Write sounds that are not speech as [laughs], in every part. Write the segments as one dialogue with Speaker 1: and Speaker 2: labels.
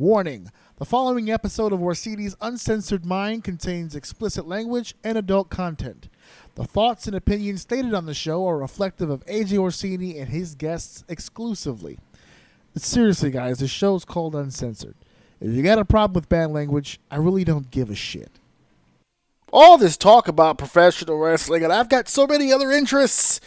Speaker 1: Warning the following episode of Orsini's Uncensored Mind contains explicit language and adult content. The thoughts and opinions stated on the show are reflective of AJ Orsini and his guests exclusively. But seriously, guys, the show's called Uncensored. If you got a problem with bad language, I really don't give a shit. All this talk about professional wrestling, and I've got so many other interests.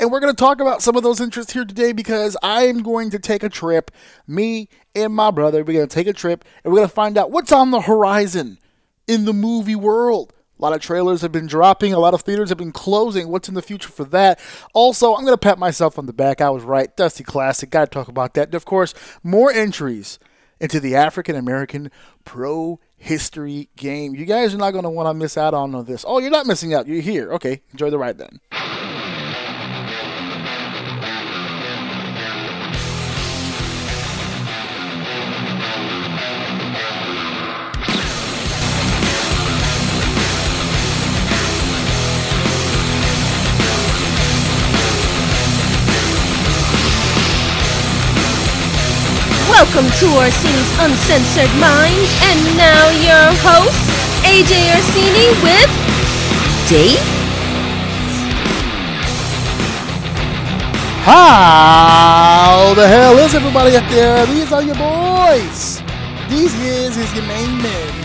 Speaker 1: And we're going to talk about some of those interests here today because I am going to take a trip. Me and my brother, we're going to take a trip and we're going to find out what's on the horizon in the movie world. A lot of trailers have been dropping, a lot of theaters have been closing. What's in the future for that? Also, I'm going to pat myself on the back. I was right. Dusty Classic. Got to talk about that. And of course, more entries into the African American Pro History game. You guys are not going to want to miss out on this. Oh, you're not missing out. You're here. Okay, enjoy the ride then.
Speaker 2: Welcome to our Orsini's Uncensored Minds, and now your host, AJ Orsini with Dave.
Speaker 1: How the hell is everybody out there? These are your boys. These is is your main men.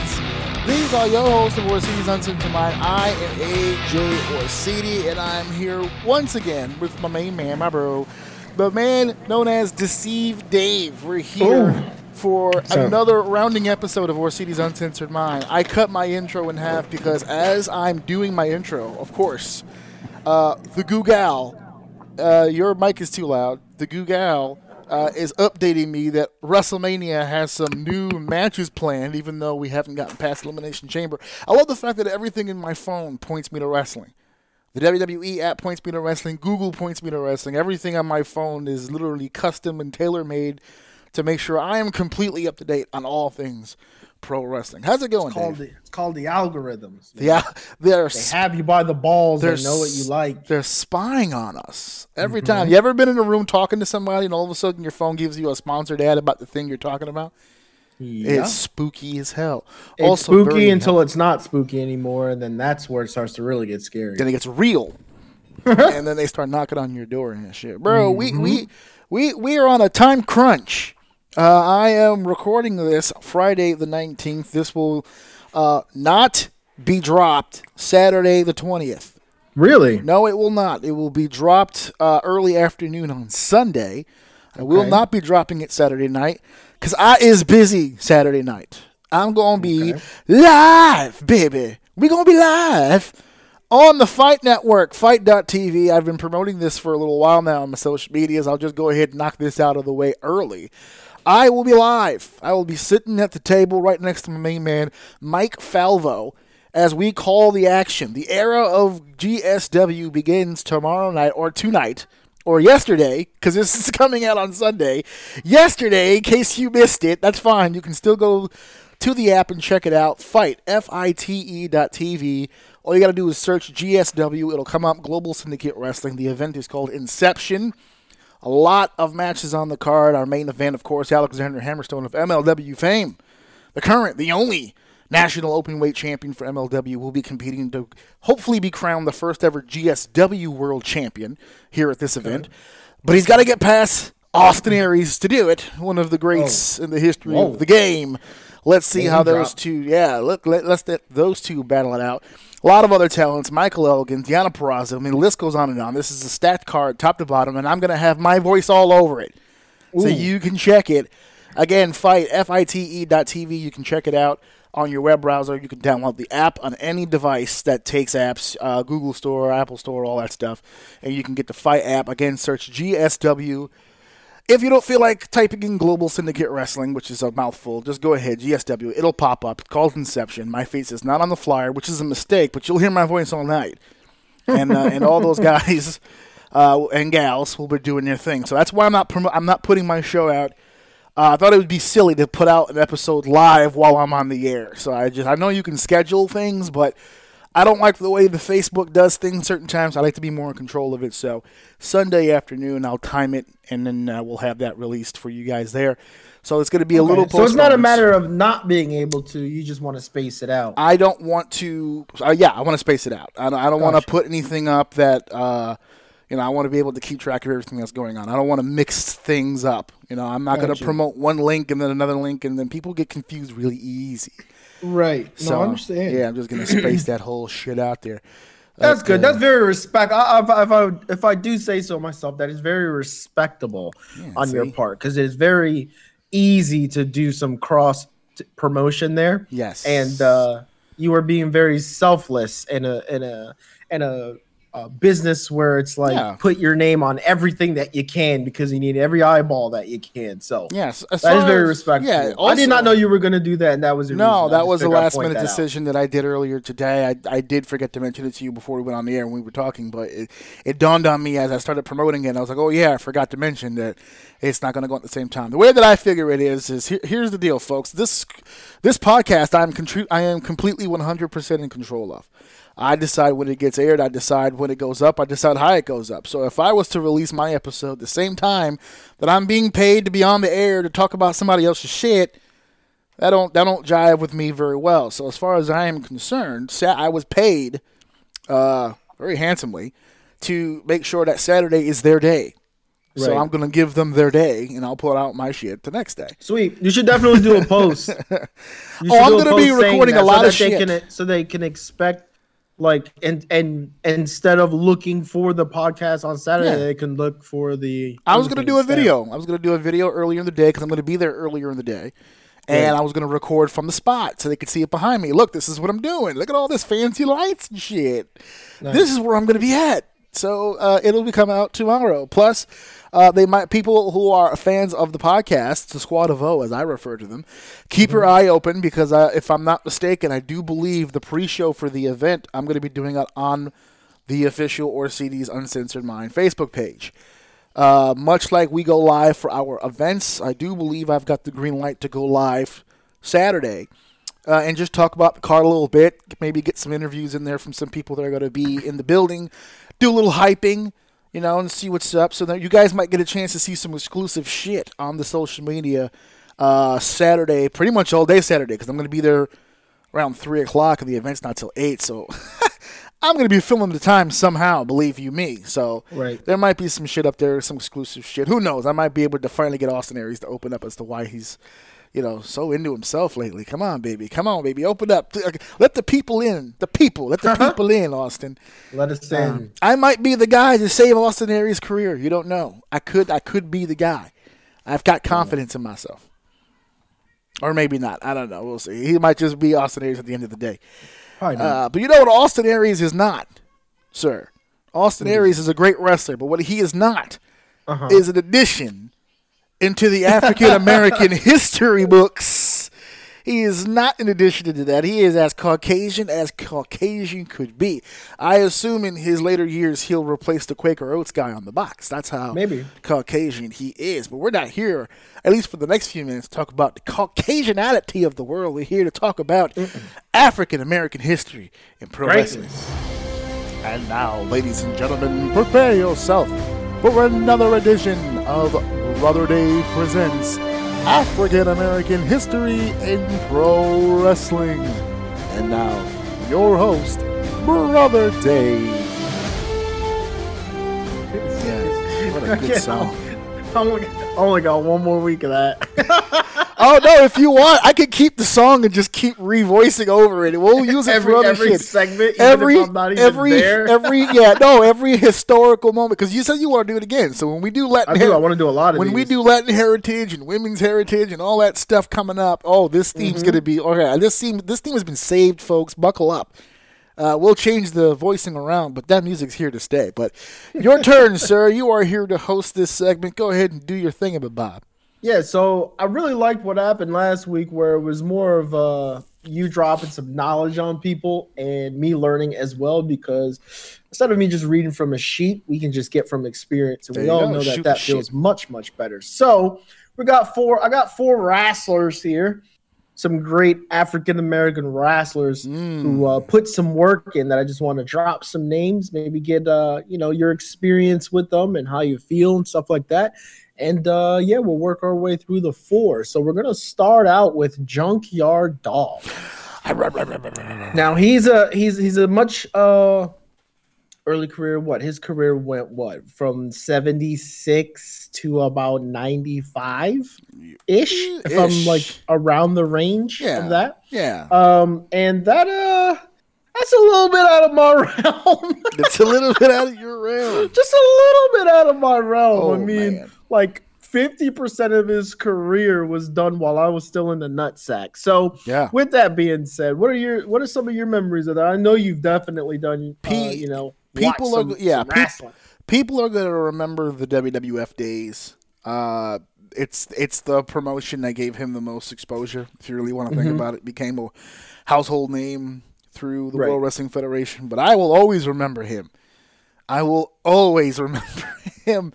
Speaker 1: These are your hosts of Orsini's Uncensored Mind. I am AJ Orsini, and I'm here once again with my main man, my bro, the man known as Deceive Dave. We're here
Speaker 3: Ooh.
Speaker 1: for
Speaker 3: So-
Speaker 1: another rounding episode of Orsini's Uncensored Mind. I cut my intro in half because as I'm doing my intro, of course, uh, the Google, uh, your mic is too loud. The Google uh, is updating me that WrestleMania has some new matches planned, even though we haven't gotten past Elimination Chamber. I love the fact that everything in my phone points me to wrestling. The WWE app points me to wrestling. Google points me to wrestling. Everything on my phone is literally custom and tailor made to make sure I am completely up to date on all things pro wrestling. How's it going,
Speaker 3: It's called
Speaker 1: Dave?
Speaker 3: the, it's called the algorithms.
Speaker 1: Yeah, they're
Speaker 3: They have you by the balls
Speaker 1: they're
Speaker 3: know what you like.
Speaker 1: They're spying on us every
Speaker 3: Mm-hmm.
Speaker 1: time. You ever been in a room talking to somebody and all of a sudden your phone gives you a sponsored ad about the thing you're talking about?
Speaker 3: Yeah.
Speaker 1: It's spooky as hell.
Speaker 3: It's
Speaker 1: also
Speaker 3: spooky until it's not spooky anymore, and then that's where it starts to really get scary.
Speaker 1: then it gets real, [laughs] and then they start knocking on your door and shit, bro. We we we we are on a time crunch. Uh, I am recording this Friday the nineteenth. This will uh, not be dropped Saturday the twentieth.
Speaker 3: Really?
Speaker 1: No, it will not. It will be dropped uh, early afternoon on Sunday. I will not be dropping it Saturday night because I is busy Saturday night. I'm gonna be
Speaker 3: Okay.
Speaker 1: live, baby. We gonna be live on the Fight Network, Fight.tv. I've been promoting this for a little while now on my social medias. I'll just go ahead and knock this out of the way early. I will be live. I will be sitting at the table right next to my main man, Mike Falvo, as we call the action. The era of GSW begins tomorrow night or tonight or yesterday, because this is [laughs] coming out on Sunday. Yesterday, in case you missed it, that's fine. You can still go to the app and check it out. Fight, F I T E dot TV. All you got to do is search GSW. It'll come up Global Syndicate Wrestling. The event is called Inception. A lot of matches on the card. Our main event, of course, Alexander Hammerstone of MLW fame, the current, the only national open weight champion for MLW, will be competing to hopefully be crowned the first ever GSW world champion here at this event. But he's got to get past Austin Aries to do it, one of the greats in the history
Speaker 3: Whoa.
Speaker 1: of the game. Let's see
Speaker 3: Name
Speaker 1: how those
Speaker 3: drop.
Speaker 1: two, yeah, let, let, let's let those two battle it out. A lot of other talents, Michael Elgin, Diana Peraza. I mean, the list goes on and on. This is a stacked card, top to bottom, and I'm going to have my voice all over it. So you can check it. Again, fight, F-I-T-E dot TV. You can check it out on your web browser. You can download the app on any device that takes apps, uh, Google Store, Apple Store, all that stuff. And you can get the Fight app. Again, search GSW. If you don't feel like typing in Global Syndicate Wrestling, which is a mouthful, just go ahead, GSW. It'll pop up. It's called Inception. My face is not on the flyer, which is a mistake, but you'll hear my voice all night. And uh, and all those [laughs] guys uh, and gals will be doing their thing. So that's why I'm not promo- I'm not putting my show out. Uh, I thought it would be silly to put out an episode live while I'm on the air. So I just I know you can schedule things, but I don't like the way the Facebook does things certain times. I like to be more in control of it. So Sunday afternoon, I'll time it, and then uh, we'll have that released for you guys there. So it's going to be a
Speaker 3: Okay,
Speaker 1: little.
Speaker 3: So it's not a matter of not being able to. You just want to space it out.
Speaker 1: I don't want to. Uh, yeah, I want to space it out. I don't, I don't want to put anything up that. Uh, you know, I want to be able to keep track of everything that's going on. I don't want to mix things up. You know, I'm not going to promote one link and then another link, and then people get confused really easy.
Speaker 3: right. No,
Speaker 1: So
Speaker 3: I understand.
Speaker 1: Yeah, I'm just going to space that whole shit out there.
Speaker 3: That's
Speaker 1: Uh,
Speaker 3: good.
Speaker 1: uh,
Speaker 3: That's very respect. I, if, I- if I if I do say so myself, that is very respectable on your part because it's very easy to do some cross t- promotion there.
Speaker 1: Yes.
Speaker 3: and uh, you are being very selfless in a in a in a, a business where it's like
Speaker 1: Yeah.
Speaker 3: put your name on everything that you can because you need every eyeball that you can. So
Speaker 1: Yes,
Speaker 3: that is very respectful.
Speaker 1: Yeah,
Speaker 3: I did not know you were going to do that, and that was your
Speaker 1: No, that was a last minute
Speaker 3: that out.
Speaker 1: decision that I did earlier today. I, I did forget to mention it to you before we went on the air when we were talking, but it, it dawned on me as I started promoting it. I was like, oh, yeah, I forgot to mention that it's not going to go at the same time. The way that I figure it is, is here, here's the deal, folks. This this podcast, I'm contri- I am completely 100% in control of. I decide when it gets aired. I decide when it goes up. I decide how it goes up. So if I was to release my episode the same time that I'm being paid to be on the air to talk about somebody else's shit, that don't that don't jive with me very well. So as far as I am concerned, I was paid uh, very handsomely to make sure that Saturday is their day. So I'm gonna give them their day, and I'll put out my shit the next day.
Speaker 3: Sweet. You should definitely do a [laughs] post.
Speaker 1: Oh, I'm gonna be recording a lot
Speaker 3: so
Speaker 1: of shit.
Speaker 3: Can, so they can expect like and and instead of looking for the podcast on Saturday,
Speaker 1: Yeah.
Speaker 3: they can look for the.
Speaker 1: I was gonna do a
Speaker 3: instead.
Speaker 1: video. I was gonna do a video earlier in the day because I'm gonna be there earlier in the day, and I was gonna record from the spot so they could see it behind me. Look, this is what I'm doing. Look at all this fancy lights and shit. This is where I'm gonna be at. So uh, it'll be coming out tomorrow. Plus, uh, they might people who are fans of the podcast, the Squad of O, as I refer to them, keep your eye open because uh, if I'm not mistaken, I do believe the pre-show for the event I'm going to be doing it on the official Orsini's Uncensored Mind Facebook page. Uh, much like we go live for our events, I do believe I've got the green light to go live Saturday uh, and just talk about the car a little bit. Maybe get some interviews in there from some people that are going to be in the building. Do a little hyping, you know, and see what's up. So that you guys might get a chance to see some exclusive shit on the social media uh, Saturday, pretty much all day Saturday, because I'm going to be there around three o'clock, and the event's not till eight. So [laughs] I'm going to be filming the time somehow, believe you me. So
Speaker 3: Right.
Speaker 1: there might be some shit up there, some exclusive shit. Who knows? I might be able to finally get Austin Aries to open up as to why he's, you know, so into himself lately. Come on, baby. Come on, baby. Open up. Let the people in. The people. Let the [laughs] people in, Austin.
Speaker 3: Let us in.
Speaker 1: Um, I might be the guy to save Austin Aries' career. You don't know. I could. I could be the guy. I've got confidence in myself. Or maybe not. I don't know. We'll see. He might just be Austin Aries at the end of the day.
Speaker 3: Probably not.
Speaker 1: Uh, but you know what Austin Aries is not, sir? Austin Aries is a great wrestler, but what he is not
Speaker 3: Uh-huh.
Speaker 1: is an addition into the African American [laughs] history books. He is not an addition to that. He is as Caucasian as Caucasian could be. I assume in his later years he'll replace the Quaker Oats guy on the box. That's how
Speaker 3: Maybe.
Speaker 1: Caucasian he is. But we're not here, at least for the next few minutes, to talk about the Caucasianality of the world. We're here to talk about African American history and pro wrestling. And now, ladies and gentlemen, prepare yourself for another edition of Brother Dave Presents African American History in Pro Wrestling. And now, your host, Brother Dave. Yes, what a good [laughs] song.
Speaker 3: I only got one more week of that. [laughs]
Speaker 1: Oh no! If you want, I could keep the song and just keep revoicing over it. We'll [laughs] use it
Speaker 3: every
Speaker 1: for other
Speaker 3: every
Speaker 1: shit.
Speaker 3: segment,
Speaker 1: every
Speaker 3: if I'm not even
Speaker 1: every
Speaker 3: there.
Speaker 1: every [laughs] yeah no every historical moment because you said you want to do it again. So when we do Latin,
Speaker 3: I do.
Speaker 1: her-
Speaker 3: I want to do a lot of
Speaker 1: when we do Latin heritage and women's heritage and all that stuff coming up. Oh, this theme's
Speaker 3: Mm-hmm.
Speaker 1: gonna be okay. This theme this theme has been saved, folks. Buckle up. Uh, we'll change the voicing around, but that music's here to stay. But your [laughs] turn, sir. You are here to host this segment. Go ahead and do your thing, Bob.
Speaker 3: Yeah, so I really liked what happened last week, where it was more of uh, you dropping some knowledge on people and me learning as well. Because instead of me just reading from a sheet, we can just get from experience, and
Speaker 1: There
Speaker 3: we all
Speaker 1: go.
Speaker 3: know that
Speaker 1: Shoot
Speaker 3: that
Speaker 1: the
Speaker 3: feels
Speaker 1: shit.
Speaker 3: much much better. So we got four. I got four wrestlers here some great African American wrestlers who uh, put some work in that I just want to drop some names, maybe get uh, you know your experience with them and how you feel and stuff like that. And uh, yeah, we'll work our way through the four. So we're gonna start out with Junkyard Dog. Now he's a he's he's a much uh early career. What his career went what from seventy six to about ninety five ish, if I'm like around the range
Speaker 1: Yeah.
Speaker 3: of that.
Speaker 1: Yeah.
Speaker 3: Um, and that uh, that's a little bit out of my [laughs] realm.
Speaker 1: it's a little bit out of your realm.
Speaker 3: Just a little bit out of my realm.
Speaker 1: Oh,
Speaker 3: I mean,
Speaker 1: man.
Speaker 3: Like. 50% of his career was done while I was still in the nutsack. So,
Speaker 1: Yeah.
Speaker 3: with that being said, what are your what are some of your memories of that? I know you've definitely done uh, you know,
Speaker 1: people
Speaker 3: watched
Speaker 1: are-
Speaker 3: some,
Speaker 1: yeah,
Speaker 3: some
Speaker 1: peop- People are going to remember the WWF days. Uh, it's it's the promotion that gave him the most exposure. If you really want to think about it, became a household name through the
Speaker 3: Right.
Speaker 1: World Wrestling Federation. But I will always remember him. I will always [laughs] remember him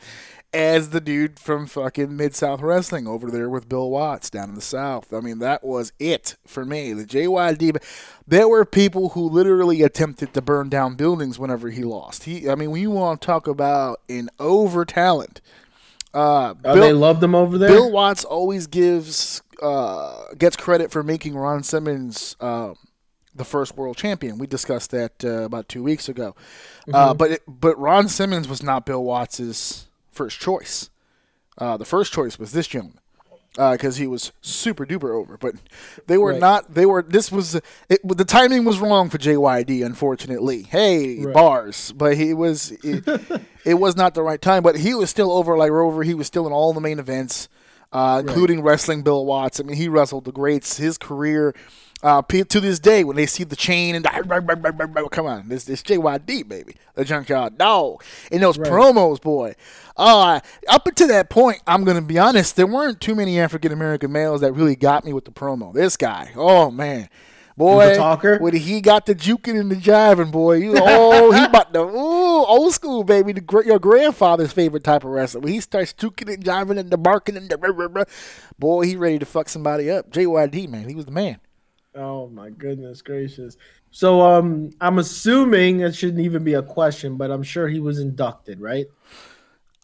Speaker 1: as the dude from fucking Mid South Wrestling over there with Bill Watts down in the South. I mean, that was it for me. The JYD. There were people who literally attempted to burn down buildings whenever he lost. He, I mean, when you want to talk about an over talent, uh,
Speaker 3: Oh,
Speaker 1: Bill-
Speaker 3: they loved him over there.
Speaker 1: Bill Watts always gives uh, gets credit for making Ron Simmons uh, the first world champion. We discussed that uh, about two weeks ago. Uh, but it, but Ron Simmons was not Bill Watts's first choice. Uh, the first choice was this gentleman because he was super duper over. But they were
Speaker 3: Right.
Speaker 1: not. They were. This was it, the timing was wrong for JYD. Unfortunately, hey
Speaker 3: Right.
Speaker 1: bars, but he was. It, [laughs] it was not the right time. But he was still over like Rover. He was still in all the main events, uh, including wrestling Bill Watts. I mean, he wrestled the greats. His career. Uh, to this day, when they see the chain and [laughs] come on, this this JYD baby, the junkyard dog, and those promos, boy. Uh, up until that point, I'm gonna be honest, there weren't too many African American males that really got me with the promo. This guy, oh man, boy,
Speaker 3: talker?
Speaker 1: when he got the juking and the jiving, boy, you, oh, he about the [laughs] ooh, old school baby, the, your grandfather's favorite type of wrestler. When he starts juking and jiving and the barking and the, [laughs] boy, he ready to fuck somebody up. JYD, man, he was the man.
Speaker 3: Oh my goodness gracious. So um I'm assuming it shouldn't even be a question, but I'm sure he was inducted, right?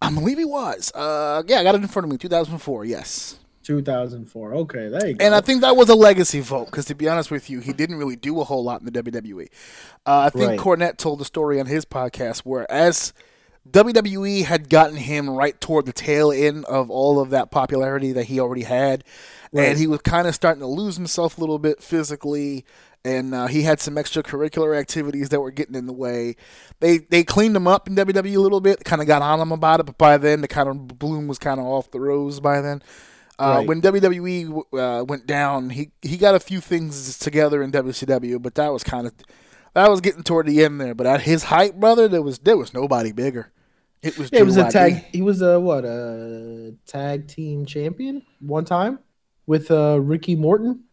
Speaker 1: I believe he was. Uh, yeah, I got it in front of me. 2004. Yes.
Speaker 3: 2004. Okay, there you go.
Speaker 1: And I think that was a legacy vote because, to be honest with you, he didn't really do a whole lot in the WWE. Uh, I think
Speaker 3: Right.
Speaker 1: Cornette told the story on his podcast where, as WWE had gotten him right toward the tail end of all of that popularity that he already had,
Speaker 3: Right.
Speaker 1: and he was kind of starting to lose himself a little bit physically. And uh, he had some extracurricular activities that were getting in the way. They they cleaned him up in WWE a little bit, kind of got on him about it, but by then the kind of bloom was kind of off the rose. By then, uh,
Speaker 3: Right.
Speaker 1: when WWE uh, went down, he he got a few things together in WCW, but that was kind of that was getting toward the end there. But at his height, brother, there was there was nobody bigger. It was
Speaker 3: Yeah, he was a tag he was a what, a tag team champion one time with uh Ricky Morton.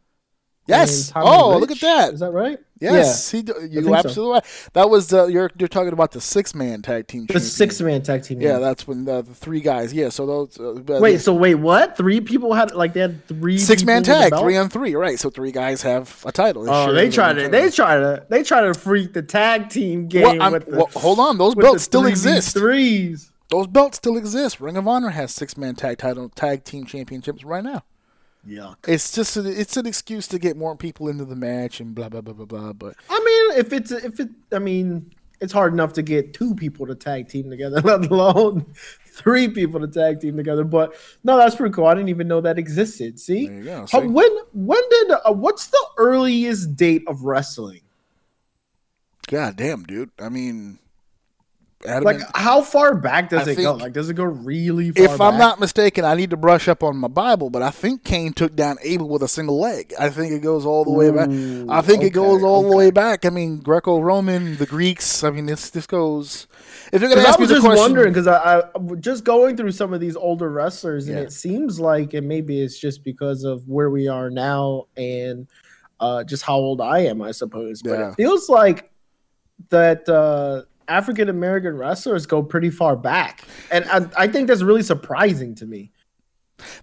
Speaker 1: Yes. Oh, look at that.
Speaker 3: Is that right?
Speaker 1: Yes, he. You
Speaker 3: so.
Speaker 1: absolutely right. That was uh, you're you're talking about the six man tag team.
Speaker 3: The six man tag team.
Speaker 1: Yeah, that's when uh, the three guys. Yeah, so those. Uh,
Speaker 3: Wait, so wait, what? Three people had like they had three
Speaker 1: six man
Speaker 3: the
Speaker 1: tag, three on three, right? So three guys have a title.
Speaker 3: Oh,
Speaker 1: share
Speaker 3: they
Speaker 1: the
Speaker 3: try to they try to they try to freak the tag team game
Speaker 1: Well,
Speaker 3: with the,
Speaker 1: well, hold on, those belts still exist.
Speaker 3: Threes.
Speaker 1: Those belts still exist. Ring of Honor has six man tag title tag team championships right now.
Speaker 3: Yuck.
Speaker 1: It's just a, it's an excuse to get more people into the match and blah blah blah blah blah. But
Speaker 3: I mean, if it's if it, I mean, it's hard enough to get two people to tag team together, [laughs] let alone three people to tag team together. But no, that's pretty cool. I didn't even know that existed. See,
Speaker 1: There you go,
Speaker 3: How-
Speaker 1: see?
Speaker 3: when when did uh, what's the earliest date of wrestling?
Speaker 1: god damn, dude. I mean, Adam
Speaker 3: Like,
Speaker 1: and-
Speaker 3: how far back does
Speaker 1: I
Speaker 3: it go? Like, does it go really far?
Speaker 1: if I'm not mistaken, I need to brush up on my Bible, but I think Cain took down Abel with a single leg. I think it goes all the way back.
Speaker 3: Ooh,
Speaker 1: I think it goes
Speaker 3: okay,
Speaker 1: all the way back. I mean, Greco-Roman, the Greeks. I mean, this this goes. If you're gonna
Speaker 3: Because I
Speaker 1: ask me
Speaker 3: was
Speaker 1: the
Speaker 3: just
Speaker 1: question,
Speaker 3: wondering because I, I just going through some of these older wrestlers, and
Speaker 1: Yeah.
Speaker 3: it seems like, and maybe it's just because of where we are now and uh, just how old I am, I suppose. But
Speaker 1: Yeah.
Speaker 3: it feels like that uh, African American wrestlers go pretty far back, and I, I think that's really surprising to me.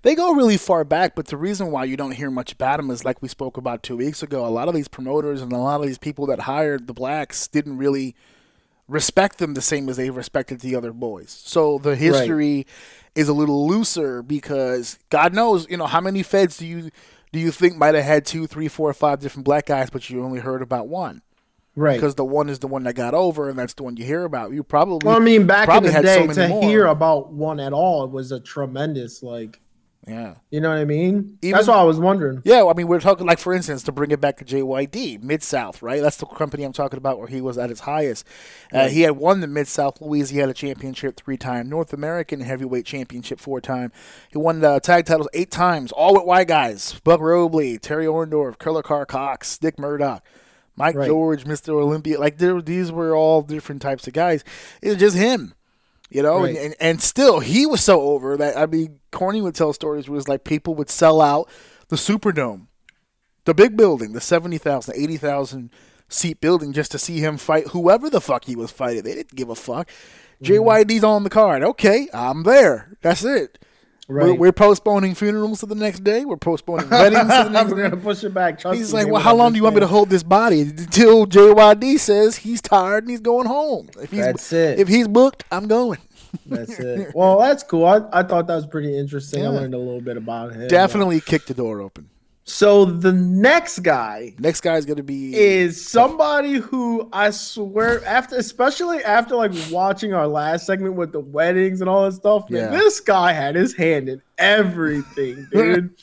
Speaker 1: They go really far back, but the reason why you don't hear much about them is like we spoke about two weeks ago. A lot of these promoters and a lot of these people that hired the blacks didn't really respect them the same as they respected the other boys. So the history is a little looser because God knows, you know, how many feds do you do you think might have had two, three, four, five different black guys, but you only heard about one?
Speaker 3: Right.
Speaker 1: Because the one is the one that got over, and that's the one you hear about. You probably
Speaker 3: well, I mean, back in the
Speaker 1: had so
Speaker 3: day, to
Speaker 1: more.
Speaker 3: hear about one at all it was a tremendous, like,
Speaker 1: yeah.
Speaker 3: you know what I mean?
Speaker 1: Even-
Speaker 3: That's what I was wondering.
Speaker 1: Yeah, I mean, we're talking like, for instance, to bring it back to JYD, Mid South, right? That's the company I'm talking about where he was at his highest. Uh, he had won the Mid South Louisiana Championship three time, North American Heavyweight Championship four time. He won the tag titles eight times, all with white guys: Buck Robley, Terry Orndorff, Killer Karl Kox, Dick Murdoch. Mike
Speaker 3: Right.
Speaker 1: George, Mr. Olympia, like there, these were all different types of guys. It was just him, you know, and,
Speaker 3: Right.
Speaker 1: and, and still he was so over that I mean, Corny would tell stories where it was like people would sell out the Superdome, the big building, the 70,000, 80,000 seat building just to see him fight whoever the fuck he was fighting. They didn't give a fuck.
Speaker 3: Mm-hmm.
Speaker 1: JYD's on the card. Okay, I'm there. That's it. We're, we're postponing funerals to the next day. We're postponing [laughs] weddings to the [laughs]
Speaker 3: I'm
Speaker 1: next day.
Speaker 3: gonna push it back. Trust
Speaker 1: He's like, well, how long do you want me to hold this body until JYD says he's tired and he's going home? If he's,
Speaker 3: That's it.
Speaker 1: If he's booked, I'm going.
Speaker 3: That's it. Well, that's cool. I, I thought that was pretty interesting. I learned a little bit about him.
Speaker 1: Definitely kick the door open.
Speaker 3: So the next guy
Speaker 1: Next guy is gonna be
Speaker 3: is somebody who I swear after especially after like watching our last segment with the weddings and all that stuff, man,
Speaker 1: Yeah.
Speaker 3: this guy had his hand in everything, [laughs] dude.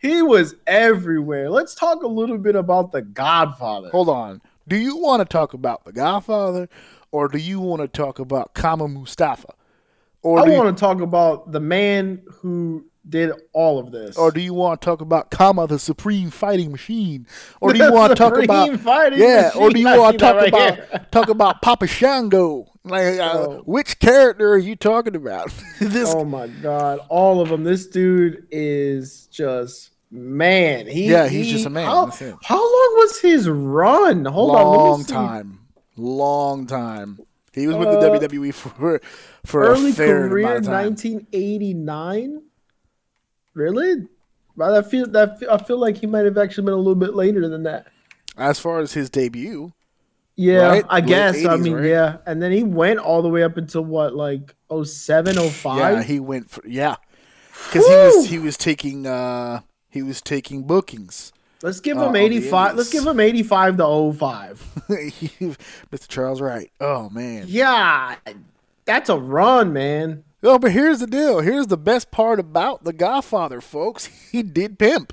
Speaker 3: he was everywhere. Let's talk a little bit about the Godfather.
Speaker 1: Hold on. Do you want to talk about the Godfather, or do you want to talk about Kama Mustafa, or
Speaker 3: I want to talk about the man who did all of this.
Speaker 1: or do you want to talk about Kama the Supreme Fighting Machine, or do [laughs] you want to talk about
Speaker 3: Fighting
Speaker 1: yeah, or do you
Speaker 3: I
Speaker 1: want to talk
Speaker 3: right
Speaker 1: about [laughs] talk about Papa Shango? Like, uh,
Speaker 3: Oh.
Speaker 1: which character are you talking about? [laughs] this
Speaker 3: Oh my god, all of them. This dude is just man. He
Speaker 1: Yeah, he's
Speaker 3: he-
Speaker 1: just a man.
Speaker 3: How, how long was his run? Hold on,
Speaker 1: long time, long time. He was with
Speaker 3: Uh,
Speaker 1: the WWE for for
Speaker 3: Early
Speaker 1: a fair
Speaker 3: career,
Speaker 1: amount of time.
Speaker 3: 1989. Really? I feel that I feel like he might have actually been a little bit later than that.
Speaker 1: As far as his debut,
Speaker 3: Yeah,
Speaker 1: Right?
Speaker 3: I
Speaker 1: Late
Speaker 3: guess. I mean,
Speaker 1: right?
Speaker 3: yeah. And then he went all the way up until what, like 07, 05?
Speaker 1: yeah, he went for yeah, because he was he was taking uh he was taking bookings.
Speaker 3: Let's give
Speaker 1: Uh,
Speaker 3: him
Speaker 1: on the
Speaker 3: 85. Let's give him 85 to 05. [laughs]
Speaker 1: Mr. Charles Wright. Oh man.
Speaker 3: Yeah, that's a run, man.
Speaker 1: Oh, but here's the deal. Here's the best part about The Godfather, folks. [laughs] He did pimp.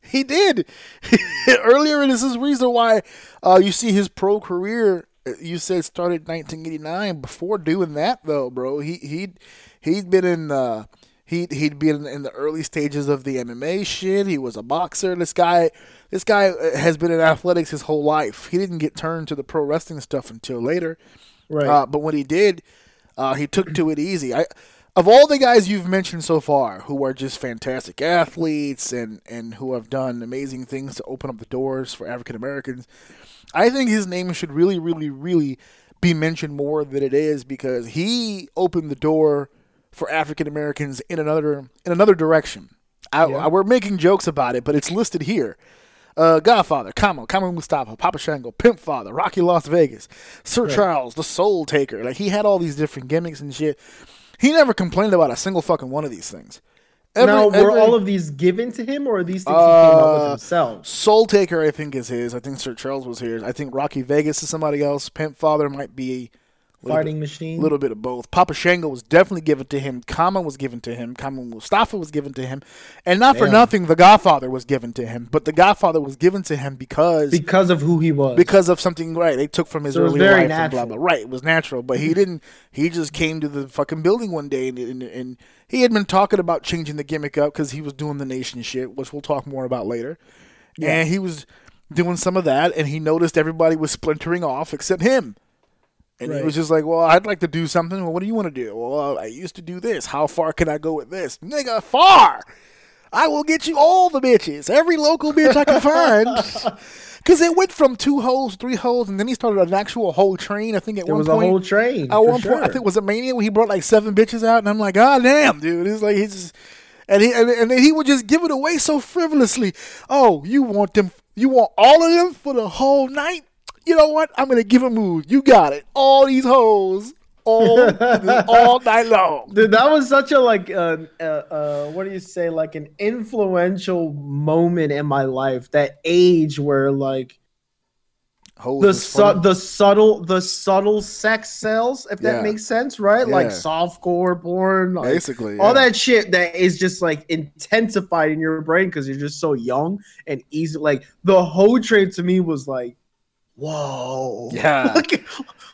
Speaker 1: He did. [laughs] Earlier, in this is the reason why uh, you see his pro career. uh, You said started 1989. Before doing that, though, bro, he he he'd been in uh, he he'd been in the early stages of the MMA shit. He was a boxer. This guy, this guy uh, has been in athletics his whole life. He didn't get turned to the pro wrestling stuff until later.
Speaker 3: Right.
Speaker 1: Uh, but when he did, uh, he took to it easy. I, of all the guys you've mentioned so far, who are just fantastic athletes and, and who have done amazing things to open up the doors for African Americans, I think his name should really, really, really be mentioned more than it is because he opened the door for African Americans in another in another direction. I,
Speaker 3: Yeah.
Speaker 1: I- we're making jokes about it, but it's listed here. Uh, Godfather, Kama, Kama Mustafa, Papa Shango, Pimp Father, Rocky Las Vegas, Sir Charles, the Soul Taker. Like he had all these different gimmicks and shit. He never complained about a single fucking one of these things. Every-
Speaker 3: now, were
Speaker 1: every-
Speaker 3: all of these given to him, or are these things he came up with
Speaker 1: Uh,
Speaker 3: himself?
Speaker 1: Soul Taker, I think, is his. I think Sir Charles was his. I think Rocky Vegas is somebody else. Pimp Father might be
Speaker 3: Fighting machine.
Speaker 1: little bit of both. Papa Shango was definitely given to him. Kama was given to him. Kama Mustafa was given to him. And not for nothing, The Godfather was given to him. But The Godfather was given to him because
Speaker 3: because of who he was.
Speaker 1: because of something right they took from his
Speaker 3: So
Speaker 1: early life and blah blah right it was natural but he mm-hmm. didn't he just came to the fucking building one day and, and, and he had been talking about changing the gimmick up because he was doing the nation shit which we'll talk more about later Yeah. and he was doing some of that and he noticed everybody was splintering off except him and he was just like, "Well, I'd like to do something. Well, what do you want to do? Well, I used to do this. How far can I go with this, nigga? Far. I will get you all the bitches, every local bitch I can find." [laughs] Because it went from two holes, three holes, and then he started an actual whole train. I think at
Speaker 3: There
Speaker 1: one
Speaker 3: was
Speaker 1: point,
Speaker 3: a whole train.
Speaker 1: at one
Speaker 3: sure.
Speaker 1: point, I think was a Mania where he brought like seven bitches out, and I'm like, God damn, dude! It's like he's, just, and he and, and then he would just give it away so frivolously. Oh, you want them? You want all of them for the whole night? You know what? I'm gonna give a move. You got it. All these hoes, all [laughs] all night long.
Speaker 3: Dude, that was such a like uh, uh, uh what do you say like an influential moment in my life that age where like
Speaker 1: Hoes
Speaker 3: the su- the subtle the subtle sex sells if that makes sense right like
Speaker 1: Yeah.
Speaker 3: softcore porn like,
Speaker 1: basically
Speaker 3: all that shit that is just like intensified in your brain because you're just so young and easy like the whole train to me was like whoa
Speaker 1: Yeah. [laughs]
Speaker 3: look at,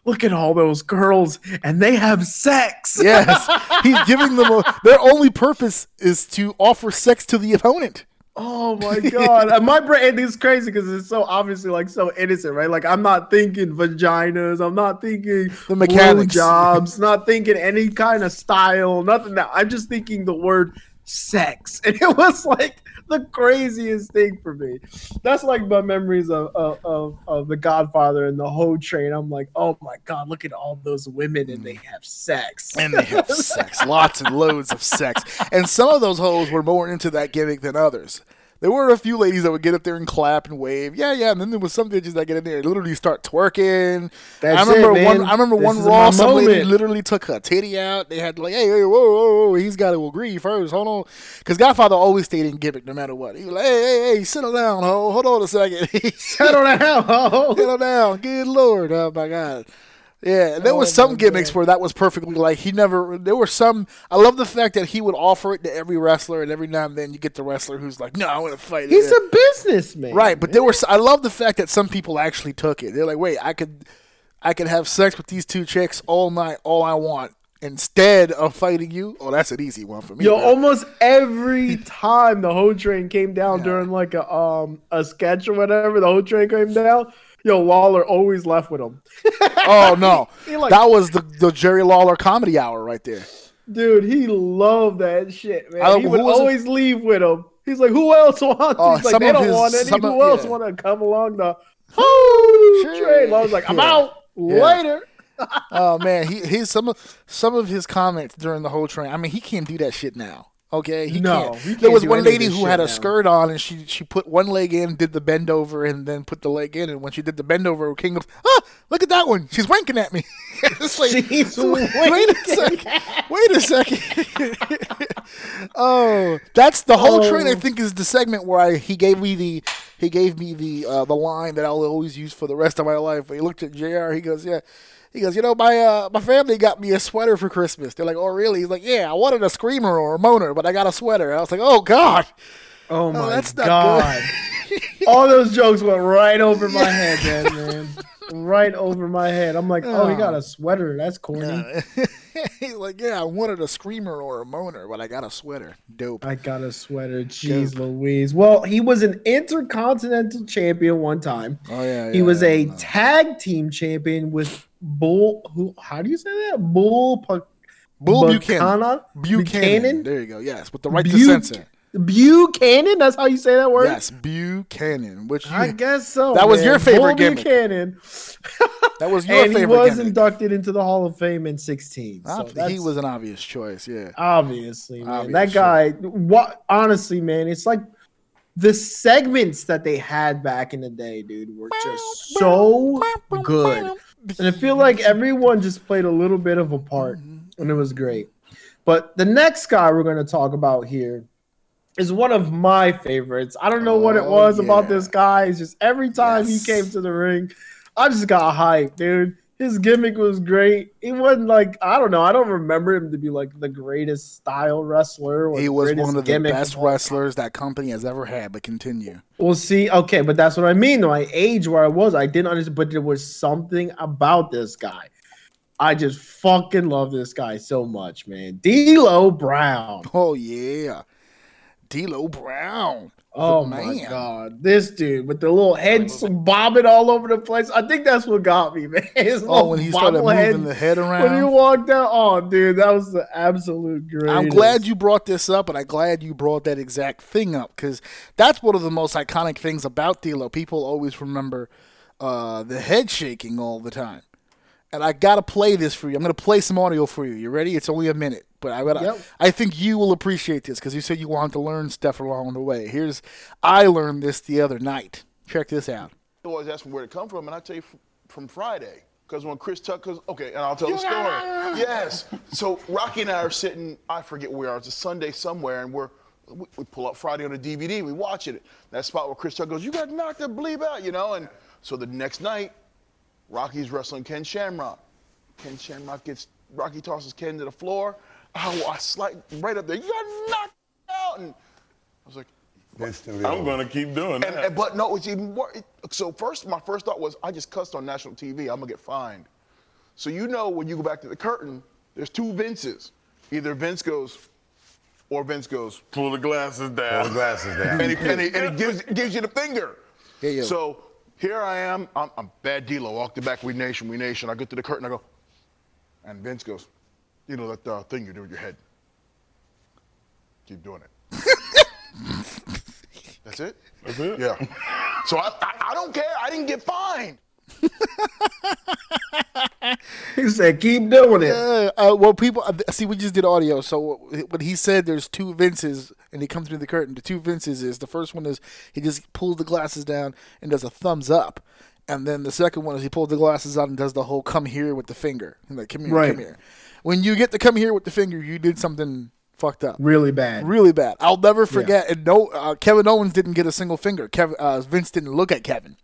Speaker 3: look at all those girls and they have sex [laughs]
Speaker 1: Yes, he's giving them a, their only purpose is to offer sex to the opponent.
Speaker 3: Oh my [laughs] god! And my brain is crazy because it's so obviously like so innocent, right? Like I'm not thinking vaginas, I'm not thinking
Speaker 1: The mechanics.
Speaker 3: jobs, not thinking any kind of style, nothing. That I'm just thinking the word sex, [laughs] and it was like the craziest thing for me. That's like my memories of of, of, of the Godfather and the whole train. I'm like, oh my god, look at all those women and they mm. have sex.
Speaker 1: And they have sex, lots and loads of sex. And some of those hoes were more into that gimmick than others. There were a few ladies that would get up there and clap and wave. Yeah, yeah. And then there was some bitches that get in there and literally start twerking.
Speaker 3: That's
Speaker 1: I remember
Speaker 3: it,
Speaker 1: one. I remember
Speaker 3: This
Speaker 1: one raw. Some lady literally took her titty out. They had like, hey, hey, whoa, whoa, whoa. He's got to agree first. Hold on, because Godfather always stayed in gimmick no matter what. He was like, hey, hey, hey, settle down, ho. Hold on a second. [laughs]
Speaker 3: Settle down. ho.
Speaker 1: Settle down. Good lord. Oh my god. Yeah, and there was
Speaker 3: Oh,
Speaker 1: some gimmicks where that was perfectly like he never. There were some. I love the fact that he would offer it to every wrestler, and every now and then you get the wrestler who's like, "No, I want to fight."
Speaker 3: He's
Speaker 1: it.
Speaker 3: a businessman,
Speaker 1: right, but there were. I love the fact that some people actually took it. They're like, "Wait, I could, I could have sex with these two chicks all night, all I want, instead of fighting you." Oh, that's an easy one for me.
Speaker 3: Yo,
Speaker 1: bro.
Speaker 3: almost every [laughs] time the whole train came down during like a um a sketch or whatever, the whole train came down. Yo, Lawler always left with him. [laughs]
Speaker 1: oh no, [laughs]
Speaker 3: He like-
Speaker 1: that was the the Jerry Lawler comedy hour right there.
Speaker 3: Dude, he loved that shit, man.
Speaker 1: I-
Speaker 3: he would
Speaker 1: was it?
Speaker 3: always leave with him. He's like, who else wants?
Speaker 1: Oh,
Speaker 3: He's like, they don't
Speaker 1: his-
Speaker 3: want any.
Speaker 1: of-
Speaker 3: Who else
Speaker 1: yeah.
Speaker 3: want to come along the [laughs] whole
Speaker 1: Sure.
Speaker 3: train? I was like, I'm
Speaker 1: Yeah.
Speaker 3: out
Speaker 1: Yeah.
Speaker 3: later.
Speaker 1: Oh man, he his some of some of his comments during the whole train. I mean, he can't do that shit now. Okay, he
Speaker 3: No,
Speaker 1: can't.
Speaker 3: he can't
Speaker 1: there was one lady who had a
Speaker 3: now.
Speaker 1: skirt on, and she she put one leg in, did the bend over, and then put the leg in. And when she did the bend over, King goes, "Ah, look at that one! She's winking at me." [laughs] it's like,
Speaker 3: She's [laughs]
Speaker 1: wait a second, wait a second. [laughs] oh, that's the whole train. I
Speaker 3: Oh.
Speaker 1: think is the segment where I, he gave me the he gave me the uh, the line that I'll always use for the rest of my life. He looked at Jr. He goes, "Yeah." He goes, you know, my uh, my family got me a sweater for Christmas. They're like, oh, really? He's like, yeah, I wanted a screamer or a moaner, but I got a sweater. I was like, oh God,
Speaker 3: Oh my
Speaker 1: that's not
Speaker 3: god! [laughs] All those jokes went right over my head, then, man. Right over my head. I'm like, oh, he got a sweater. That's corny. [laughs]
Speaker 1: He's like, yeah, I wanted a screamer or a moaner, but I got a sweater. Dope.
Speaker 3: I got a sweater. Jeez Louise. Well, he was an intercontinental champion one time.
Speaker 1: Oh yeah,
Speaker 3: He was a tag team champion with Bull. Who? How do you say that? Bull. Pu-
Speaker 1: Bull Buchanan.
Speaker 3: Buchanan?
Speaker 1: Buchanan.
Speaker 3: Buchanan?
Speaker 1: There you go. Yes, with the right to censor.
Speaker 3: Buchanan. That's how you say that word.
Speaker 1: Yes, Buchanan. Which
Speaker 3: I
Speaker 1: you,
Speaker 3: guess so.
Speaker 1: That was your favorite
Speaker 3: Bull
Speaker 1: gimmick.
Speaker 3: Buchanan. [laughs]
Speaker 1: that was your [laughs]
Speaker 3: favorite game.
Speaker 1: he
Speaker 3: was
Speaker 1: gimmick.
Speaker 3: inducted into the Hall of Fame in 16. Ah, so
Speaker 1: Ob- he was an obvious choice. Yeah.
Speaker 3: obviously, man.
Speaker 1: Obvious,
Speaker 3: that guy. What? Honestly, man, it's like the segments that they had back in the day, dude, were just so good. And I feel like everyone just played a little bit of a part, mm-hmm. and it was great. But the next guy we're going to talk about here is one of my favorites. I don't know what it
Speaker 1: Oh,
Speaker 3: was about this guy. It's just every time
Speaker 1: Yes.
Speaker 3: he came to the ring, I just got hyped, dude. His gimmick was great. He wasn't like I don't know. I don't remember him to be like the greatest style wrestler. Or
Speaker 1: He was one of the best wrestlers that company has ever had. But continue.
Speaker 3: Well, see, okay, but that's what I mean. Though my age where I was, I didn't understand, but there was something about this guy. I just fucking love this guy so much, man. D'Lo Brown.
Speaker 1: Oh yeah, D'Lo Brown.
Speaker 3: Oh my
Speaker 1: man.
Speaker 3: god, this dude with the little head bobbing all over the place. I think that's what got me, [laughs] man. His
Speaker 1: Oh, when he started moving the head around
Speaker 3: When he walked out, oh, dude, that was the absolute greatest.
Speaker 1: I'm glad you brought this up, and I'm glad you brought that exact thing up because that's one of the most iconic things about D'Lo. People always remember uh, the head shaking all the time. And I gotta play this for you. I'm gonna play some audio for you. You ready? It's only a minute. But I, but
Speaker 3: Yep.
Speaker 1: I, I think you will appreciate this because you said you wanted to learn stuff along the way. Here's, I learned this the other night. Check this out.
Speaker 4: always ask me where it come from, and I tell you f- from Friday. Because when Chris Tucker, okay, and I'll tell the story. [laughs] Yes. So Rocky and I are sitting, I forget where we are. It's a Sunday somewhere, and we're we, we pull up Friday on a DVD, we watch it. That spot where Chris Tucker goes, "You got knocked the bleep out," you know. And so the next night, Rocky's wrestling Ken Shamrock. Ken Shamrock gets Rocky tosses Ken to the floor. Oh, I slide right up there. You got knocked out, and I was like,
Speaker 5: Instantly
Speaker 6: I'm gonna keep doing
Speaker 4: and,
Speaker 6: that.
Speaker 4: and- but no, it's even more. it- so first, my first thought was, I just cussed on national TV. I'm gonna get fined. So you know, when you go back to the curtain, there's two Vinces. Either Vince goes, or Vince goes,
Speaker 6: Pull the glasses down.
Speaker 5: Pull the glasses down.
Speaker 4: and he, and he, and he [laughs] gives gives you the finger.
Speaker 1: Yeah, yeah.
Speaker 4: So here I am. I'm, I'm bad dealer. Walk the back. We nation. We nation. I get to the curtain. I go, and Vince goes, you know that uh, thing you do with your head. Keep doing it. [laughs] That's it.
Speaker 6: That's it.
Speaker 4: Yeah. So I, I, I don't care. I didn't get fined. [laughs]
Speaker 3: He said, "Keep doing it."
Speaker 1: Uh, uh, well, people uh, see. We just did audio, so when he said there's two Vinces and he comes through the curtain, the two Vinces is the first one is he just pulls the glasses down and does a thumbs up, and then the second one is he pulls the glasses out and does the whole come here with the finger, He's like come here,
Speaker 3: Right.
Speaker 1: come here. When you get to come here with the finger, you did something fucked up.
Speaker 3: Really bad.
Speaker 1: Really bad. I'll never forget. And no, uh, Kevin Owens didn't get a single finger. Kevin uh, Vince didn't look at Kevin.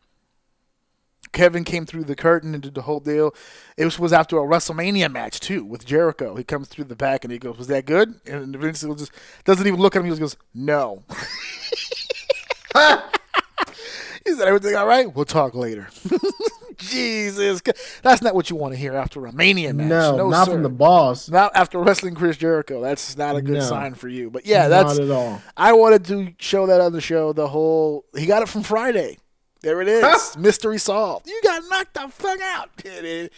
Speaker 1: Kevin came through the curtain and did the whole deal. It was, was after a WrestleMania match too with Jericho. He comes through the back and he goes, "Was that good?" And Vince just doesn't even look at him. He just goes, "No." [laughs] [laughs] [laughs] he said, "Everything all right? We'll talk later." [laughs] Jesus, that's not what you want to hear after a Mania match.
Speaker 3: No, not
Speaker 1: sir.
Speaker 3: from the boss.
Speaker 1: Not after wrestling Chris Jericho. That's not a good
Speaker 3: No.
Speaker 1: sign for you. But yeah, that's.
Speaker 3: Not at all.
Speaker 1: I wanted to show that on the show. The whole he got it from Friday. There it is. Mystery solved. You got knocked the fuck out. [laughs]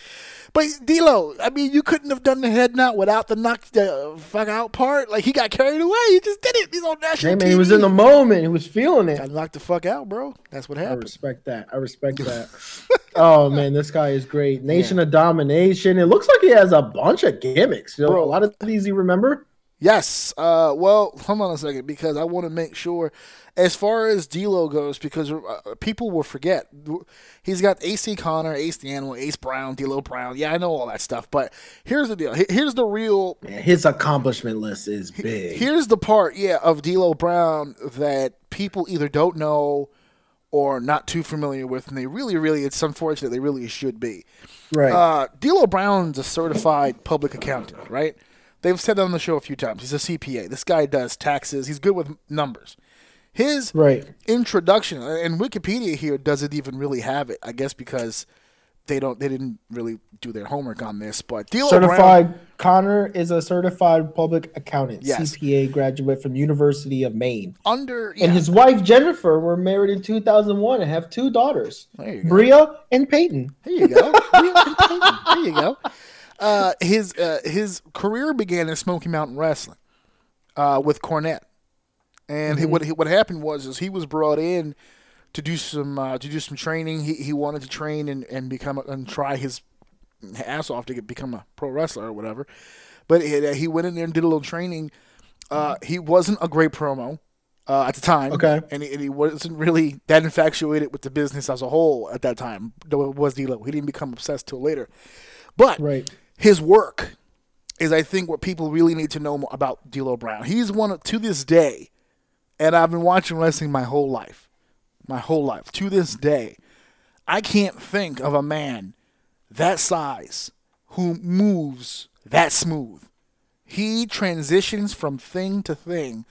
Speaker 1: But D'Lo, I mean, you couldn't have done the head knot without the knock the fuck out part. Like he got carried away. He just did it. He's on national
Speaker 3: Hey man,
Speaker 1: TV.
Speaker 3: he was in the moment. He was feeling it.
Speaker 1: Got knocked the fuck out, bro. That's what happened.
Speaker 3: I respect that. I respect [laughs] that. oh man, this guy is great. Nation of Domination. It looks like he has a bunch of gimmicks. You know,
Speaker 1: Bro.
Speaker 3: a lot of these you remember.
Speaker 1: Yes. Uh, well, hold on a second because I want to make sure, as far as D'Lo goes, because uh, people will forget. He's got AC Connor, Ace the Animal, Ace Brown, D'Lo Brown. Yeah, I know all that stuff. But here's the deal. Here's the real.
Speaker 3: Man, his accomplishment list is big.
Speaker 1: Here's the part, yeah, of D'Lo Brown that people either don't know or not too familiar with, and they really, really, it's unfortunate. They really should be.
Speaker 3: right.
Speaker 1: Uh, D'Lo Brown's a certified public accountant, right? They've said that on the show a few times. He's a CPA. This guy does taxes. He's good with numbers. His
Speaker 3: Right.
Speaker 1: introduction uh, and Wikipedia here doesn't even really have it. I guess because they don't they didn't really do their homework on this. But D'Lo
Speaker 3: certified
Speaker 1: Brown,
Speaker 3: Connor is a certified public accountant,
Speaker 1: Yes.
Speaker 3: CPA graduate from University of Maine.
Speaker 1: under yeah,
Speaker 3: And his wife Jennifer were married in 2001 and have two daughters, Bria and Peyton.
Speaker 1: There you go.
Speaker 3: Bria and Peyton.
Speaker 1: There you go. There you go. Uh, his uh, his career began in Smoky Mountain Wrestling uh, with Cornette, and he, what he, what happened was is he was brought in to do some uh, to do some training. He he wanted to train and, and become a, and try his ass off to get, become a pro wrestler or whatever. But he, he went in there and did a little training. Uh, he wasn't a great promo uh, at the time.
Speaker 3: Okay.
Speaker 1: And he, and he wasn't really that infatuated with the business as a whole at that time. Though it was D'Lo. He didn't become obsessed till later. But
Speaker 3: Right.
Speaker 1: His work is, I think, what people really need to know about D'Lo Brown. He's one of, to this day, and I've been watching wrestling my whole life, my whole life. To this day, I can't think of a man that size who moves that smooth. He transitions from thing to thing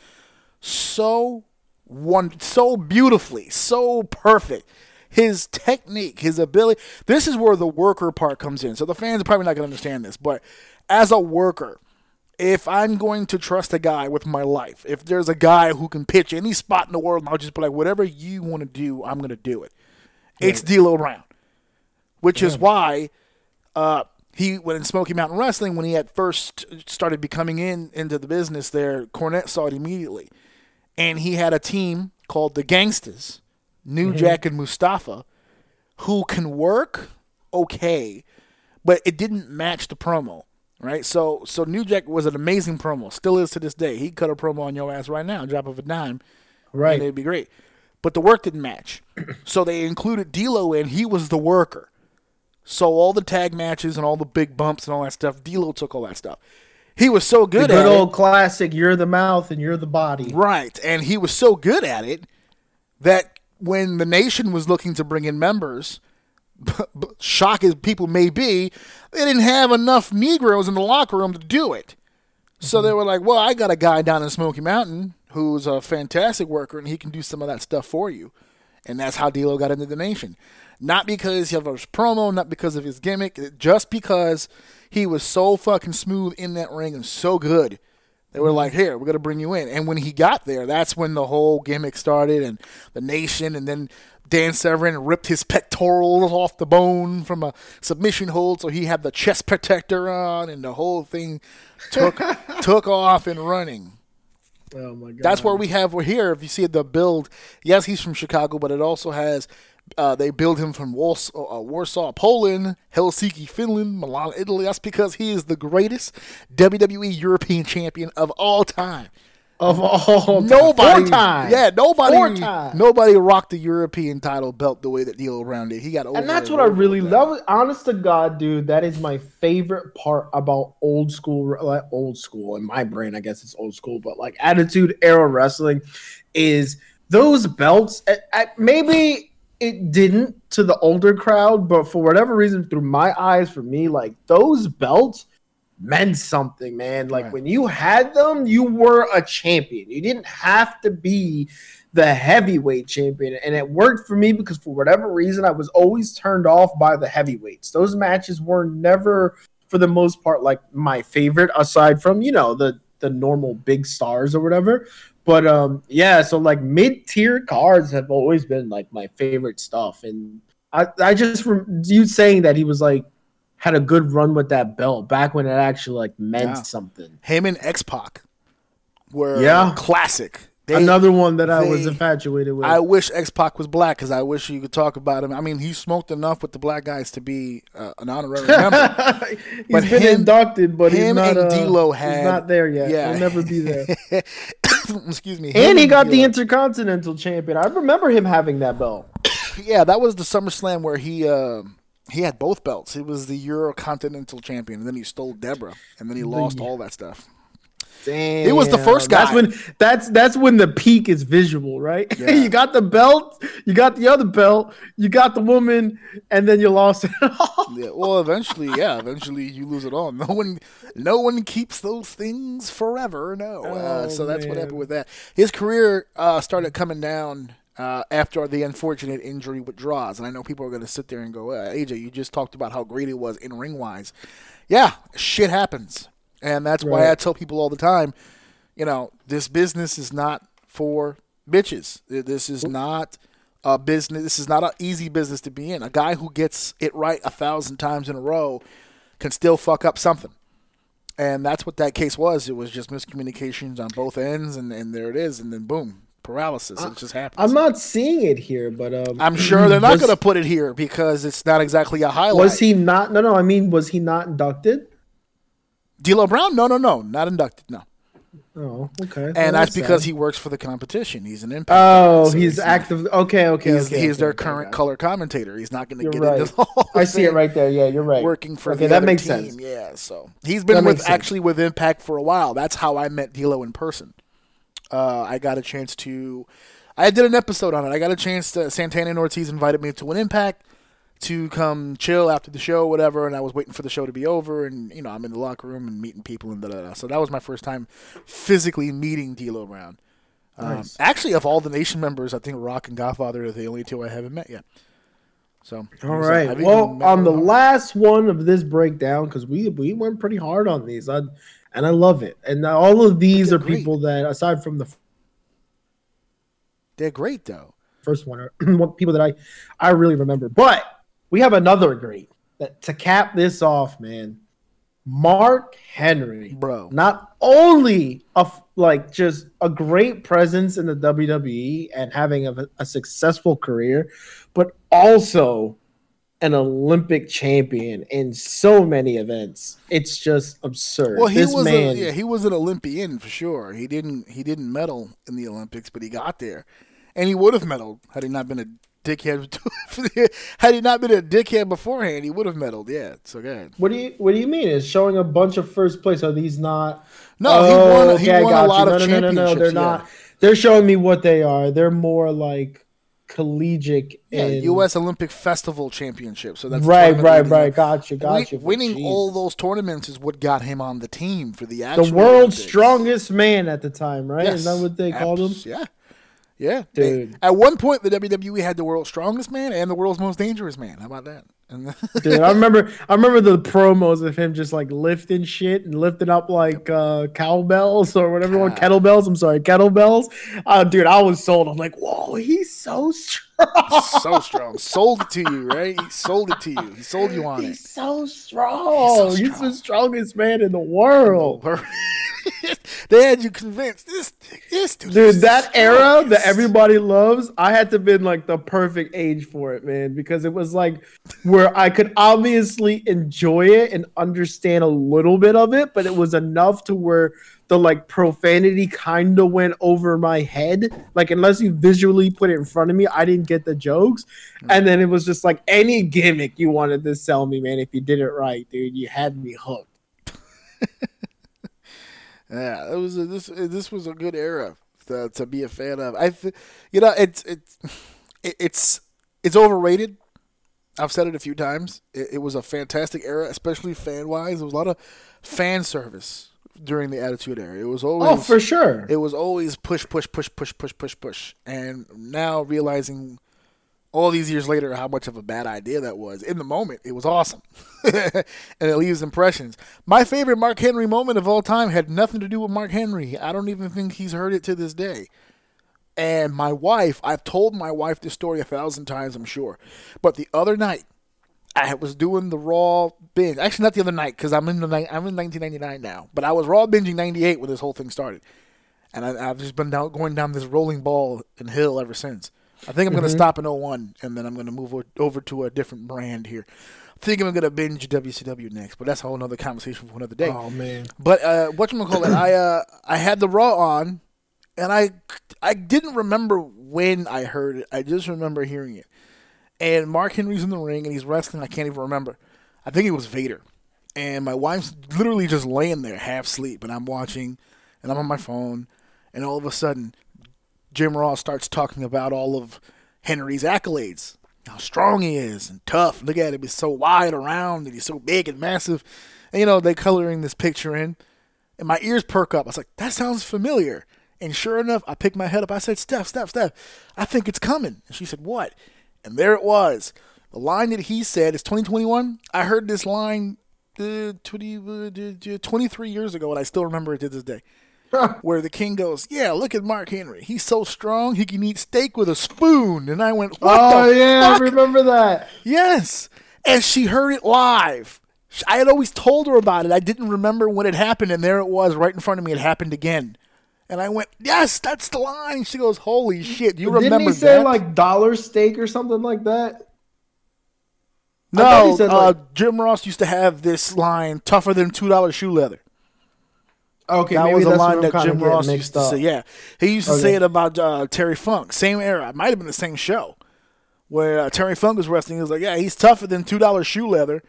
Speaker 1: so one so beautifully, so perfect. His technique, his ability. This is where the worker part comes in. So the fans are probably not going to understand this, but as a worker, if I'm going to trust a guy with my life, if there's a guy who can pitch any spot in the world, and I'll just be like, whatever you want to do, I'm going to do it. It's D'Lo Brown, which is why uh, he when in Smoky Mountain Wrestling when he had first started becoming in into the business there, Cornette saw it immediately, and he had a team called the Gangstas, New mm-hmm. Jack and Mustafa, who can work okay, but it didn't match the promo. right? So so New Jack was an amazing promo, still is to this day. He cut a promo on your ass right now, drop of a dime,
Speaker 3: Right.
Speaker 1: and it'd be great. But the work didn't match, [clears throat] so they included D'Lo in. He was the worker. So all the tag matches and all the big bumps and all that stuff, D'Lo took all that stuff. He was so
Speaker 3: The
Speaker 1: good,
Speaker 3: good
Speaker 1: at
Speaker 3: old
Speaker 1: it,
Speaker 3: classic. You're the mouth and you're the body.
Speaker 1: right? And he was so good at it that when the nation was looking to bring in members, [laughs] shock as people may be, they didn't have enough Negroes in the locker room to do it. So they mm-hmm. were like, "Well, I got a guy down in Smoky Mountain who's a fantastic worker, and he can do some of that stuff for you." And that's how D'Lo got into the nation. Not because of his promo, not because of his gimmick, just because he was so fucking smooth in that ring and so good. They were like, "Here, we're gonna bring you in." And when he got there, that's when the whole gimmick started, and the nation, and then Dan Severn ripped his pectorals off the bone from a submission hold, so he had the chest protector on, and the whole thing took [laughs] took off and running.
Speaker 3: Oh my god.
Speaker 1: That's where we have we're here. If you see the build, yes, he's from Chicago, but it also has uh, they build him from Warsaw, uh, Warsaw, Poland, Helsinki, Finland, Milan, Italy. That's because he is the greatest WWE European champion of all time.
Speaker 3: of all
Speaker 1: Nobody,
Speaker 3: Four times.
Speaker 1: yeah, nobody,
Speaker 3: times.
Speaker 1: nobody rocked the European title belt the way that D'Lo Brown did. He got over
Speaker 3: And that's what I really love. Honest to God, dude, that is my favorite part about old school, like old school in my brain. I guess it's old school, but like Attitude Era Wrestling is those belts. I, I, maybe it didn't to the older crowd, but for whatever reason, through my eyes, for me, like those belts meant something, man. Like
Speaker 1: Right.
Speaker 3: when you had them, you were a champion. You didn't have to be the heavyweight champion. And it worked for me because for whatever reason, I was always turned off by the heavyweights. Those matches were never, for the most part, like my favorite, aside from, you know, the the normal big stars or whatever. But um yeah, so like mid-tier cards have always been like my favorite stuff. And I, I just rem- you saying that he was like had a good run with that belt back when it actually like meant
Speaker 1: Yeah.
Speaker 3: something.
Speaker 1: Him and X Pac were
Speaker 3: Yeah.
Speaker 1: classic. They-
Speaker 3: Another one that I was infatuated with.
Speaker 1: I wish X Pac was black because I wish you could talk about him. I mean, he smoked enough with the black guys to be uh, an honorary [laughs] member.
Speaker 3: he's
Speaker 1: But
Speaker 3: been
Speaker 1: him-
Speaker 3: inducted, but he's
Speaker 1: him
Speaker 3: not.
Speaker 1: and
Speaker 3: uh,
Speaker 1: D'Lo had-
Speaker 3: he's not there yet.
Speaker 1: yeah.
Speaker 3: He'll never be there. [laughs]
Speaker 1: Excuse me.
Speaker 3: and he got the Intercontinental Champion. I remember him having that belt. [coughs]
Speaker 1: yeah, that was the SummerSlam where he uh, he had both belts. He was the Euro Continental Champion, and then he stole Deborah, and then he lost all that stuff.
Speaker 3: Damn.
Speaker 1: was the first guy.
Speaker 3: That's when that's that's when the peak is visual, right? [laughs]
Speaker 1: Yeah.
Speaker 3: you got the belt, you got the other belt, you got the woman, and then you lost it all.
Speaker 1: Yeah, well, eventually, yeah, eventually you lose it all. [laughs] No one, no one keeps those things forever. No, uh,
Speaker 3: Oh,
Speaker 1: so that's what happened with that. His career uh, started coming down uh, after the unfortunate injury with Droz, and I know people are going to sit there and go, uh, "AJ, you just talked about how great it was in ring wise." Yeah, shit happens, and that's why I tell people all the time, you know, this business is not for bitches. This is not a business. This is not an easy business to be in. A guy who gets it right a thousand times in a row can still fuck up something. And that's what that case was. It was just miscommunications on both ends, and, and there it is. And then boom, paralysis. It just happens.
Speaker 3: I'm not seeing it here, but um,
Speaker 1: I'm sure they're not going to put it here because it's not exactly a highlight.
Speaker 3: Was he not? No, no. I mean, was he not inducted?
Speaker 1: D'Lo Brown? No, no, no, not inducted. No,
Speaker 3: Oh, okay.
Speaker 1: and that's because he works for the competition. He's an impact.
Speaker 3: Oh,
Speaker 1: so
Speaker 3: he's active. Okay, okay.
Speaker 1: He's,
Speaker 3: okay,
Speaker 1: he's
Speaker 3: okay,
Speaker 1: their
Speaker 3: okay,
Speaker 1: current color commentator. He's not going to get
Speaker 3: right.
Speaker 1: into the [laughs] whole
Speaker 3: I see it right there. Yeah, you're right.
Speaker 1: working for
Speaker 3: okay,
Speaker 1: the
Speaker 3: that
Speaker 1: other
Speaker 3: makes
Speaker 1: team.
Speaker 3: sense.
Speaker 1: Yeah, so he's been
Speaker 3: That
Speaker 1: with actually with Impact for a while. That's how I met D'Lo in person. Uh, I got a chance to. I did an episode on it. I got a chance to. Santana and Ortiz invited me to an Impact to come chill after the show, whatever. And I was waiting for the show to be over, and you know I'm in the locker room and meeting people and da da da. So that was my first time physically meeting D'Lo Brown. Um, Actually, of all the Nation members, I think Rock and Godfather are the only two I haven't met yet. So
Speaker 3: all right,
Speaker 1: so
Speaker 3: right.
Speaker 1: I've even
Speaker 3: Well, on the last one of this breakdown, because we we went pretty hard on these, I, and I love it. And all of these are
Speaker 1: great.
Speaker 3: people that, aside from the
Speaker 1: they're great though.
Speaker 3: first one, [clears throat] are people that I I really remember. But we have another great that to cap this off, man. Mark Henry,
Speaker 1: Bro.
Speaker 3: not only a like just a great presence in the WWE and having a, a successful career, but also an Olympic champion in so many events. It's just absurd.
Speaker 1: Well, he
Speaker 3: this
Speaker 1: was
Speaker 3: man,
Speaker 1: a, yeah, he was an Olympian for sure. He didn't he didn't medal in the Olympics, but he got there, and he would have medaled had he not been a dickhead. [laughs] had he not been a dickhead beforehand, he would have medaled. Yeah, so good.
Speaker 3: What do you What do you mean? It's showing a bunch of first place. Are these not?
Speaker 1: No, he
Speaker 3: Oh,
Speaker 1: won.
Speaker 3: okay,
Speaker 1: he won a lot
Speaker 3: you.
Speaker 1: of
Speaker 3: no, no, no, no, no. They're
Speaker 1: yeah.
Speaker 3: not. They're showing me what they are. They're more like collegiate.
Speaker 1: Yeah,
Speaker 3: and,
Speaker 1: U.S. Olympic Festival Championship. So that's
Speaker 3: Right, right,
Speaker 1: up.
Speaker 3: right. Gotcha, gotcha.
Speaker 1: winning all those tournaments is what got him on the team for the actual
Speaker 3: the world's
Speaker 1: Olympics.
Speaker 3: strongest man at the time, right?
Speaker 1: Yes.
Speaker 3: Isn't that what they called him?
Speaker 1: Abs- Yeah. Yeah. They-
Speaker 3: Dude.
Speaker 1: at one point, the WWE had the world's strongest man and the world's most dangerous man. How about that? And [laughs]
Speaker 3: Dude, I remember I remember the promos of him just like lifting shit and lifting up like uh cowbells or whatever one kettlebells. I'm sorry, kettlebells. Uh dude, I was sold. I'm like, whoa, he's so strong.
Speaker 1: So strong. Sold it to you, right? He sold it to you. He sold you on it.
Speaker 3: He's so strong. He's,
Speaker 1: strong.
Speaker 3: the strongest man in the world. [laughs]
Speaker 1: they had you convinced. This, this dude,
Speaker 3: Dude, that era that everybody loves, I had to been like the perfect age for it, man, because it was like where I could obviously enjoy it and understand a little bit of it, but it was enough to where the like profanity kind of went over my head. Like unless you visually put it in front of me, I didn't get the jokes. Hmm. And then it was just like any gimmick you wanted to sell me, man. If you did it right, dude, you had me hooked. [laughs]
Speaker 1: Yeah, it was a, this. This was a good era to, to be a fan of. I, th- you know, it's it's it's it's overrated. I've said it a few times. It, it was a fantastic era, especially fan wise. There was a lot of fan service during the Attitude Era. It was oh, always
Speaker 3: Oh, for sure.
Speaker 1: it was always push, push, push, push, push, push, push. And now realizing all these years later how much of a bad idea that was. In the moment, it was awesome. [laughs] and it leaves impressions. My favorite Mark Henry moment of all time had nothing to do with Mark Henry. I don't even think he's heard it to this day. And my wife, I've told my wife this story a thousand times, I'm sure. But the other night, I was doing the Raw binge. Actually, not the other night because I'm in the I'm in 1999 now. But I was Raw binging 98 when this whole thing started, and I, I've just been down, going down this rolling ball and hill ever since. I think I'm going to stop in 01, and then I'm going to move o- over to a different brand here. I think I'm going to binge WCW next, but that's a whole other conversation for another day.
Speaker 3: Oh man.
Speaker 1: But uh, what you call it? I uh, I had the Raw on, and I I didn't remember when I heard it. I just remember hearing it. And Mark Henry's in the ring and he's wrestling. I can't even remember. I think it was Vader. And my wife's literally just laying there, half asleep, and I'm watching, and I'm on my phone, and all of a sudden, Jim Ross starts talking about all of Henry's accolades, how strong he is and tough. Look at him; he's so wide around, and he's so big and massive. And you know, they coloring this picture in, and my ears perk up. I was like, "That sounds familiar." And sure enough, I picked my head up. I said, "Steph, Steph, Steph, I think it's coming." And she said, "What?" And there it was. The line that he said is 2021. I heard this line uh, 20, uh, 23 years ago, and I still remember it to this day. where the king goes, Yeah, look at Mark Henry. He's so strong, he can eat steak with a spoon. And I went,
Speaker 3: Oh yeah,
Speaker 1: fuck?
Speaker 3: I remember that.
Speaker 1: Yes. And she heard it live. I had always told her about it. I didn't remember when it happened, and there it was right in front of me. It happened again. And I went, Yes, that's the line. She goes, Holy shit. You remember?
Speaker 3: Didn't he say
Speaker 1: that?
Speaker 3: like dollar steak or something like that?
Speaker 1: No,
Speaker 3: he said,
Speaker 1: uh,
Speaker 3: like-
Speaker 1: Jim Ross used to have this line, tougher than $2 shoe leather.
Speaker 3: Okay,
Speaker 1: that was a line that Jim Ross used to
Speaker 3: up.
Speaker 1: say. Yeah, he used to
Speaker 3: Okay.
Speaker 1: say it about uh, Terry Funk. Same era. It might have been the same show where uh, Terry Funk was wrestling. He was like, "Yeah, he's tougher than two dollars shoe leather."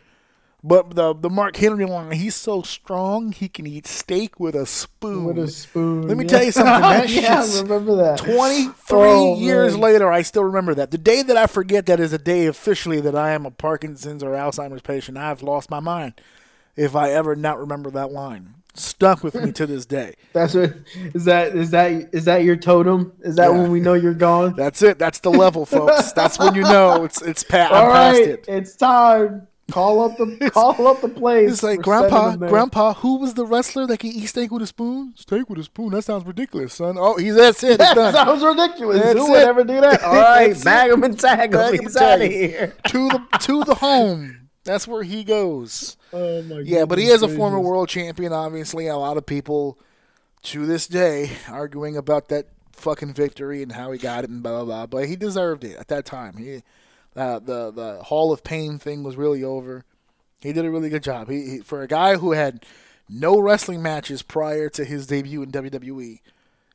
Speaker 1: But the the Mark Henry line, he's so strong he can eat steak with a spoon.
Speaker 3: With a spoon.
Speaker 1: Let me
Speaker 3: yeah.
Speaker 1: tell you something. That [laughs]
Speaker 3: yeah, I remember that.
Speaker 1: 23
Speaker 3: Oh,
Speaker 1: years
Speaker 3: man.
Speaker 1: later, I still remember that. The day that I forget that is a day officially that I am a Parkinson's or Alzheimer's patient. I've lost my mind if I ever not remember that line. Stuck with me to this day. [laughs]
Speaker 3: That's what is that is that is that your totem? Is that
Speaker 1: Yeah.
Speaker 3: when we know you're gone?
Speaker 1: That's it. That's the level, folks. That's when you know it's it's pa- I'm
Speaker 3: All
Speaker 1: past
Speaker 3: right,
Speaker 1: it.
Speaker 3: it's time. Call up the [laughs] call up the place.
Speaker 1: It's like grandpa,
Speaker 3: sending them there.
Speaker 1: grandpa. Who was the wrestler that can eat steak with a spoon? Steak with a spoon. That sounds ridiculous, son. Oh, he's that's it.
Speaker 3: That
Speaker 1: done.
Speaker 3: sounds ridiculous.
Speaker 1: That's
Speaker 3: Who would ever do that? [laughs] All right,
Speaker 1: it.
Speaker 3: bag him and tag him.
Speaker 1: Bag
Speaker 3: He's out of here. [laughs]
Speaker 1: to the to the home. That's where he goes.
Speaker 3: Oh my
Speaker 1: Yeah, but he is a former world champion. Obviously, a lot of people to this day arguing about that fucking victory and how he got it and blah blah blah. But he deserved it at that time. He Uh, the the Hall of Pain thing was really over. He did a really good job. He, he for a guy who had no wrestling matches prior to his debut in WWE.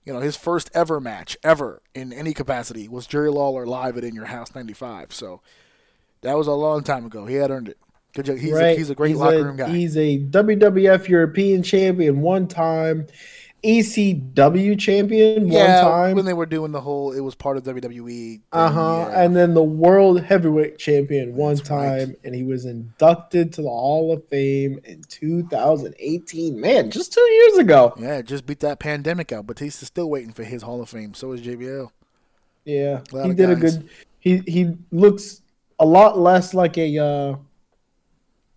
Speaker 1: You know, his first ever match ever in any capacity was Jerry Lawler live at In Your House '95. So that was a long time ago. He had earned it. Good job. He's,
Speaker 3: right.
Speaker 1: a, he's a great
Speaker 3: he's
Speaker 1: locker
Speaker 3: a,
Speaker 1: room guy.
Speaker 3: He's a WWF European champion one time, ECW champion
Speaker 1: yeah,
Speaker 3: one time.
Speaker 1: when they were doing the whole, it was part of WWE.
Speaker 3: Uh huh.
Speaker 1: yeah.
Speaker 3: And then the world heavyweight champion one
Speaker 1: That's right.
Speaker 3: time, and he was inducted to the Hall of Fame in 2018. Man, just two years ago.
Speaker 1: yeah, just beat that pandemic out. Batista's still waiting for his Hall of Fame. So is JBL.
Speaker 3: Yeah, he did a good. He he looks a lot less like a uh,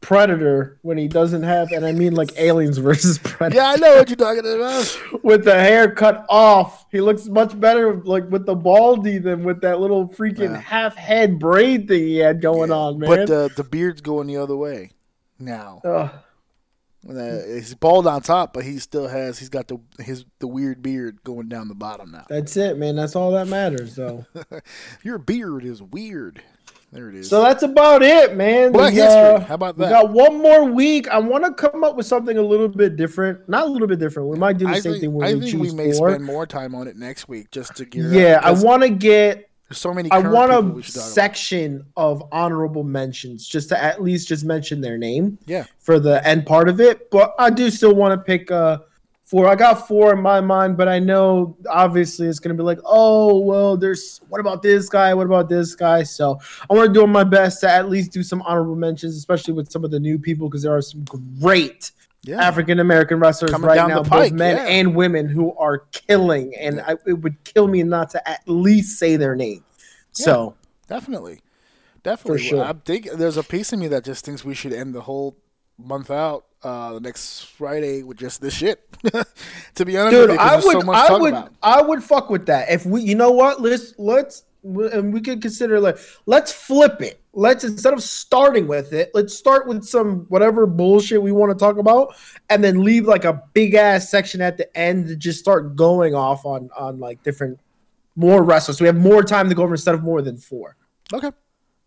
Speaker 3: predator when he doesn't have, and I mean like aliens versus predator.
Speaker 1: Yeah, I know what you're talking about. [laughs]
Speaker 3: with the hair cut off. He looks much better like with the baldy than with that little freaking
Speaker 1: Yeah.
Speaker 3: half head braid thing he had going on, man.
Speaker 1: But the the beard's going the other way now.
Speaker 3: Ugh.
Speaker 1: Uh, he's bald on top, but he still has. He's got the his the weird beard going down the bottom now.
Speaker 3: that's it, man. That's all that matters, though. [laughs]
Speaker 1: Your beard is weird. There it is.
Speaker 3: so that's about it, man.
Speaker 1: Black
Speaker 3: We,
Speaker 1: History.
Speaker 3: uh,
Speaker 1: How about that?
Speaker 3: We got one more week. I want to come up with something a little bit different. Not a little bit different. We might do the
Speaker 1: I
Speaker 3: same
Speaker 1: think,
Speaker 3: thing when
Speaker 1: I
Speaker 3: we
Speaker 1: think
Speaker 3: choose
Speaker 1: we may
Speaker 3: four.
Speaker 1: spend more time on it next week just to gear
Speaker 3: yeah,
Speaker 1: up.
Speaker 3: I
Speaker 1: 'cause
Speaker 3: want to get
Speaker 1: There's so many.
Speaker 3: I want a
Speaker 1: should about.
Speaker 3: section of honorable mentions just to at least just mention their name.
Speaker 1: Yeah.
Speaker 3: For the end part of it, but I do still want to pick uh four. I got four in my mind, but I know obviously it's gonna be like, oh well, there's what about this guy? What about this guy? So I want to do my best to at least do some honorable mentions, especially with some of the new people, because there are some great
Speaker 1: Yeah.
Speaker 3: African American wrestlers
Speaker 1: Coming
Speaker 3: right now,
Speaker 1: pike,
Speaker 3: both men
Speaker 1: yeah.
Speaker 3: and women, who are killing, and I, it would kill me not to at least say their name. So.
Speaker 1: Definitely, definitely.
Speaker 3: Sure.
Speaker 1: I think there's a piece of me that just thinks we should end the whole month out uh, the next Friday with just this shit. [laughs] to be honest,
Speaker 3: dude i would
Speaker 1: so
Speaker 3: i would
Speaker 1: about.
Speaker 3: i would fuck with that if we you know what let's let's and we could consider like let's flip it let's instead of starting with it let's start with some whatever bullshit we want to talk about and then leave like a big ass section at the end to just start going off on on like different more wrestlers so we have more time to go over instead of more than four
Speaker 1: Okay.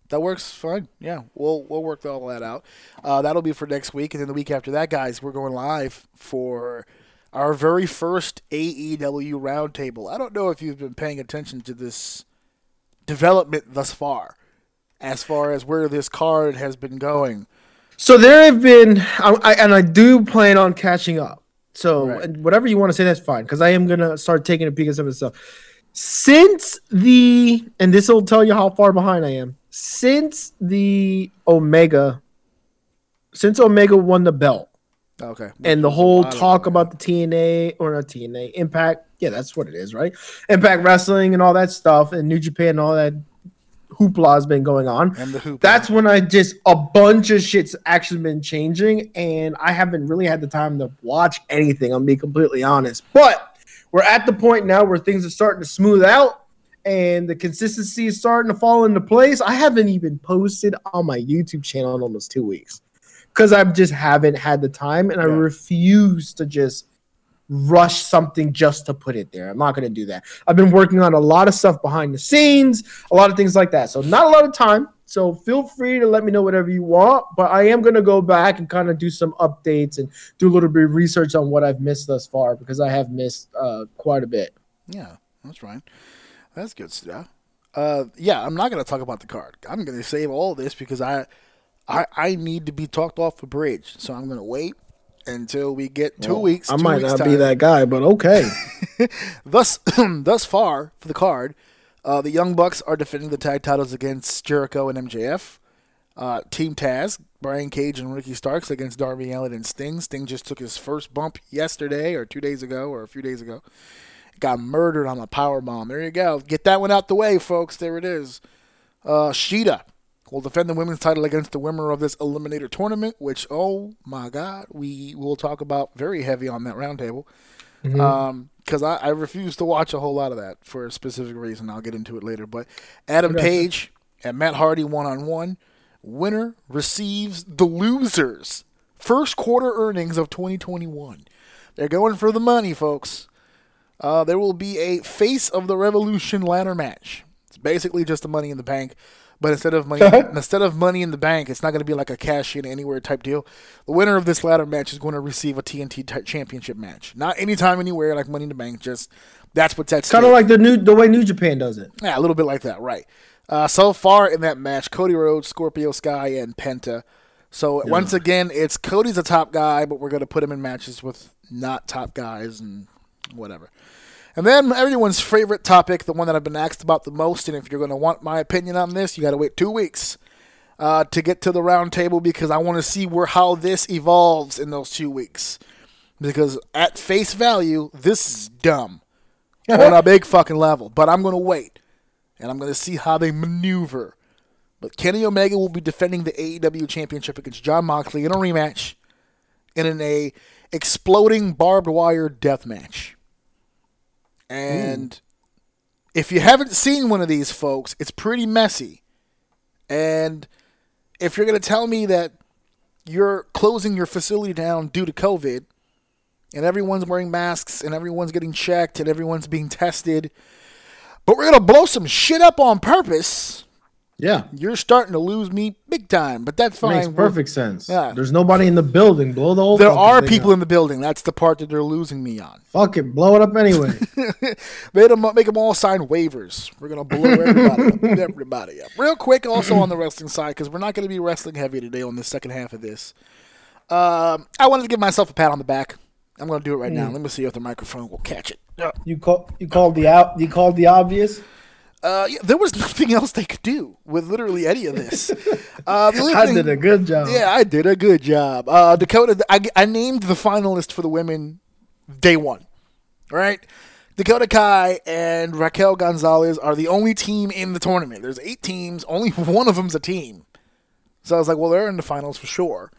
Speaker 1: That works fine. Yeah, we'll we'll work all that out. Uh, that'll be for next week, and then the week after that, guys, we're going live for our very first AEW roundtable. I don't know if you've been paying attention to this development thus far, as far as where this card has been going.
Speaker 3: So there have been, I, I, and I do plan on catching up. So
Speaker 1: Right.
Speaker 3: whatever you want to say, that's fine because I am gonna start taking a peek at some of this stuff. Since the, and this will tell you how far behind I am. Since the Omega, since Omega won the belt,
Speaker 1: Okay.
Speaker 3: and the
Speaker 1: Which was a
Speaker 3: whole talk about the TNA or not TNA Impact, yeah, that's what it is, right? Impact Wrestling and all that stuff, and New Japan and all that hoopla has been going on.
Speaker 1: and the hoop.
Speaker 3: That's when I just a bunch of shit's actually been changing, and I haven't really had the time to watch anything. I'm being completely honest, but we're at the point now where things are starting to smooth out, and the consistency is starting to fall into place. I haven't even posted on my YouTube channel in almost two weeks because I just haven't had the time, and I refuse to just rush something just to put it there. I'm not going to do that. I've been working on a lot of stuff behind the scenes, a lot of things like that. So not a lot of time. So feel free to let me know whatever you want, but I am going to go back and kind of do some updates and do a little bit of research on what I've missed thus far because I have missed uh, quite a bit.
Speaker 1: Yeah, that's right. That's good stuff. Uh, yeah, I'm not going to talk about the card. I'm going to save all this because I, I, I need to be talked off the bridge. So I'm going to wait until we get two weeks.
Speaker 3: I
Speaker 1: two
Speaker 3: might
Speaker 1: weeks
Speaker 3: not be that guy, but okay. [laughs]
Speaker 1: Thus, [clears throat] thus far for the card, uh, the Young Bucks are defending the tag titles against Jericho and MJF. Uh, Team Taz, Brian Cage and Ricky Starks against Darby Allin and Sting. Sting just took his first bump yesterday or two days ago or a few days ago. Got murdered on a power bomb. There you go. Get that one out the way, folks. There it is. Uh, Shida will defend the women's title against the winner of this Eliminator tournament, which, oh my God, we will talk about very heavy on that roundtable. Because I, I refuse to watch a whole lot of that for a specific reason. I'll get into it later. But Adam
Speaker 3: Gotcha.
Speaker 1: Page and Matt Hardy one on one. Winner receives the losers' first quarter earnings of 2021. They're going for the money, folks. Uh, there will be a Face of the Revolution ladder match. It's basically just the money in the bank. But instead of money, [laughs] instead of money in the bank, it's not going to be like a cash in anywhere type deal. The winner of this ladder match is going to receive a TNT championship match. Not anytime, anywhere like Money in the Bank. Just that's what's at stake.
Speaker 3: Kind of like the new the way New Japan does it.
Speaker 1: Yeah, a little bit like that, right? Uh, so far in that match, Cody Rhodes, Scorpio Sky, and Penta. So once again, it's Cody's a top guy, but we're going to put him in matches with not top guys and whatever. And then everyone's favorite topic, the one that I've been asked about the most, and if you're going to want my opinion on this, you got to wait two weeks uh, to get to the round table because I want to see where how this evolves in those two weeks. Because at face value, this is dumb [laughs] on a big fucking level. But I'm going to wait, and I'm going to see how they maneuver. But Kenny Omega will be defending the AEW Championship against Jon Moxley in a rematch, and in a exploding barbed wire death match. Mm. And if you haven't seen one of these folks, it's pretty messy. And if you're going to tell me that you're closing your facility down due to COVID, and everyone's wearing masks, and everyone's getting checked, and everyone's being tested, but we're going to blow some shit up on purpose,
Speaker 3: Yeah.
Speaker 1: you're starting to lose me big time. But that's fine.
Speaker 3: Makes perfect sense.
Speaker 1: Yeah.
Speaker 3: There's nobody in the building. Blow the whole
Speaker 1: There are people
Speaker 3: up.
Speaker 1: in the building. That's the part that they're losing me on.
Speaker 3: Fuck it. Blow it up anyway. [laughs]
Speaker 1: Made them, make them all sign waivers. We're gonna blow everybody up. [laughs] Everybody up. Real quick, also on the wrestling side, because we're not gonna be wrestling heavy today on the second half of this. Um, I wanted to give myself a pat on the back. I'm gonna do it right now. Let me see if the microphone will catch it.
Speaker 3: You call you called the out you called the obvious.
Speaker 1: Uh, yeah, there was [laughs] nothing else they could do with literally any of this. [laughs] Uh,
Speaker 3: I
Speaker 1: thing-
Speaker 3: did a good job.
Speaker 1: Yeah, I did a good job. Uh, Dakota, I, I named the finalist for the women day one. Right? Dakota Kai and Raquel Gonzalez are the only team in the tournament. There's eight teams, only [laughs] one of them's a team. So I was like, well, they're in the finals for sure.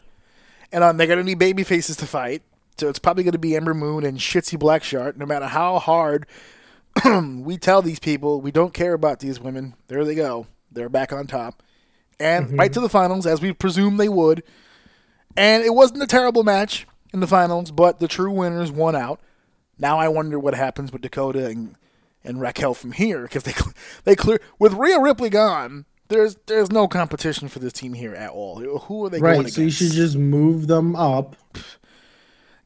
Speaker 1: And um, they're going to need baby faces to fight. So it's probably going to be Ember Moon and Shitsy Blacksheart, no matter how hard [clears throat] we tell these people we don't care about these women. There they go. They're back on top. And mm-hmm. right to the finals, as we presume they would. And it wasn't a terrible match in the finals, but the true winners won out. Now I wonder what happens with Dakota and, and Raquel from here because they they clear with Rhea Ripley gone. There's there's no competition for this team here at all. Who are they going
Speaker 3: Right.
Speaker 1: against?
Speaker 3: So you should just move them up.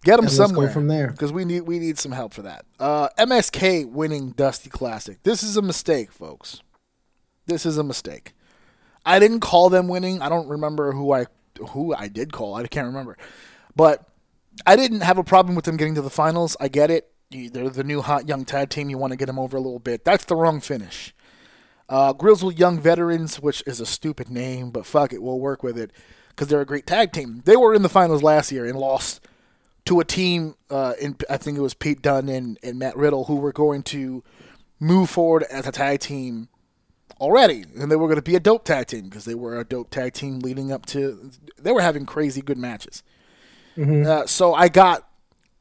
Speaker 1: Get them
Speaker 3: And let's go
Speaker 1: somewhere
Speaker 3: from there.
Speaker 1: because we need we need some help for that. Uh, MSK winning Dusty Classic. This is a mistake, folks. This is a mistake. I didn't call them winning. I don't remember who I who I did call. I can't remember, but I didn't have a problem with them getting to the finals. I get it. You- They're the new hot young tag team. You want to get them over a little bit. That's the wrong finish. Uh, Grizzled Young Veterans, which is a stupid name, but fuck it, we'll work with it because they're a great tag team. They were in the finals last year and lost to a team. Uh, in I think it was Pete Dunne and, and Matt Riddle who were going to move forward as a tag team already, and they were going to be a dope tag team because they were a dope tag team leading up to. They were having crazy good matches. Uh, so I got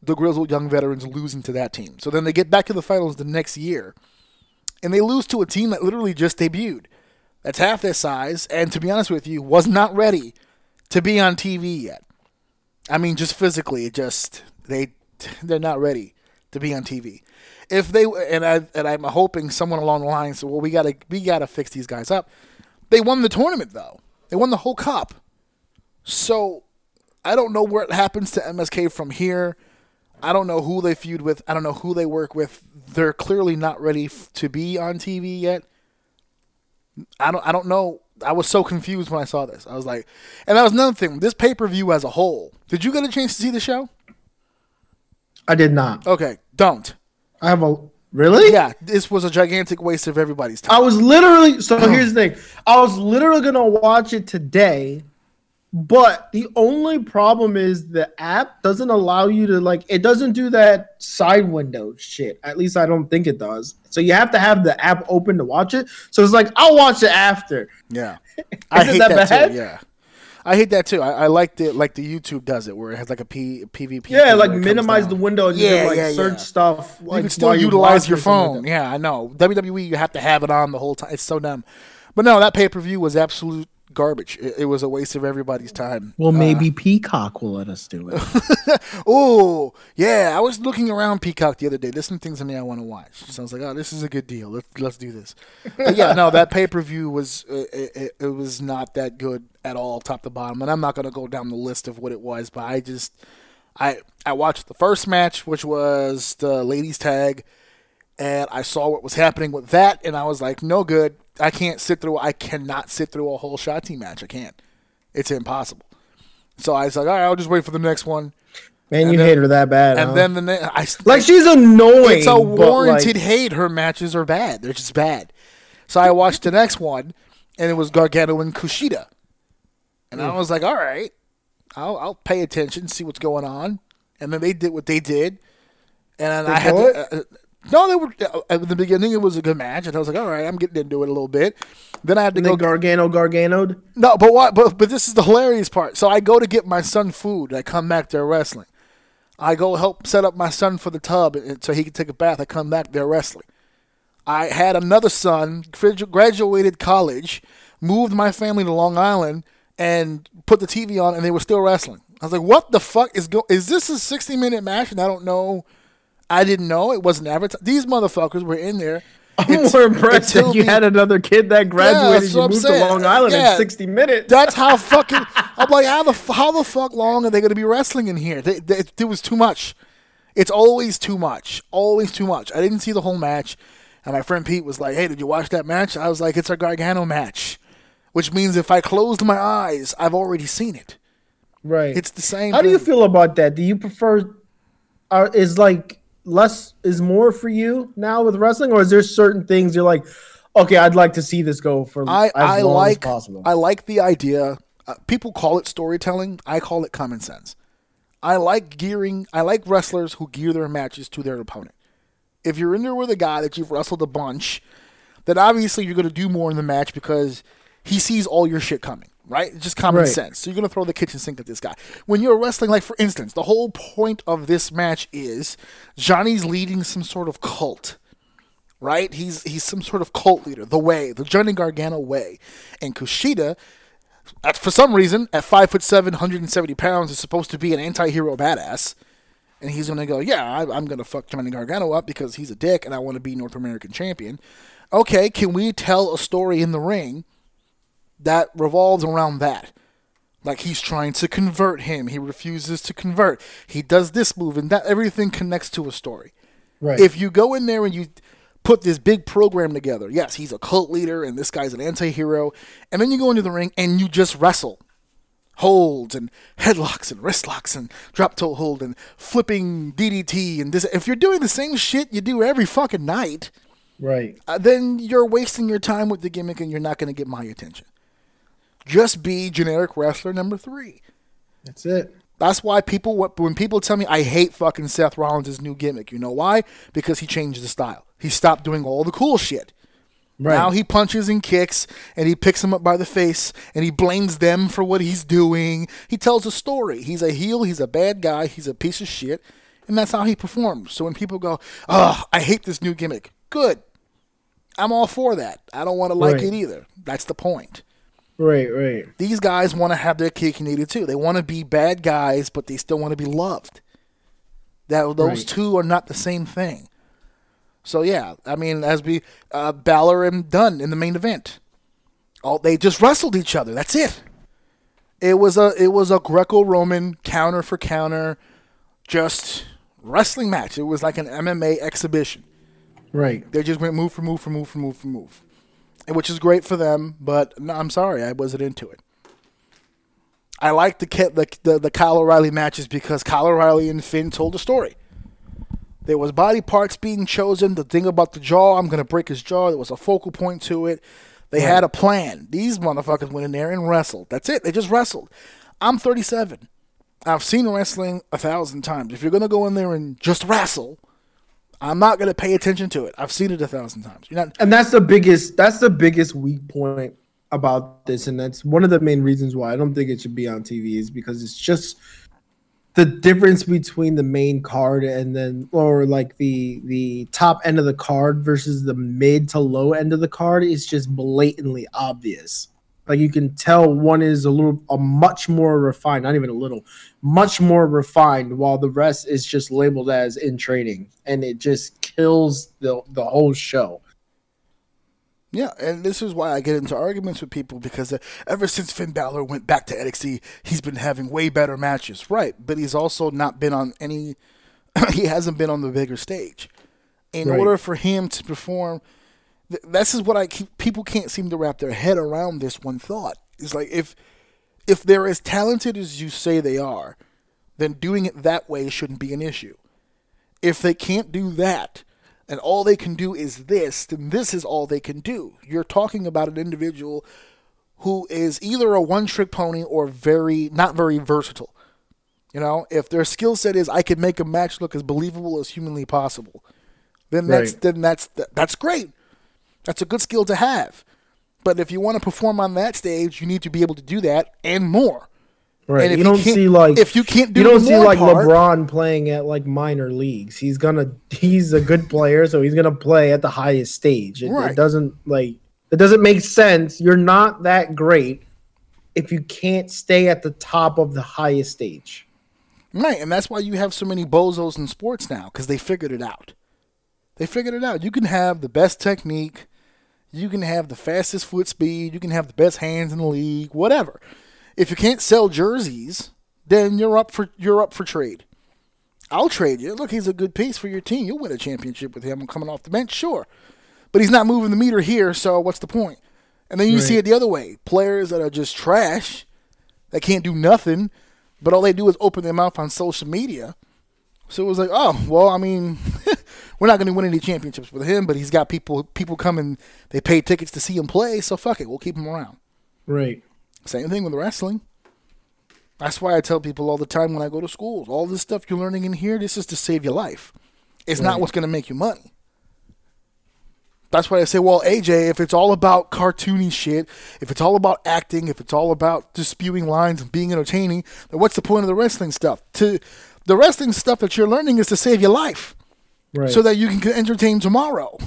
Speaker 1: the Grizzled Young Veterans losing to that team. So then they get back to the finals the next year, and they lose to a team that literally just debuted. That's half their size, and to be honest with you, was not ready to be on TV yet. I mean, just physically, it just they they're not ready to be on TV. If they and I and I'm hoping someone along the line said, "Well, we gotta we gotta fix these guys up." They won the tournament though. They won the whole cup. So I don't know what happens to MSK from here. I don't know who they feud with. I don't know who they work with. They're clearly not ready f- to be on TV yet. I don't. I don't know. I was so confused when I saw this. I was like, and that was another thing. This pay per view as a whole. Did you get a chance to see the show?
Speaker 3: I did not.
Speaker 1: Okay, don't.
Speaker 3: I have a really.
Speaker 1: Yeah, this was a gigantic waste of everybody's time.
Speaker 3: I was literally so [clears throat] here's the thing. I was literally gonna watch it today, but the only problem is the app doesn't allow you to like it doesn't do that side window shit. At least I don't think it does. So you have to have the app open to watch it. So it's like I'll watch it after.
Speaker 1: Yeah, [laughs] I hate
Speaker 3: that
Speaker 1: that,
Speaker 3: bad?
Speaker 1: too. Yeah, I hate that too. I, I like the like the YouTube does it, where it has like a P, PvP.
Speaker 3: Yeah, like
Speaker 1: where it comes
Speaker 3: minimize the window and you
Speaker 1: Yeah,
Speaker 3: can like
Speaker 1: yeah,
Speaker 3: search
Speaker 1: yeah.
Speaker 3: stuff.
Speaker 1: You can still utilize your phone.
Speaker 3: like
Speaker 1: yeah, I know. WWE, you have to have it on the whole time. It's so dumb. But no, that pay per view was absolute garbage. It, it was a waste of everybody's time.
Speaker 3: Well, maybe Peacock will let us do it. [laughs]
Speaker 1: Oh, yeah. I was looking around Peacock the other day. There's some things in there I want to watch. So I was like, oh, this is a good deal. Let's let's do this. But yeah, no, that pay per view was uh, it, it, it was not that good at all, top to bottom. And I'm not gonna go down the list of what it was, but I just I I watched the first match, which was the ladies tag, and I saw what was happening with that, and I was like, no good. I can't sit through. I cannot sit through a whole Shotzi match. I can't. It's impossible. So I was like, all right, I'll just wait for the next one.
Speaker 3: Man,
Speaker 1: And
Speaker 3: you
Speaker 1: then-
Speaker 3: hate her that bad.
Speaker 1: And
Speaker 3: huh?
Speaker 1: then the ne- I
Speaker 3: like she's annoying.
Speaker 1: it's a warranted
Speaker 3: like,
Speaker 1: hate. Her matches are bad. They're just bad. So I watched the next one, and it was Gargano and Kushida, and I was like, all right, I'll I'll pay attention, see what's going on. And then they did what they did, and then I had to. Uh, no, they were uh, at the beginning. It was a good match, and I was like, "All right, I'm getting into it a little bit." Then I had to
Speaker 3: and
Speaker 1: go
Speaker 3: Gargano Garganoed.
Speaker 1: no, but what? But but this is the hilarious part. So I go to get my son food. I come back. They're wrestling. I go help set up my son for the tub and, so he can take a bath. I come back. They're wrestling. I had another son, graduated college, moved my family to Long Island, and put the TV on, and they were still wrestling. I was like, "What the fuck is go? Is this a sixty minute match?" And I don't know. I didn't know it wasn't advertised. These motherfuckers were in there. [laughs]
Speaker 3: I'm
Speaker 1: It's-
Speaker 3: more impressed that you had another kid that graduated.
Speaker 1: that's
Speaker 3: you
Speaker 1: I'm
Speaker 3: moved to. Long Island
Speaker 1: Yeah.
Speaker 3: in 60 minutes.
Speaker 1: That's how [laughs] fucking. I'm like, how the how the fuck long are they going to be wrestling in here? They, they, it was too much. It's always too much. Always too much. I didn't see the whole match, and my friend Pete was like, "Hey, did you watch that match?" I was like, "It's a Gargano match," which means if I closed my eyes, I've already seen it.
Speaker 3: right.
Speaker 1: It's the same.
Speaker 3: How do you feel about that? Do you prefer? Are is like less is more for you now with wrestling, or is there certain things you're like, okay, I'd like to see this go for
Speaker 1: I
Speaker 3: as
Speaker 1: I
Speaker 3: long
Speaker 1: like
Speaker 3: as possible.
Speaker 1: I like the idea. Uh, people call it storytelling. I call it common sense. I like gearing. I like wrestlers who gear their matches to their opponent. If you're in there with a guy that you've wrestled a bunch, then obviously you're going to do more in the match because he sees all your shit coming. Right? It's just common
Speaker 3: Right.
Speaker 1: sense. So you're going to throw the kitchen sink at this guy. When you're wrestling, like for instance, the whole point of this match is Johnny's leading some sort of cult right? He's he's some sort of cult leader, the way, the Johnny Gargano way. And Kushida, at, for some reason, at five foot seven, 170 pounds, is supposed to be an anti-hero badass. And he's gonna go, yeah, I, I'm gonna fuck Johnny Gargano up because he's a dick, and I want to be North American champion. Okay, can we tell a story in the ring that revolves around that? Like he's trying to convert him, he refuses to convert. He does this move, and that everything connects to a story
Speaker 3: right.
Speaker 1: if you go in there and you put this big program together, yes, he's a cult leader and this guy's an anti-hero, and then you go into the ring and you just wrestle. Holds and headlocks and wrist locks and drop toe hold and flipping DDT and this. If you're doing the same shit you do every fucking night,
Speaker 3: right.
Speaker 1: uh, then you're wasting your time with the gimmick and you're not going to get my attention. Just be generic wrestler number three.
Speaker 3: That's it.
Speaker 1: That's why people when people tell me I hate fucking Seth Rollins' new gimmick. You know why? Because he changed the style. He stopped doing all the cool shit.
Speaker 3: Right.
Speaker 1: Now he punches and kicks and he picks them up by the face and he blames them for what he's doing. He tells a story. He's a heel, he's a bad guy, he's a piece of shit, and that's how he performs. So when people go, "Oh, I hate this new gimmick." Good. I'm all for that. I don't want to like
Speaker 3: Right.
Speaker 1: it either. That's the point
Speaker 3: right. Right.
Speaker 1: these guys want to have their cake and eat it too. They want to be bad guys, but they still want to be loved. That those
Speaker 3: Right.
Speaker 1: two are not the same thing. So yeah, I mean, as we uh, Balor and Dunne in the main event, all they just wrestled each other. That's it. It was a it was a Greco-Roman counter for counter, just wrestling match. It was like an MMA exhibition.
Speaker 3: Right.
Speaker 1: They just went move for move for move for move for move, which is great for them. But no, I'm sorry, I wasn't into it. I like the, the the the Kyle O'Reilly matches because Kyle O'Reilly and Finn told a story. There was body parts being chosen. The thing about the jaw, I'm gonna break his jaw. There was a focal point to it. They had a plan. These motherfuckers went in there and wrestled. That's it. They just wrestled. I'm 37. I've seen wrestling a thousand times. If you're gonna go in there and just wrestle, I'm not gonna pay attention to it. I've seen it a thousand times. You're not.
Speaker 3: and that's the biggest that's the biggest weak point about this and that's one of the main reasons why i don't think it should be on tv is because it's just the difference between the main card and then or like the the top end of the card versus the mid to low end of the card is just blatantly obvious Like you can tell one is a little, a much more refined, not even a little, much more refined, while the rest is just labeled as in training, and it just kills the the whole show.
Speaker 1: Yeah, and this is why I get into arguments with people because uh, ever since Finn Balor went back to NXT, he's been having way better matches, right? But he's also not been on any. [clears throat] he hasn't been on the bigger stage. In
Speaker 3: Right.
Speaker 1: order for him to perform, this is what I keep. People can't seem to wrap their head around this one thought. It's like if if they're as talented as you say they are, then doing it that way shouldn't be an issue. If they can't do that, and all they can do is this, then this is all they can do. You're talking about an individual who is either a one trick pony or very not very versatile. You know, if their skill set is I can make a match look as believable as humanly possible, then that's
Speaker 3: Right.
Speaker 1: then that's that's great. That's a good skill to have. But if you want to perform on that stage, you need to be able to do that and more.
Speaker 3: Right.
Speaker 1: And if
Speaker 3: you
Speaker 1: you
Speaker 3: don't
Speaker 1: can't-
Speaker 3: see like
Speaker 1: if you can't do more.
Speaker 3: you don't see like
Speaker 1: part-
Speaker 3: LeBron playing at like minor leagues. He's gonna he's a good player, so he's gonna play at the highest stage. It, it doesn't like it doesn't make sense. You're not that great if you can't stay at the top of the highest stage.
Speaker 1: Right, and that's why you have so many bozos in sports now because they figured it out. They figured it out. You can have the best technique, you can have the fastest foot speed, you can have the best hands in the league, whatever. If you can't sell jerseys, then you're up for you're up for trade. I'll trade you. Look, he's a good piece for your team. You'll win a championship with him coming off the bench, sure. But he's not moving the meter here, so what's the point? And then you see it the other way. Players that are just trash, that can't do nothing, but all they do is open their mouth on social media. So it was like, oh, well, I mean, [laughs] we're not going to win any championships with him, but he's got people people coming, they pay tickets to see him play, so fuck it, we'll keep him around.
Speaker 3: Right.
Speaker 1: Same thing with wrestling. That's why I tell people all the time when I go to schools, all this stuff you're learning in here, this is to save your life. It's not what's going to make you money. That's why I say, well, AJ, if it's all about cartoony shit, if it's all about acting, if it's all about just spewing lines and being entertaining, then what's the point of the wrestling stuff? To the wrestling stuff that you're learning is to save your life
Speaker 3: Right.
Speaker 1: so that you can entertain tomorrow. [laughs]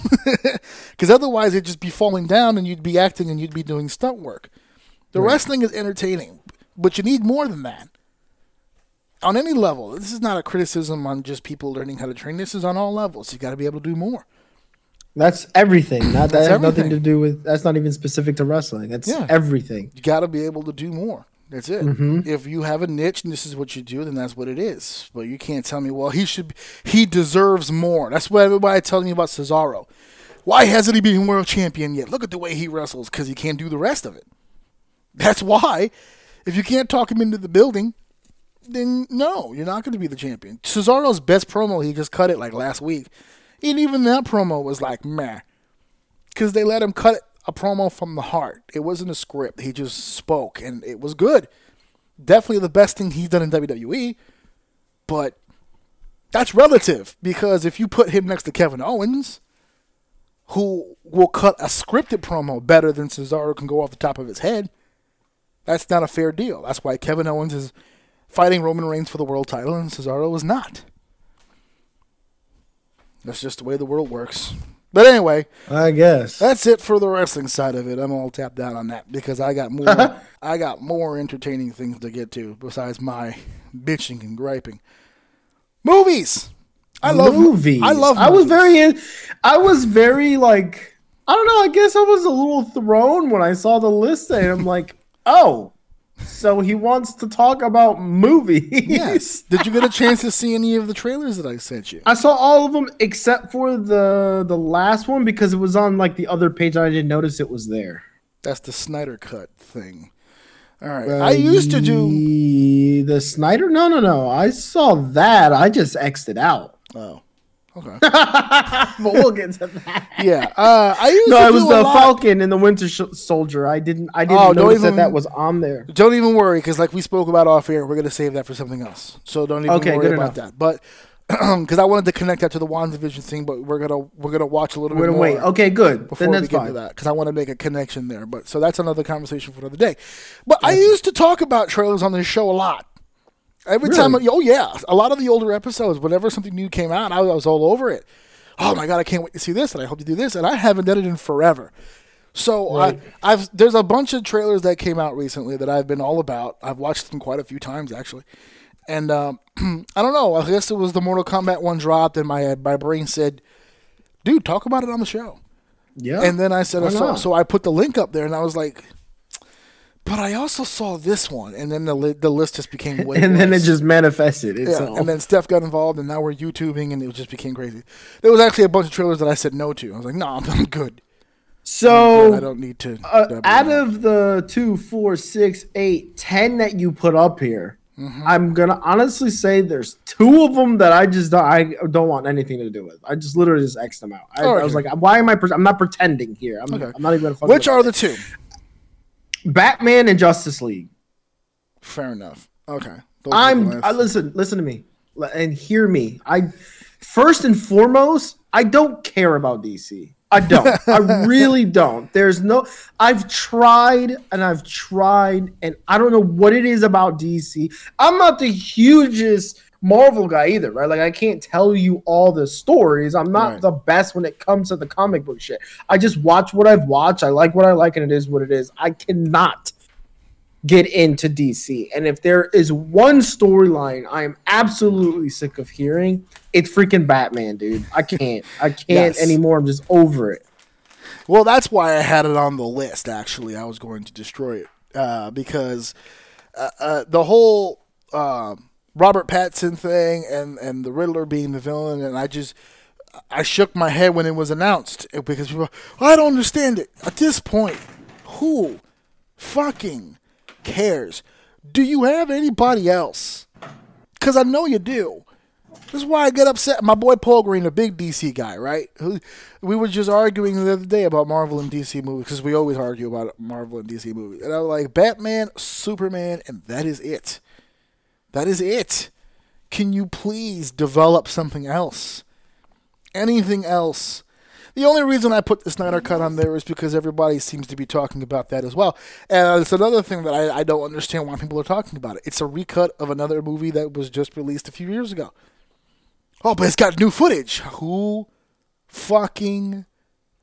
Speaker 1: Because otherwise, it'd just be falling down and you'd be acting and you'd be doing stunt work. The wrestling is entertaining, but you need more than that. On any level, this is not a criticism on just people learning how to train. This is on all levels. You got to be able to do more.
Speaker 3: that's everything. Not that
Speaker 1: That's
Speaker 3: has nothing to do with that's not even specific to wrestling. That's
Speaker 1: Yeah.
Speaker 3: everything.
Speaker 1: You got to be able to do more. That's it. Mm-hmm. If you have a niche and this is what you do, then that's what it is. But you can't tell me, well, he should, he deserves more. That's why everybody telling me about Cesaro. Why hasn't he been world champion yet? Look at the way he wrestles because he can't do the rest of it. That's why. If you can't talk him into the building, then no, you're not going to be the champion. Cesaro's best promo, he just cut it like last week. And even that promo was like, meh because they let him cut a promo from the heart. It wasn't a script. He just spoke, and it was good. Definitely the best thing he's done in WWE, but that's relative because if you put him next to Kevin Owens, who will cut a scripted promo better than Cesaro can go off the top of his head, that's not a fair deal. That's why Kevin Owens is fighting Roman Reigns for the world title, and Cesaro is not. That's just the way the world works. But anyway,
Speaker 3: I guess.
Speaker 1: that's it for the wrestling side of it. I'm all tapped out on that because I got more. [laughs] I got more entertaining things to get to besides my bitching and griping. Movies. I love
Speaker 3: movies.
Speaker 1: I love.
Speaker 3: I was very. in- I was very like. I don't know. I guess I was a little thrown when I saw the list, and I'm like, [laughs] oh, so he wants to talk about movies.
Speaker 1: Yes. Did you get a chance to see any of the trailers that I sent you?
Speaker 3: I saw all of them except for the the last one because it was on like the other page. and I didn't notice it was there.
Speaker 1: That's the Snyder cut thing. All right. I used to do.
Speaker 3: the, the Snyder. No, no, no. I saw that. I just xed it out.
Speaker 1: Oh. Okay. [laughs]
Speaker 3: But we'll get to that.
Speaker 1: Yeah. Uh, I used to
Speaker 3: No,
Speaker 1: to
Speaker 3: it was
Speaker 1: do a
Speaker 3: the
Speaker 1: lot-
Speaker 3: Falcon and the Winter Sh- Soldier. I didn't. I didn't
Speaker 1: Oh,
Speaker 3: notice
Speaker 1: even-
Speaker 3: that that was on there.
Speaker 1: Don't even worry, because like we spoke about off air, we're gonna save that for something else. So don't even
Speaker 3: Okay,
Speaker 1: worry
Speaker 3: good
Speaker 1: about
Speaker 3: enough.
Speaker 1: that. But [clears throat] because I wanted to connect that to the WandaVision thing, but we're gonna we're gonna watch a little
Speaker 3: We're
Speaker 1: bit
Speaker 3: gonna
Speaker 1: more
Speaker 3: wait. Okay, good.
Speaker 1: before
Speaker 3: Then
Speaker 1: we
Speaker 3: that's
Speaker 1: get
Speaker 3: fine.
Speaker 1: to that because I want to make a connection there. But so that's another conversation for another day. But I used to talk about trailers on this show a lot. Every
Speaker 3: Really?
Speaker 1: time, oh yeah, a lot of the older episodes. Whenever something new came out, I was all over it. Oh my god, I can't wait to see this, and I hope to do this, and I haven't done it in forever. So
Speaker 3: Right.
Speaker 1: I, I've there's a bunch of trailers that came out recently that I've been all about. I've watched them quite a few times actually, and um, [clears throat] I don't know. I guess it was the Mortal Kombat one dropped, and my my brain said, "Dude, talk about it on the show."
Speaker 3: Yeah.
Speaker 1: And then I said, so,
Speaker 3: not?
Speaker 1: so I put the link up there, and I was like, "But I also saw this one," and then the li- the list just became [laughs] way
Speaker 3: and then it just manifested
Speaker 1: Yeah, and then Steph got involved, and now we're YouTubing, and it just became crazy. There was actually a bunch of trailers that I said no to. I was like, "No, I'm, [laughs] I'm good.
Speaker 3: so
Speaker 1: I don't need to."
Speaker 3: uh, out
Speaker 1: down."
Speaker 3: of the two, four, six, eight, ten that you put up here,
Speaker 1: Mm-hmm.
Speaker 3: I'm gonna honestly say there's two of them that I just don't, I don't want anything to do with. I just literally just X'd them out. I,
Speaker 1: Oh,
Speaker 3: I was like, why am I? Pre- I'm not pretending here. I'm,
Speaker 1: Okay.
Speaker 3: I'm not even
Speaker 1: which are the two?
Speaker 3: Batman and Justice League?
Speaker 1: Fair enough. Okay. Those
Speaker 3: I'm. I listen. Listen to me and hear me. I first and foremost, I don't care about DC. I don't. I [laughs] really don't. There's no. I've tried and I've tried, and I don't know what it is about DC. I'm not the hugest Marvel guy either, right? Like I can't tell you all the stories. I'm not
Speaker 1: Right.
Speaker 3: the best when it comes to the comic book shit. I just watch what I've watched. I like what I like, and it is what it is. I cannot get into DC. And if there is one storyline I am absolutely sick of hearing, it's freaking Batman, dude. I can't. I can't
Speaker 1: Yes.
Speaker 3: anymore. I'm just over it.
Speaker 1: Well, that's why I had it on the list. Actually, I was going to destroy it uh, because uh, uh, the whole um Robert Pattinson thing and and the Riddler being the villain, and I just I shook my head when it was announced uh, because people, I don't understand it. At this point, who fucking cares? Do you have anybody else? Because I know you do. This is why I get upset. My boy Paul Green, a big DC guy, right? Who we were just arguing the other day about Marvel and DC movies because we always argue about Marvel and DC movies. And I was like, Batman, Superman, and that is it. That is it. Can you please develop something else? Anything else? The only reason I put the Snyder Cut on there is because everybody seems to be talking about that as well. And it's another thing that I, I don't understand why people are talking about it. It's a recut of another movie that was just released a few years ago. Oh, but it's got new footage. Who fucking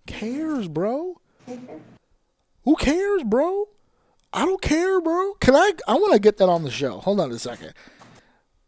Speaker 1: cares, bro? Who cares, bro? I don't care, bro. Can I? I want to get that on the show. Hold on a second.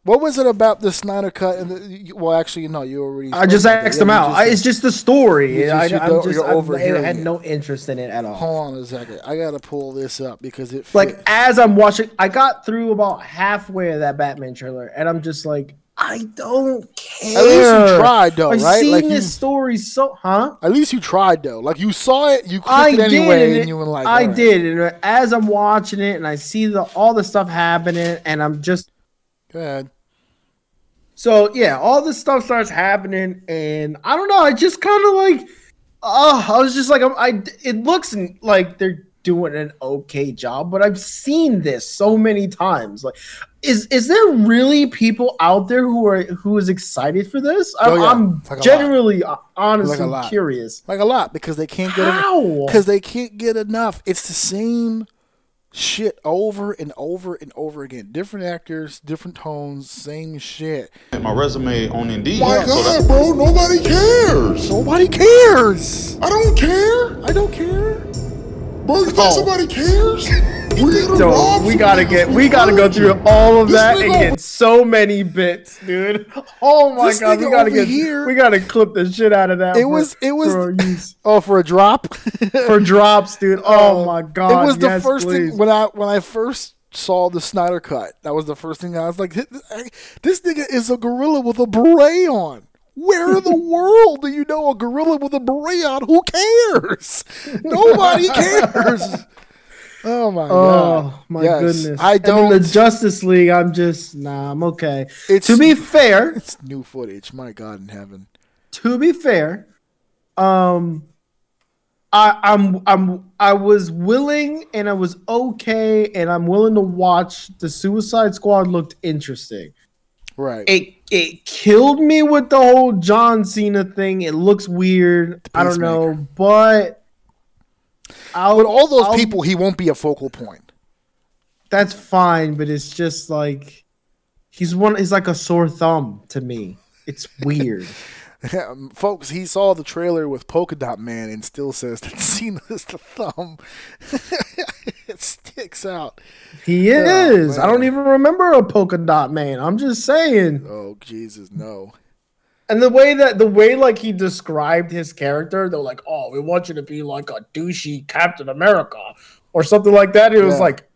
Speaker 1: What was it about the Snyder cut? And the, well, actually, no, you already.
Speaker 3: I just asked them out.
Speaker 1: just
Speaker 3: I, it's just the story.
Speaker 1: You just-
Speaker 3: I, I'm just,
Speaker 1: you're
Speaker 3: I'm- I had no interest in it at all.
Speaker 1: Hold on a second. I gotta pull this up because it
Speaker 3: Like as I'm watching, I got through about halfway of that Batman trailer, and I'm just like, I don't care.
Speaker 1: At least you tried, though, right?
Speaker 3: I've
Speaker 1: right?
Speaker 3: seen
Speaker 1: Like,
Speaker 3: this
Speaker 1: you-
Speaker 3: story so, huh?
Speaker 1: At least you tried though. Like you saw it, you clicked
Speaker 3: I
Speaker 1: it
Speaker 3: did,
Speaker 1: anyway,
Speaker 3: and,
Speaker 1: and you were like,
Speaker 3: I
Speaker 1: "Alright."
Speaker 3: did, and uh, as I'm watching it, and I see the all the stuff happening, and I'm just
Speaker 1: Go ahead.
Speaker 3: so yeah, all this stuff starts happening, and I don't know. I just kind of like, oh, I was just like, I'm, I. It looks like they're doing an okay job, but I've seen this so many times. Like, is is there really people out there who are who is excited for this? I'm,
Speaker 1: Oh, yeah.
Speaker 3: I'm
Speaker 1: Like a lot.
Speaker 3: genuinely, uh, honestly
Speaker 1: Like
Speaker 3: curious.
Speaker 1: Like a lot because they can't get
Speaker 3: How?
Speaker 1: because they can't get enough. It's the same shit over and over and over again. Different actors, different tones, same shit.
Speaker 5: my resume on Indeed.
Speaker 6: My
Speaker 5: so
Speaker 6: God,
Speaker 5: that-
Speaker 6: bro, nobody cares.
Speaker 1: Nobody cares.
Speaker 6: I don't care.
Speaker 1: I don't care.
Speaker 6: Bro, you think
Speaker 3: Oh.
Speaker 6: somebody cares? We here to
Speaker 3: So
Speaker 6: rob
Speaker 3: we gotta get
Speaker 6: We
Speaker 3: we gotta go through all of
Speaker 6: This
Speaker 3: that and get so many bits, dude. [laughs] Oh my
Speaker 1: This
Speaker 3: god, we gotta get
Speaker 1: here-
Speaker 3: we gotta clip the shit out of that.
Speaker 1: It
Speaker 3: for-
Speaker 1: was- it was-
Speaker 3: for [laughs] use.
Speaker 1: Oh, for a drop.
Speaker 3: for drops, dude. [laughs] Oh, oh my god,
Speaker 1: It was the
Speaker 3: yes,
Speaker 1: first
Speaker 3: please.
Speaker 1: thing when I when I first saw the Snyder cut. That was the first thing I was like, "This- "This nigga is a gorilla with a beret on." Where in the [laughs] world do you know a gorilla with a beret on? Who cares? Nobody cares. [laughs] Oh my god!
Speaker 3: Oh my
Speaker 1: Yes.
Speaker 3: goodness!
Speaker 1: I don't.
Speaker 3: in the Justice League, I'm just nah. I'm okay.
Speaker 1: It's-
Speaker 3: to be fair,
Speaker 1: it's new footage. My God in heaven.
Speaker 3: to be fair, um, I, I'm I'm I was willing and I was okay, and I'm willing to watch. The Suicide Squad looked interesting.
Speaker 1: Right.
Speaker 3: It it killed me with the whole John Cena thing. It looks weird. I don't know, but I'll,
Speaker 1: but all those
Speaker 3: I'll-
Speaker 1: people, he won't be a focal point.
Speaker 3: that's fine. But it's just like he's one. He's like a sore thumb to me. It's [laughs] weird.
Speaker 1: Um, Folks, he saw the trailer with Polka Dot Man and still says that [laughs] Cena is the thumb. [laughs] it [laughs] sticks out.
Speaker 3: He is. I don't even remember a polka dot man. I'm just saying.
Speaker 1: Oh Jesus, no.
Speaker 3: And the way that the way like he described his character, they're like, "Oh, we want you to be like a douchey Captain America or something like that." It was like,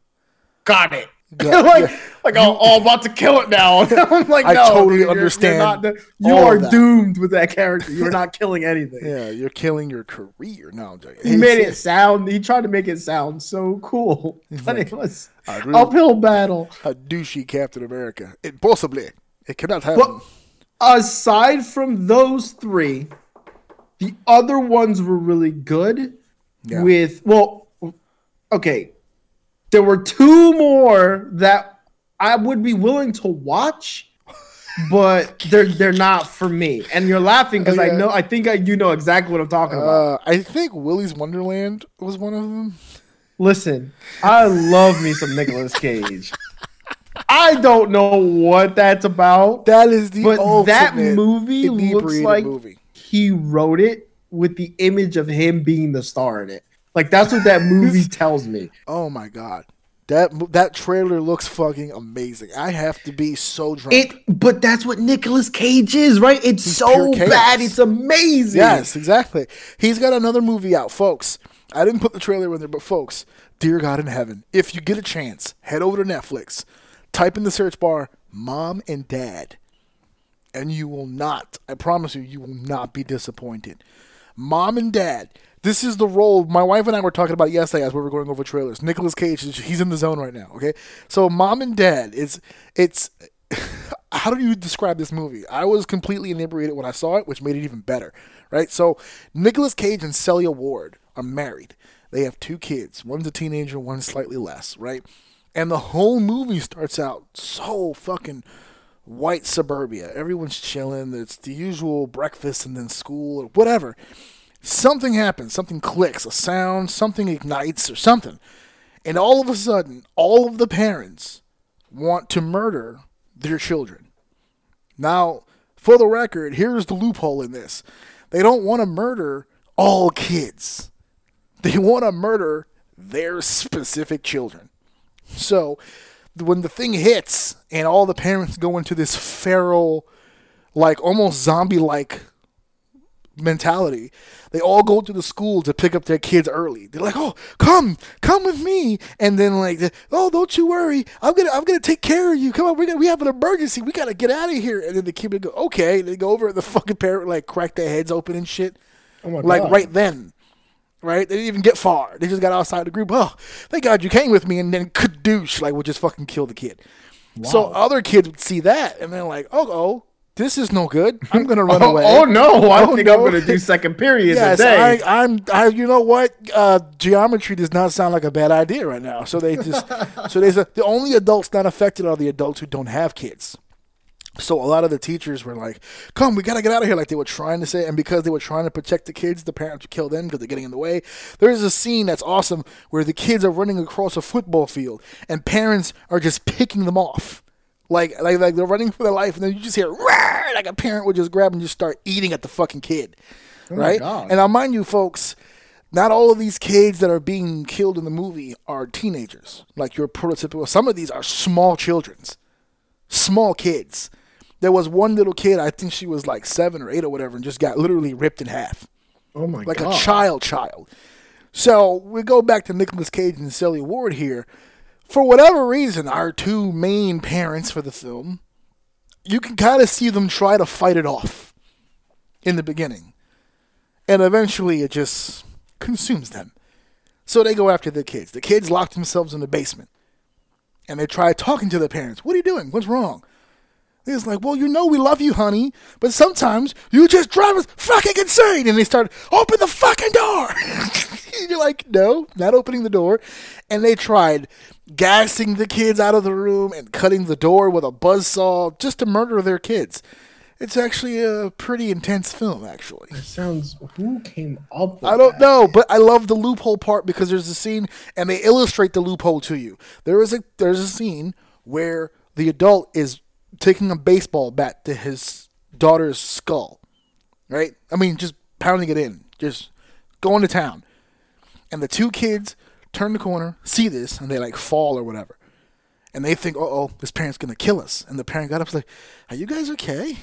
Speaker 3: "Got it." [laughs]
Speaker 1: Got-
Speaker 3: like,
Speaker 1: yeah.
Speaker 3: like oh, oh, I'm about to kill it now. [laughs] I'm like,
Speaker 1: I
Speaker 3: no,
Speaker 1: totally
Speaker 3: dude, you're-
Speaker 1: understand
Speaker 3: You're not, you are doomed with that character. You're not killing anything. [laughs]
Speaker 1: Yeah, you're killing your career. No, I'm joking.
Speaker 3: He made it sound. He tried to make it sound so cool, but it was
Speaker 1: really-
Speaker 3: uphill battle.
Speaker 1: a douchey Captain America. Impossibly. It cannot happen.
Speaker 3: Well, aside from those three, the other ones were really good.
Speaker 1: Yeah.
Speaker 3: With well, okay, there were two more that I would be willing to watch, but they're they're not for me. And you're laughing because
Speaker 1: Oh,
Speaker 3: I know I think I, you know exactly what I'm talking about.
Speaker 1: uh, I think Willy's Wonderland was one of them.
Speaker 3: Listen, I love me some Nicolas Cage. I don't know what that's about.
Speaker 1: That is the
Speaker 3: but that movie looks like
Speaker 1: movie.
Speaker 3: he wrote it with the image of him being the star in it. Like that's what that movie tells me.
Speaker 1: Oh my god. That that trailer looks fucking amazing. I have to be so drunk.
Speaker 3: It, but that's what Nicolas Cage is, right? It's so bad, it's amazing.
Speaker 1: Yes, exactly. He's got another movie out, folks. I didn't put the trailer in there, but folks, dear God in heaven, if you get a chance, head over to Netflix, type in the search bar "Mom and Dad," and you will not. I promise you, you will not be disappointed. Mom and Dad. This is the role my wife and I were talking about yesterday as we were going over trailers. Nicolas Cage, he's in the zone right now. Okay, so Mom and Dad is it's [laughs] how do you describe this movie? I was completely inebriated when I saw it, which made it even better, right? So, Nicolas Cage and Celia Ward are married. They have two kids. One's a teenager, one's slightly less, right? And the whole movie starts out so fucking white suburbia. Everyone's chilling. It's the usual breakfast and then school or whatever. Something happens, something clicks, a sound, something ignites or something. And all of a sudden, all of the parents want to murder their children. Now, for the record, here's the loophole in this. They don't want to murder all kids. They want to murder their specific children. So, when the thing hits and all the parents go into this feral, like almost zombie like mentality. They all go to the school to pick up their kids early. They're like, "Oh, come, come with me," and then like, "Oh, don't you worry, I'm gonna, I'm gonna take care of you. Come on, we we have an emergency. We gotta get out of here." And then the kid would go, "Okay." And they go over, and the fucking parent like crack their heads open and shit,
Speaker 3: Oh my
Speaker 1: like
Speaker 3: God.
Speaker 1: right then. Right? They didn't even get far. They just got outside the group. Oh, thank God you came with me, and then kadoosh, like, would just fucking kill the kid. So other kids would see that, and they're like, "Oh, oh, this is no good. I'm gonna run [laughs]
Speaker 3: Oh,
Speaker 1: away."
Speaker 3: oh, no, I
Speaker 1: Oh,
Speaker 3: think
Speaker 1: no.
Speaker 3: I'm gonna do second period [laughs]
Speaker 1: Yes,
Speaker 3: today.
Speaker 1: I, I'm. I, you know what? Uh, geometry does not sound like a bad idea right now. So they just. [laughs] so they said the only adults not affected are the adults who don't have kids. So a lot of the teachers were like, "Come, we gotta get out of here!" Like they were trying to say, and because they were trying to protect the kids, the parents would kill them because they're getting in the way. There's a scene that's awesome where the kids are running across a football field, and parents are just picking them off. Like, like, like they're running for their life, and then you just hear like a parent would just grab and just start eating at the fucking kid, oh
Speaker 3: right?
Speaker 1: And now, mind you, folks, not all of these kids that are being killed in the movie are teenagers. Like your prototypical. Some of these are small children's, small kids. There was one little kid, I think she was like seven or eight or whatever, and just got literally ripped in half
Speaker 3: oh my
Speaker 1: like
Speaker 3: god!
Speaker 1: Like a child child. So we go back to Nicolas Cage and Celia Ward here. For whatever reason, our two main parents for the film, you can kind of see them try to fight it off in the beginning. And eventually it just consumes them. So they go after the kids. The kids lock themselves in the basement. And they try talking to their parents. What are you doing? What's wrong? It's like, well, you know we love you, honey, but sometimes you just drive us fucking insane. And they start, open the fucking door. [laughs] You're like, no, not opening the door. And they tried gassing the kids out of the room and cutting the door with a buzzsaw just to murder their kids. It's actually a pretty intense film, actually.
Speaker 3: It sounds. Who came up? With
Speaker 1: I don't
Speaker 3: that?
Speaker 1: know, but I love the loophole part because there's a scene and they illustrate the loophole to you. There is a there's a scene where the adult is taking a baseball bat to his daughter's skull right? I mean, just pounding it in, just going to town. And the two kids turn the corner, see this, and they like fall or whatever. And they think, uh oh, this parent's to kill us. And the parent got up and was like, Are you guys okay?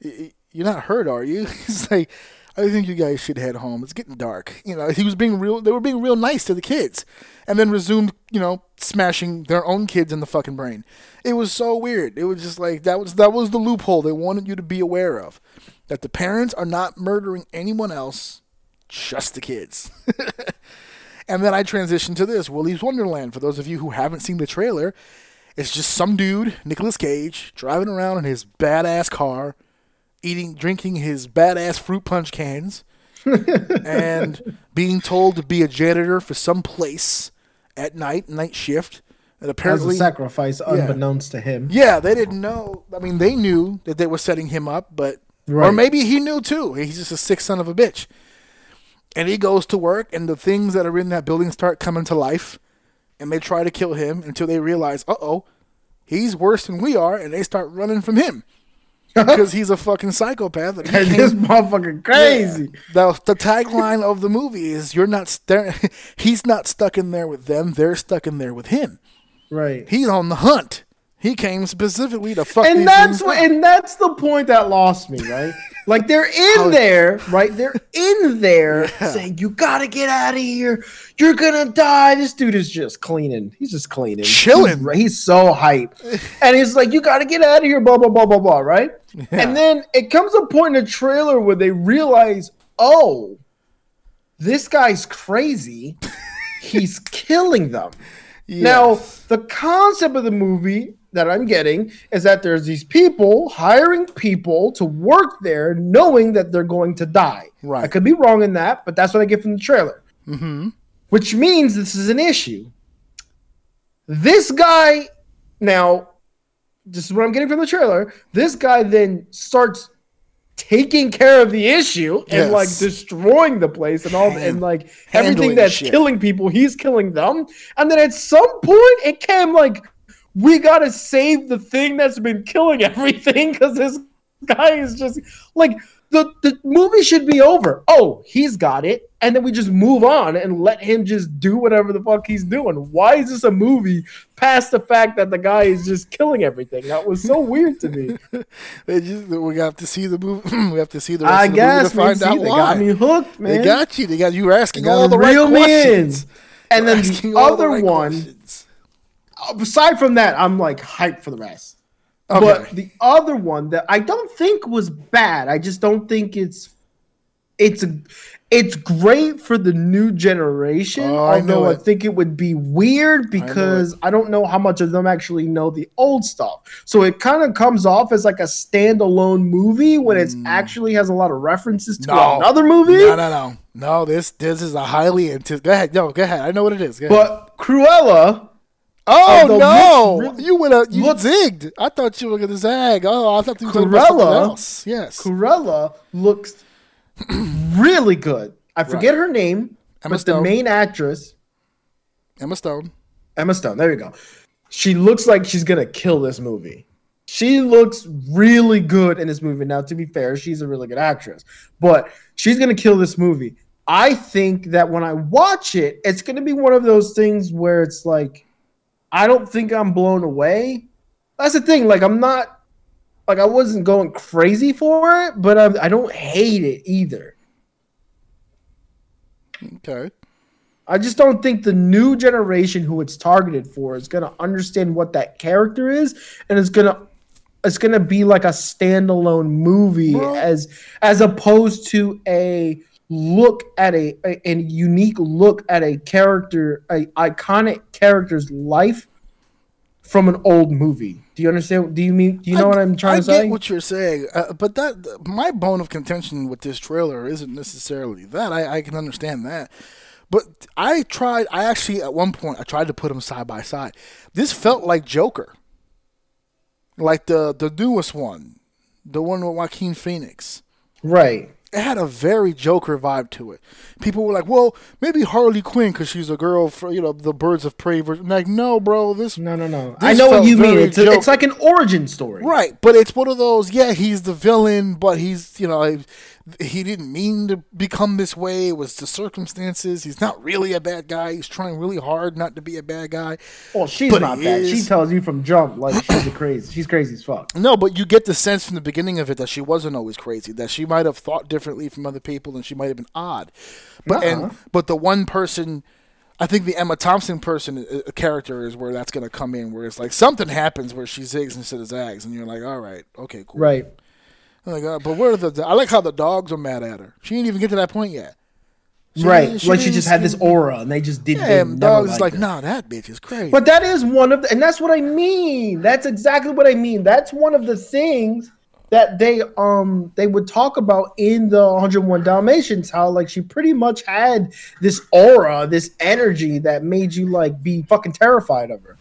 Speaker 1: You're not hurt, are you? [laughs] He's like, I think you guys should head home. It's getting dark. You know, he was being real, they were being real nice to the kids. And then resumed, you know, smashing their own kids in the fucking brain. It was so weird. It was just like, that was, that was the loophole they wanted you to be aware of. That the parents are not murdering anyone else, just the kids. [laughs] And then I transitioned to this Willy's Wonderland. For those of you who haven't seen the trailer, it's just some dude, Nicolas Cage, driving around in his badass car, eating, drinking his badass fruit punch cans, [laughs] and being told to be a janitor for some place at night, night shift. And apparently,
Speaker 3: As a sacrifice, unbeknownst to him.
Speaker 1: yeah, they didn't know. I mean, they knew that they were setting him up, but or maybe he knew too. He's just a sick son of a bitch. And he goes to work, and the things that are in that building start coming to life, and they try to kill him until they realize, uh oh, he's worse than we are, and they start running from him because he's a fucking psychopath. And
Speaker 3: And this motherfucker crazy.
Speaker 1: the, the tagline of the movie is "You're not st- [laughs] he's not stuck in there with them; they're stuck in there with him.
Speaker 3: Right.
Speaker 1: He's on the hunt. He came specifically to fuck.
Speaker 3: and that's what, and that's the point that lost me, right? Like they're in there, right? They're [laughs] in there saying, "You gotta get out of here. You're gonna die." This dude is just cleaning. He's just cleaning,
Speaker 1: Chilling.
Speaker 3: He's, he's so hype, [laughs] and he's like, "You gotta get out of here." Blah blah blah blah blah. Right? And then it comes a point in the trailer where they realize, "Oh, this guy's crazy. [laughs] He's killing them." Now, the concept of the movie that I'm getting is that there's these people hiring people to work there knowing that they're going to die.
Speaker 1: Right.
Speaker 3: I could be wrong in that, but that's what I get from the trailer. Mm-hmm. Which means this is an issue. This guy, now, this is what I'm getting from the trailer. This guy then starts taking care of the issue and
Speaker 1: Yes.
Speaker 3: like destroying the place and all and like everything that's
Speaker 1: shit.
Speaker 3: killing people, he's killing them. And then at some point, it came like, we gotta save the thing that's been killing [laughs] everything because this guy is just like the, the movie should be over. Oh, he's got it, and then we just move on and let him just do whatever the fuck he's doing. Why is this a movie past the fact that the guy is just killing everything? That was so weird to me. [laughs]
Speaker 1: They just, we have to see the movie. [clears throat] we have to see the rest
Speaker 3: I
Speaker 1: of the
Speaker 3: guess
Speaker 1: movie to find
Speaker 3: see,
Speaker 1: out
Speaker 3: they
Speaker 1: why.
Speaker 3: got me hooked, man.
Speaker 1: They got you. They got you were asking all the
Speaker 3: real
Speaker 1: right questions.
Speaker 3: And then the other
Speaker 1: right
Speaker 3: one,
Speaker 1: questions.
Speaker 3: Aside from that, I'm like hyped for the rest.
Speaker 1: Okay.
Speaker 3: But the other one that I don't think was bad, I just don't think it's it's it's great for the new generation.
Speaker 1: Oh, I know
Speaker 3: I, think it would be weird because I, don't know how much of them actually know the old stuff. So it kind of comes off as like a standalone movie when it actually has a lot of references to
Speaker 1: Mm. No.
Speaker 3: another movie.
Speaker 1: No, no, no, no. This this is a highly intense. Go ahead, no, go ahead. I know what it is. Go ahead.
Speaker 3: But Cruella,
Speaker 1: oh no,
Speaker 3: really-
Speaker 1: you went. You
Speaker 3: looks-
Speaker 1: zigged. I thought you were gonna zag. Oh, I thought you were talking about something else. Yes,
Speaker 3: Cruella looks [clears throat] really good. I forget her name,
Speaker 1: Emma
Speaker 3: but
Speaker 1: Stone.
Speaker 3: the main actress,
Speaker 1: Emma Stone.
Speaker 3: Emma Stone. There you go. She looks like she's gonna kill this movie. She looks really good in this movie. Now, to be fair, she's a really good actress, but she's gonna kill this movie. I think that when I watch it, it's gonna be one of those things where it's like, I don't think I'm blown away. That's the thing. Like, I'm not, like, I wasn't going crazy for it, but I, I don't hate it either.
Speaker 1: Okay.
Speaker 3: I just don't think the new generation who it's targeted for is gonna understand what that character is, and it's gonna it's gonna be like a standalone movie
Speaker 1: Bro.
Speaker 3: as as opposed to a look at a, a, a unique look at a character, a iconic character's life from an old movie. Do you understand? Do you mean? Do you know
Speaker 1: I-
Speaker 3: what I'm trying
Speaker 1: I
Speaker 3: to say?
Speaker 1: I get what you're saying, uh, but that my bone of contention with this trailer isn't necessarily that. I, I can understand that, but I tried. I actually at one point I tried to put them side by side. This felt like Joker, like the the newest one, the one with Joaquin Phoenix.
Speaker 3: right.
Speaker 1: It had a very Joker vibe to it. People were like, "Well, maybe Harley Quinn because she's a girl for you know the Birds of Prey." Version. Like, no, bro, this
Speaker 3: No, no, no. I know what you mean. It's, a, it's like an origin story.
Speaker 1: Right, but it's one of those. Yeah, he's the villain, but he's you know he didn't mean to become this way. It was the circumstances. He's not really a bad guy. He's trying really hard not to be a bad guy.
Speaker 3: Well, she's
Speaker 1: But
Speaker 3: not bad. She tells you from jump like she's a crazy. She's crazy as fuck.
Speaker 1: No, but you get the sense from the beginning of it that she wasn't always crazy. That she might have thought differently from other people, and she might have been odd. But
Speaker 3: Uh-uh.
Speaker 1: and but the one person. I think the Emma Thompson person uh, character is where that's going to come in, where it's like something happens where she zigs instead of zags, and you're like, all right, okay, cool.
Speaker 3: Right.
Speaker 1: I'm like, uh, but where the? I like how the dogs are mad at her. She didn't even get to that point yet. She
Speaker 3: right. like she just had this aura and they just didn't.
Speaker 1: Yeah, and dogs like,
Speaker 3: her.
Speaker 1: nah, that bitch is crazy.
Speaker 3: But that is one of the, and that's what I mean. That's exactly what I mean. That's one of the things that they um they would talk about in the 101 Dalmatians, how like she pretty much had this aura, this energy that made you like be fucking terrified of her.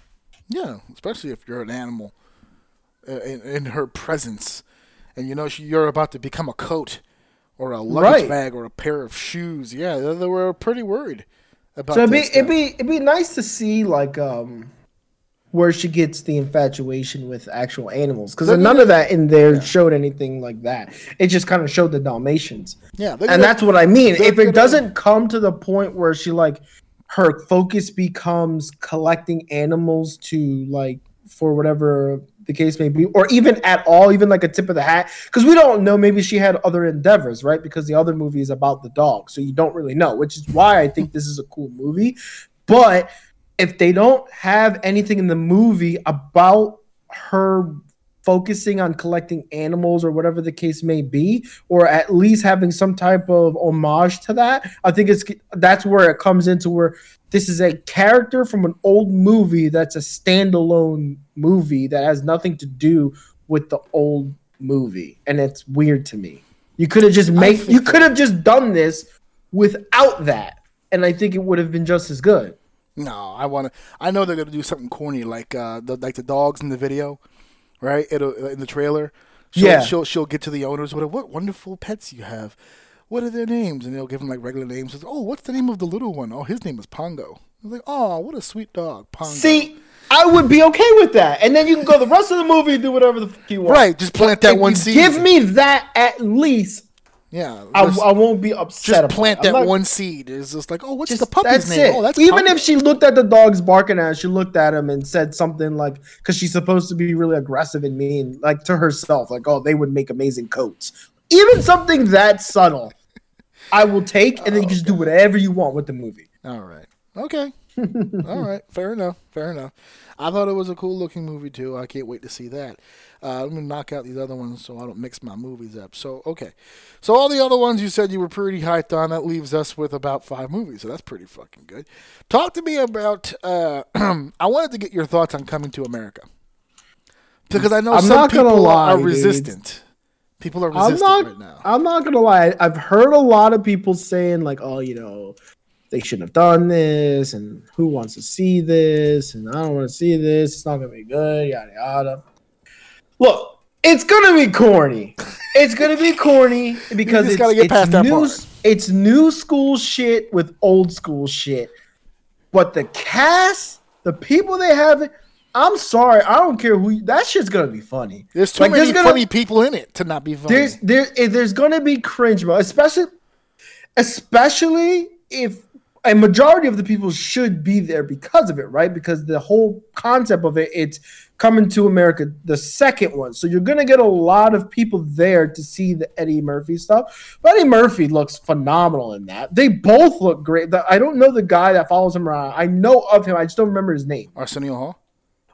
Speaker 1: yeah, especially if you're an animal uh, in, in her presence, and you know she, you're about to become a coat or a luggage
Speaker 3: Right.
Speaker 1: bag or a pair of shoes. Yeah, they, they were pretty worried about.
Speaker 3: So it'd be it'd be it'd be nice to see like um where she gets the infatuation with actual animals because none of that in there showed anything like that. It just kind of showed the Dalmatians.
Speaker 1: Yeah,
Speaker 3: and
Speaker 1: gonna-
Speaker 3: that's what I mean. If it doesn't come to the point where she like her focus becomes collecting animals to like for whatever the case may be, or even at all, even like a tip of the hat, because we don't know. Maybe she had other endeavors, right? Because the other movie is about the dog, so you don't really know. Which is why I think this is a cool movie. But if they don't have anything in the movie about her focusing on collecting animals or whatever the case may be or at least having some type of homage to that i think it's that's where it comes into where this is a character from an old movie that's a standalone movie that has nothing to do with the old movie and it's weird to me you could have just made you could have just done this without that and i think it would have been just as good
Speaker 1: No, I want to. I know they're gonna do something corny like uh, the, like the dogs in the video, right? It'll in the trailer. She'll,
Speaker 3: Yeah.
Speaker 1: she'll she'll get to the owners. What what wonderful pets you have. What are their names? And they'll give them like regular names. Says, oh, what's the name of the little one? Oh, his name is Pongo. I was like, oh, what a sweet dog, Pongo.
Speaker 3: see i would be okay with that and then you can go the rest of the movie and do whatever the fuck you want
Speaker 1: right? Just plant that
Speaker 3: If
Speaker 1: one seed.
Speaker 3: Give me that at least.
Speaker 1: yeah.
Speaker 3: I, I won't be upset.
Speaker 1: just plant. That
Speaker 3: not-
Speaker 1: one seed. It's just like, oh, what's
Speaker 3: Just,
Speaker 1: the puppy's name?
Speaker 3: it.
Speaker 1: Oh, that's
Speaker 3: Even
Speaker 1: Pongo.
Speaker 3: if she looked at the dogs barking at her, she looked at him and said something like, because she's supposed to be really aggressive and mean, like to herself, like, oh, they would make amazing coats. Even something that subtle, I will take, and then you just do whatever you want with the movie.
Speaker 1: All right. Okay. [laughs] All right. Fair enough. Fair enough. I thought it was a cool looking movie too. I can't wait to see that. Uh, let me knock out these other ones so I don't mix my movies up. So okay. So all the other ones you said you were pretty hyped on. That leaves us with about five movies. So that's pretty fucking good. Talk to me about. Uh, [clears throat] I wanted to get your thoughts on Coming to America because I know
Speaker 3: I'm
Speaker 1: some
Speaker 3: not gonna
Speaker 1: people
Speaker 3: lie,
Speaker 1: are
Speaker 3: dude.
Speaker 1: resistant. People are
Speaker 3: I'm not.
Speaker 1: right now.
Speaker 3: I'm not gonna lie. I've heard a lot of people saying like, "Oh, you know, they shouldn't have done this," and who wants to see this, and I don't want to see this. It's not gonna be good. Yada yada. Look, it's gonna be corny. It's gonna be corny [laughs] because it's,
Speaker 1: gotta get
Speaker 3: it's
Speaker 1: past that
Speaker 3: new.
Speaker 1: part.
Speaker 3: It's new school shit with old school shit. But the cast, the people they have, I'm sorry, I don't care who. That shit's gonna be funny.
Speaker 1: There's too
Speaker 3: Like,
Speaker 1: many
Speaker 3: gonna-
Speaker 1: funny people in it to not be funny.
Speaker 3: there's there eh, there's gonna be cringe, bro. Especially especially if a majority of the people should be there because of it, right? Because the whole concept of it, it's coming to America, the second one. So you're gonna get a lot of people there to see the Eddie Murphy stuff. But Eddie Murphy looks phenomenal in that. They both look great. I don't know the guy that follows him around. I know of him. I just don't remember his name.
Speaker 1: Arsenio Hall.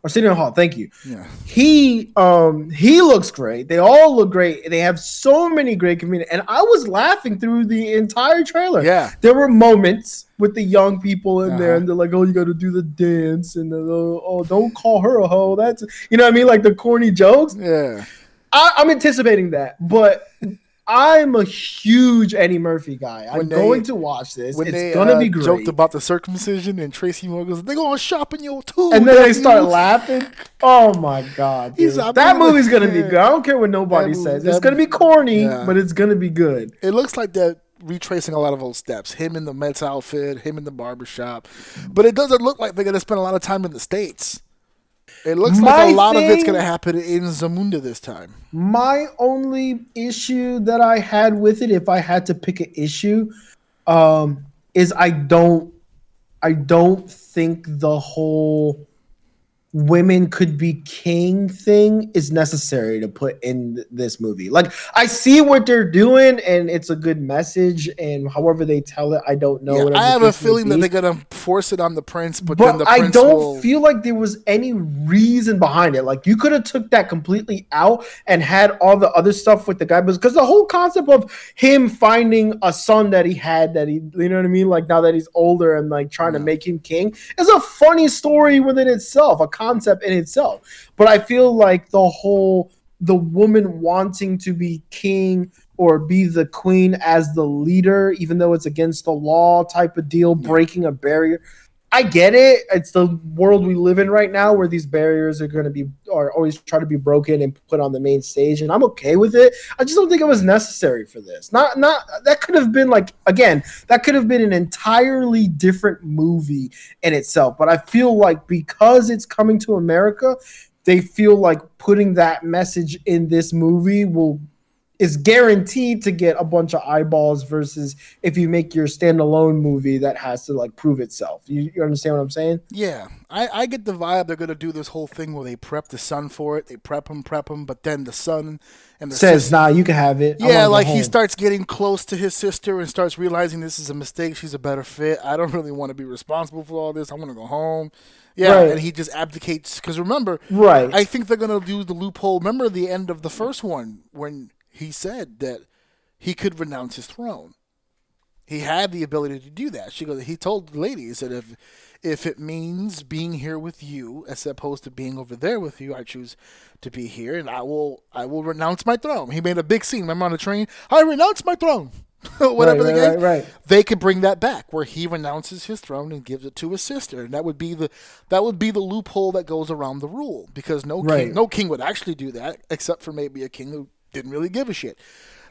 Speaker 3: Arsenio Hall. Thank you
Speaker 1: Yeah.
Speaker 3: he um he looks great. They all look great. They have so many great comedians, and I was laughing through the entire trailer.
Speaker 1: Yeah.
Speaker 3: there were moments with the young people in there,
Speaker 1: Uh-huh.
Speaker 3: and they're like, "Oh, you got to do the dance," and the, "Oh, don't call her a hoe." That's you know what I mean, like the corny jokes.
Speaker 1: Yeah.
Speaker 3: I, I'm anticipating that, but I'm a huge Eddie Murphy guy. I'm
Speaker 1: they-
Speaker 3: going to watch this.
Speaker 1: when
Speaker 3: It's
Speaker 1: they
Speaker 3: gonna
Speaker 1: uh,
Speaker 3: be great.
Speaker 1: joked about the circumcision and Tracy Morgan goes, "They're going shopping your too."
Speaker 3: and then they start laughing. Oh my god, that
Speaker 1: in
Speaker 3: movie's gonna be good. I don't care what nobody
Speaker 1: That movie-
Speaker 3: says.
Speaker 1: that
Speaker 3: It's gonna be corny,
Speaker 1: Yeah.
Speaker 3: but it's gonna be good.
Speaker 1: It looks like they're retracing a lot of old steps. Him in the Mets outfit, him in the barber shop, but it doesn't look like they're going to spend a lot of time in the states. It looks
Speaker 3: My
Speaker 1: like a lot of it's going to happen in Zamunda this time.
Speaker 3: My only issue that I had with it, if I had to pick an issue, um, is I don't, I don't think the whole women could be king thing is necessary to put in this movie. Like I see what they're doing and it's a good message and however they tell it, I don't know.
Speaker 1: Yeah, I have a feeling that they're to force it on the prince, but, then
Speaker 3: But
Speaker 1: the
Speaker 3: I
Speaker 1: prince
Speaker 3: don't
Speaker 1: will.
Speaker 3: feel like there was any reason behind it. Like you could have took that completely out and had all the other stuff with the guy, because the whole concept of him finding a son that he had that he, you know what I mean, like now that he's older and like trying to make him king, is a funny story within itself, a concept in itself. But I feel like the whole the woman wanting to be king or be the queen as the leader, even though it's against the law type of deal, breaking a barrier. I get it. It's the world we live in right now where these barriers are going to be are always trying to be broken and put on the main stage and I'm okay with it. I just don't think it was necessary for this. Not not that could have been like again, that could have been an entirely different movie in itself, but I feel like because it's coming to America, they feel like putting that message in this movie will is guaranteed to get a bunch of eyeballs versus if you make your standalone movie that has to like prove itself. You, you understand what I'm saying?
Speaker 1: Yeah, I, I get the vibe they're going to do this whole thing where they prep the son for it. They prep him, prep him, but then the son and the
Speaker 3: Says,
Speaker 1: sister-
Speaker 3: nah, you can have it.
Speaker 1: Yeah, like he starts getting close to his sister and starts realizing this is a mistake. She's a better fit. I don't [laughs] really want to be responsible for all this. I want to go home. Yeah,
Speaker 3: Right.
Speaker 1: and he just abdicates because remember,
Speaker 3: Right.
Speaker 1: I think they're gonna do the loophole. Remember the end of the first one when he said that he could renounce his throne. He had the ability to do that. She goes. He told the lady, he said, if if it means being here with you as opposed to being over there with you, I choose to be here, and I will I will renounce my throne. He made a big scene. Remember on the train, I renounce my throne. [laughs] Whatever
Speaker 3: Right,
Speaker 1: the
Speaker 3: right,
Speaker 1: game,
Speaker 3: right,
Speaker 1: they could bring that back where he renounces his throne and gives it to his sister, and that would be the that would be the loophole that goes around the rule because no king no king would actually do that except for maybe a king who didn't really give a shit.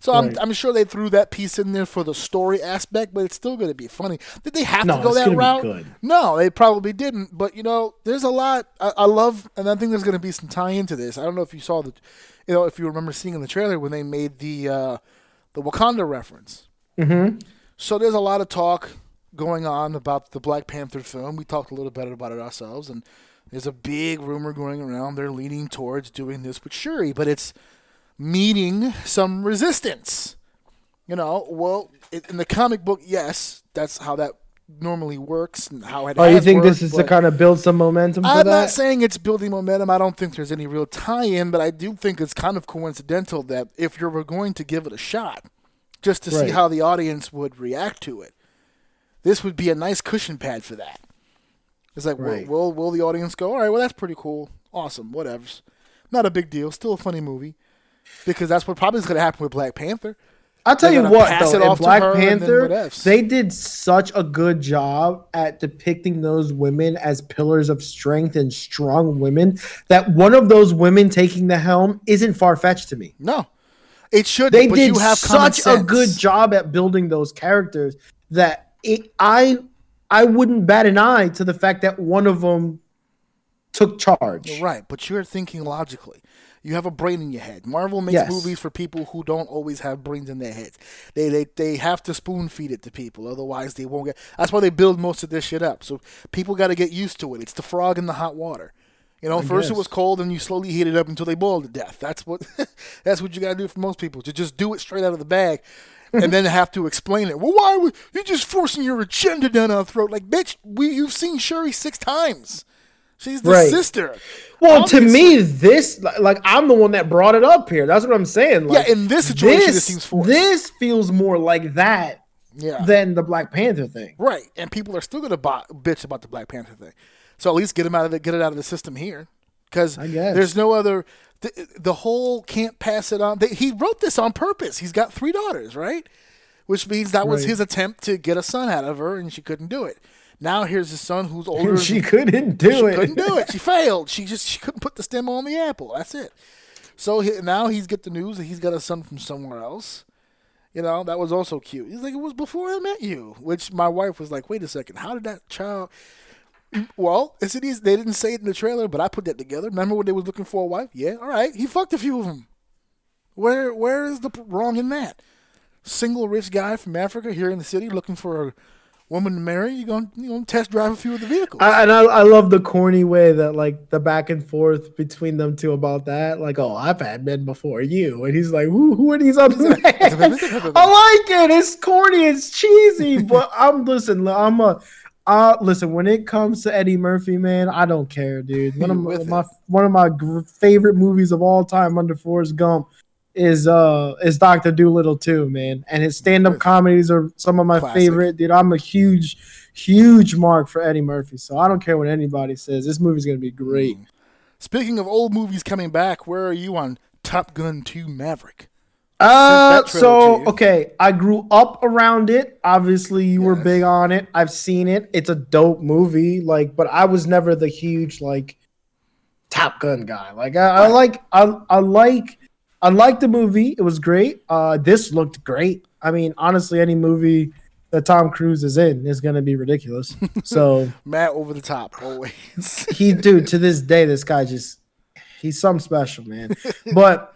Speaker 1: So I'm, I'm sure they threw that piece in there for the story aspect, but it's still going to be funny. Did they have
Speaker 3: No,
Speaker 1: to go that route? No, they probably didn't. But you know, there's a lot. I, I love, and I think there's going to be some tie into this. I don't know if you saw the, you know, if you remember seeing in the trailer when they made the uh, the Wakanda reference. Mm-hmm. So there's a lot of talk going on about the Black Panther film. We talked a little bit about it ourselves, and there's a big rumor going around. They're leaning towards doing this with Shuri, but it's meeting some resistance. You know, well, in the comic book, yes, that's how that normally works and how it.
Speaker 3: Oh, you think this is to kind of build some momentum for
Speaker 1: I'm
Speaker 3: that?
Speaker 1: not saying it's building momentum. I don't think there's any real tie-in, but I do think it's kind of coincidental that if you were going to give it a shot, just to see how the audience would react to it, this would be a nice cushion pad for that. It's like,
Speaker 3: Right.
Speaker 1: will, will will the audience go? All right, well, that's pretty cool, awesome, whatever's not a big deal, still a funny movie, because that's what probably is going to happen with Black Panther.
Speaker 3: I'll tell
Speaker 1: They're
Speaker 3: you what, though,
Speaker 1: it
Speaker 3: in
Speaker 1: off
Speaker 3: Black
Speaker 1: her and then
Speaker 3: Panther, they did such a good job at depicting those women as pillars of strength and strong women that one of those women taking the helm isn't far fetched to me.
Speaker 1: No, it should.
Speaker 3: They did
Speaker 1: you have
Speaker 3: such a good job at building those characters that it, I I wouldn't bat an eye to the fact that one of them took charge.
Speaker 1: Right, but you're thinking logically. You have a brain in your head. Marvel makes
Speaker 3: Yes.
Speaker 1: movies for people who don't always have brains in their heads. They, they they have to spoon feed it to people, otherwise they won't get. That's why they build most of this shit up. So people got to get used to it. It's the frog in the hot water. You know, first it was cold, and you slowly heat it up until they boil to death. That's what [laughs] that's what you got to do for most people. To just do it straight out of the bag, and then have to explain it. Well, why would you just forcing your agenda down our throat? Like, bitch, we you've seen Shuri six times. She's the
Speaker 3: Right.
Speaker 1: sister.
Speaker 3: Well, to me, this like- I'm the one that brought it up here. That's what I'm saying. Like,
Speaker 1: in this situation, it
Speaker 3: this,
Speaker 1: seems forced.
Speaker 3: This feels more like that
Speaker 1: Yeah.
Speaker 3: than the Black Panther thing.
Speaker 1: Right, and people are still gonna buy, bitch about the Black Panther thing. So at least get him out of the get it out of the system here. because there's no other. The, the whole can't pass it on. They, he wrote this on purpose. He's got three daughters, right? Which means that was
Speaker 3: Right.
Speaker 1: his attempt to get a son out of her, and she couldn't do it. Now here's his son who's [laughs] older.
Speaker 3: And she couldn't do
Speaker 1: she
Speaker 3: it.
Speaker 1: couldn't do it. She [laughs] failed. She just she couldn't put the stem on the apple. That's it. So he, now he's get the news that he's got a son from somewhere else. You know that was also cute. He's like, it was before I met you. Which my wife was like, wait a second, how did that child? Well, it's it is. They didn't say it in the trailer, but I put that together. Remember when they was looking for a wife? Yeah, all right. He fucked a few of them. Where where is the wrong in that? Single rich guy from Africa here in the city looking for a woman to marry. You going you to test drive a few of the vehicles?
Speaker 3: I, and I, I love the corny way that like the back and forth between them two about that. Like, oh, I've had men before you, and he's like, who, who are these other men? I like it. It's corny. It's cheesy, [laughs] but I'm listen. I'm a. Uh, listen, when it comes to Eddie Murphy, man, I don't care, dude. One of my, my one of my favorite movies of all time under Forrest Gump is uh is Doctor Dolittle too, man. And his stand up comedies are some of my
Speaker 1: Classic.
Speaker 3: favorite, dude. I'm a huge, huge mark for Eddie Murphy, so I don't care what anybody says. This movie's gonna be great.
Speaker 1: Speaking of old movies coming back, where are you on Top Gun 2 Maverick?
Speaker 3: Uh, so okay, I grew up around it. Obviously, you were big on it. I've seen it. It's a dope movie. Like, but I was never the huge like Top Gun guy. Like, I, I like, I, I like, I like the movie. It was great. Uh, this looked great. I mean, honestly, any movie that Tom Cruise is in is gonna be ridiculous. [laughs] So
Speaker 1: Matt over the top, always. [laughs]
Speaker 3: he, dude, to this day, this guy just he's some special, man. [laughs] But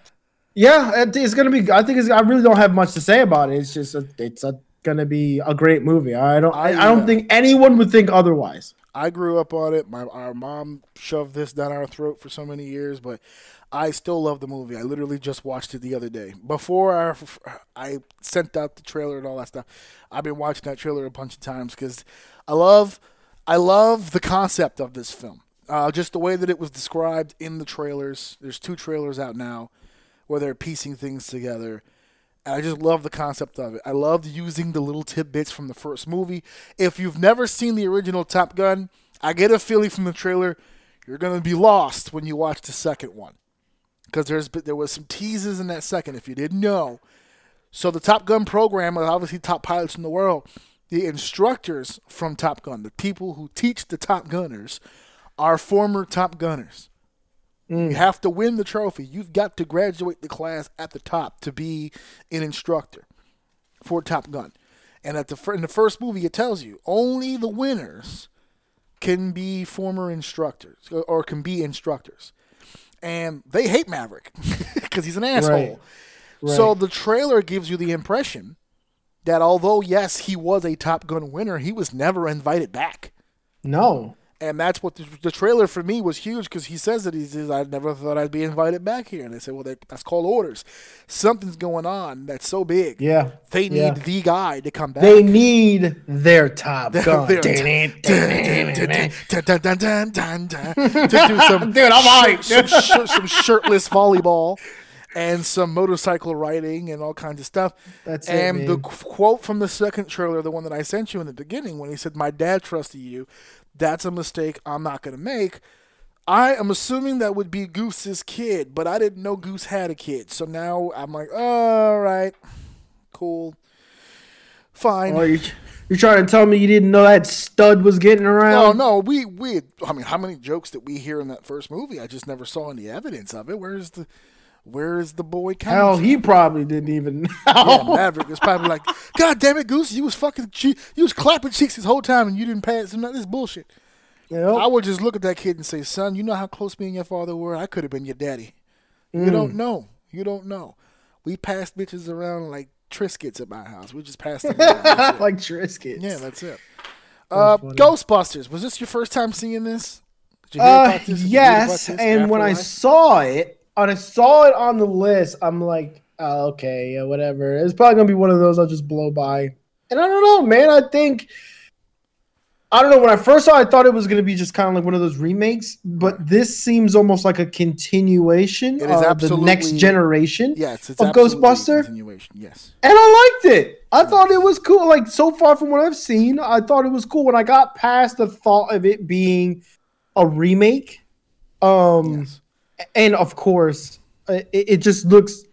Speaker 3: yeah, it- it's gonna be. I think it's. I really don't have much to say about it. It's just a, it's a, gonna be a great movie. I don't. I, I
Speaker 1: I,
Speaker 3: don't
Speaker 1: uh,
Speaker 3: think anyone would think otherwise.
Speaker 1: I grew up on it. My our mom shoved this down our throat for so many years, but I still love the movie. I literally just watched it the other day. Before I, I sent out the trailer and all that stuff, I've been watching that trailer a bunch of times because I love, I love the concept of this film. Uh, just the way that it was described in the trailers. There's two trailers out now where they're piecing things together. And I just love the concept of it. I loved using the little tidbits from the first movie. If you've never seen the original Top Gun, I get a feeling from the trailer you're going to be lost when you watch the second one. Because there's there was some teases in that second if you didn't know. So the Top Gun program are obviously top pilots in the world. The instructors from Top Gun, the people who teach the Top Gunners, are former Top Gunners. You mm. have to win the trophy. You've got to graduate the class at the top to be an instructor for Top Gun. And at the in the first movie, it tells you only the winners can be former instructors or- or can be instructors. And they hate Maverick [laughs] because he's an asshole. So
Speaker 3: Right.
Speaker 1: the trailer gives you the impression that although yes, he was a Top Gun winner, he was never invited back.
Speaker 3: No.
Speaker 1: And that's what the, the trailer for me was huge because he says that he says I never thought I'd be invited back here, and they said, well, that, that's called orders. Something's going on that's so big.
Speaker 3: Yeah.
Speaker 1: they need
Speaker 3: Yeah.
Speaker 1: the guy to come back.
Speaker 3: They need their Top Gun.
Speaker 1: Their- [laughs] [laughs] to do some
Speaker 3: Dude, I'm
Speaker 1: shirt-
Speaker 3: hyped.
Speaker 1: some, shir- some shirtless volleyball and some motorcycle riding and all kinds of stuff.
Speaker 3: That's it,
Speaker 1: and the quote from the second trailer, the one that I sent you in the beginning, when he said, "My dad trusted you," that's a mistake I'm not going to make. I am assuming that would be Goose's kid, but I didn't know Goose had a kid, so now I'm like, all right, cool, fine.
Speaker 3: Oh, you, you're trying to tell me you didn't know that stud was getting around?
Speaker 1: No, no, we we. I mean, how many jokes did we hear in that first movie? I just never saw any evidence of it. Where's the, where is the boy coming?
Speaker 3: Hell,
Speaker 1: from?
Speaker 3: he probably didn't even. [laughs]
Speaker 1: Yeah, Maverick was probably like, God damn it, Goose, you was fucking, che- you was clapping cheeks this whole time and you didn't pass. Of this bullshit.
Speaker 3: Yep.
Speaker 1: I would just look at that kid and say, son, you know how close me and your father were. I could have been your daddy. You don't
Speaker 3: Mm.
Speaker 1: know. You don't know. We passed bitches around like Triscuits at my house. We just passed them around. [laughs]
Speaker 3: Like Triscuits.
Speaker 1: Yeah, that's it. Uh. Ghostbusters. Was this your first time seeing this? Did you hear
Speaker 3: Uh,
Speaker 1: about this? Did you read
Speaker 3: yes, and when I saw it, when I saw it on the list, I'm like, oh, okay, yeah, whatever. It's probably gonna be one of those I'll just blow by. And I don't know, man. I think I don't know. When I first saw, it, I thought it was gonna be just kind of like one of those remakes, but this seems almost like a continuation of the next generation.
Speaker 1: yes,
Speaker 3: of Ghostbuster?
Speaker 1: continuation. Yes,
Speaker 3: and I liked it. I thought it was cool. Like so far from what I've seen, I thought it was cool. When I got past the thought of it being a remake Um, and of course, it, it just looks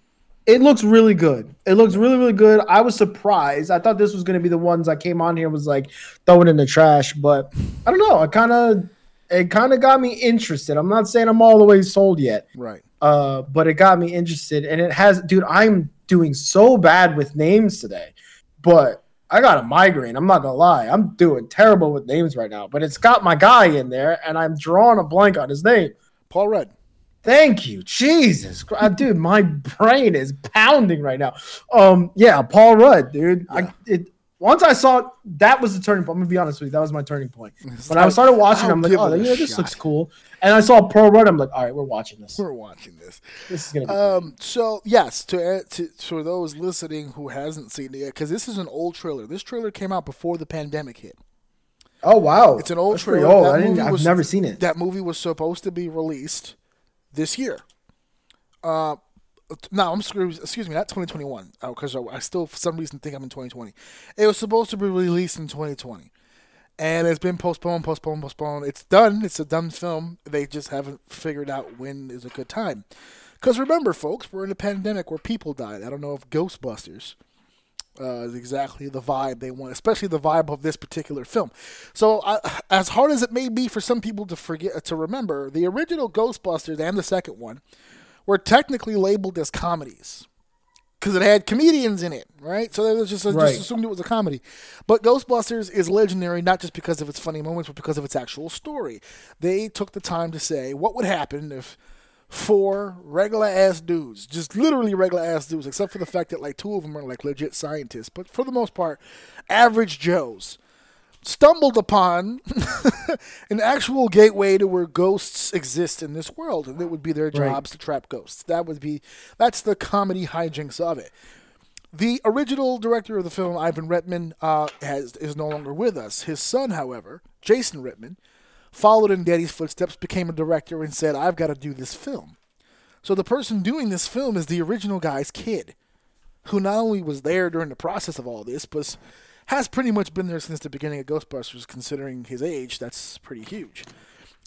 Speaker 3: it looks really good. It looks really really good. I was surprised. I thought this was going to be the ones I came on here and was like throwing in the trash, but I don't know. I kind of it kind of got me interested. I'm not saying I'm all the way sold yet.
Speaker 1: Right.
Speaker 3: Uh, but it got me interested, and it has, dude. I'm doing so bad with names today, but I got a migraine. I'm not gonna lie. I'm doing terrible with names right now. But it's got my guy in there, and I'm drawing a blank on his name.
Speaker 1: Paul Rudd.
Speaker 3: Thank you, Jesus, Christ. dude. My brain is pounding right now. Um, yeah, Paul Rudd, dude. I it once I saw that was the turning point. I'm gonna be honest with you, that was my turning point. When I started watching, I'm like, oh, yeah, this
Speaker 1: shot.
Speaker 3: looks cool. And I saw Paul Rudd. I'm like, all right, we're watching this.
Speaker 1: We're watching this.
Speaker 3: This is gonna be.
Speaker 1: Um, so yes, to, to for those listening who hasn't seen it yet, because this is an old trailer. This trailer came out before the pandemic hit.
Speaker 3: oh wow,
Speaker 1: It's an old
Speaker 3: That's
Speaker 1: trailer.
Speaker 3: old. I didn't, I've
Speaker 1: was-
Speaker 3: never seen it.
Speaker 1: That movie was supposed to be released this year. Uh, no, I'm screwed. Excuse me, not 2021. Because I, I still, for some reason, think I'm in 2020. It was supposed to be released in 2020, and it's been postponed, postponed, postponed. It's done. It's a done film. They just haven't figured out when is a good time. Because remember, folks, we're in a pandemic where people died. I don't know if Ghostbusters uh, is exactly the vibe they want, especially the vibe of this particular film. So, as hard as it may be for some people to forget to remember, the original Ghostbusters and the second one were technically labeled as comedies because it had comedians in it, right? So they was just,
Speaker 3: Right.
Speaker 1: just assumed it was a comedy. But Ghostbusters is legendary not just because of its funny moments, but because of its actual story. They took the time to say what would happen if four regular ass dudes, just literally regular ass dudes, except for the fact that like two of them are like legit scientists, but for the most part, average Joes stumbled upon [laughs] an actual gateway to where ghosts exist in this world, and it would be their jobs to trap ghosts. That would be that's the comedy hijinks of it. The original director of the film, Ivan Reitman, uh, has is no longer with us. His son, however, Jason Reitman, followed in Daddy's footsteps, became a director, and said, "I've got to do this film." So the person doing this film is the original guy's kid, who not only was there during the process of all this, but has pretty much been there since the beginning of Ghostbusters. Considering his age, that's pretty huge.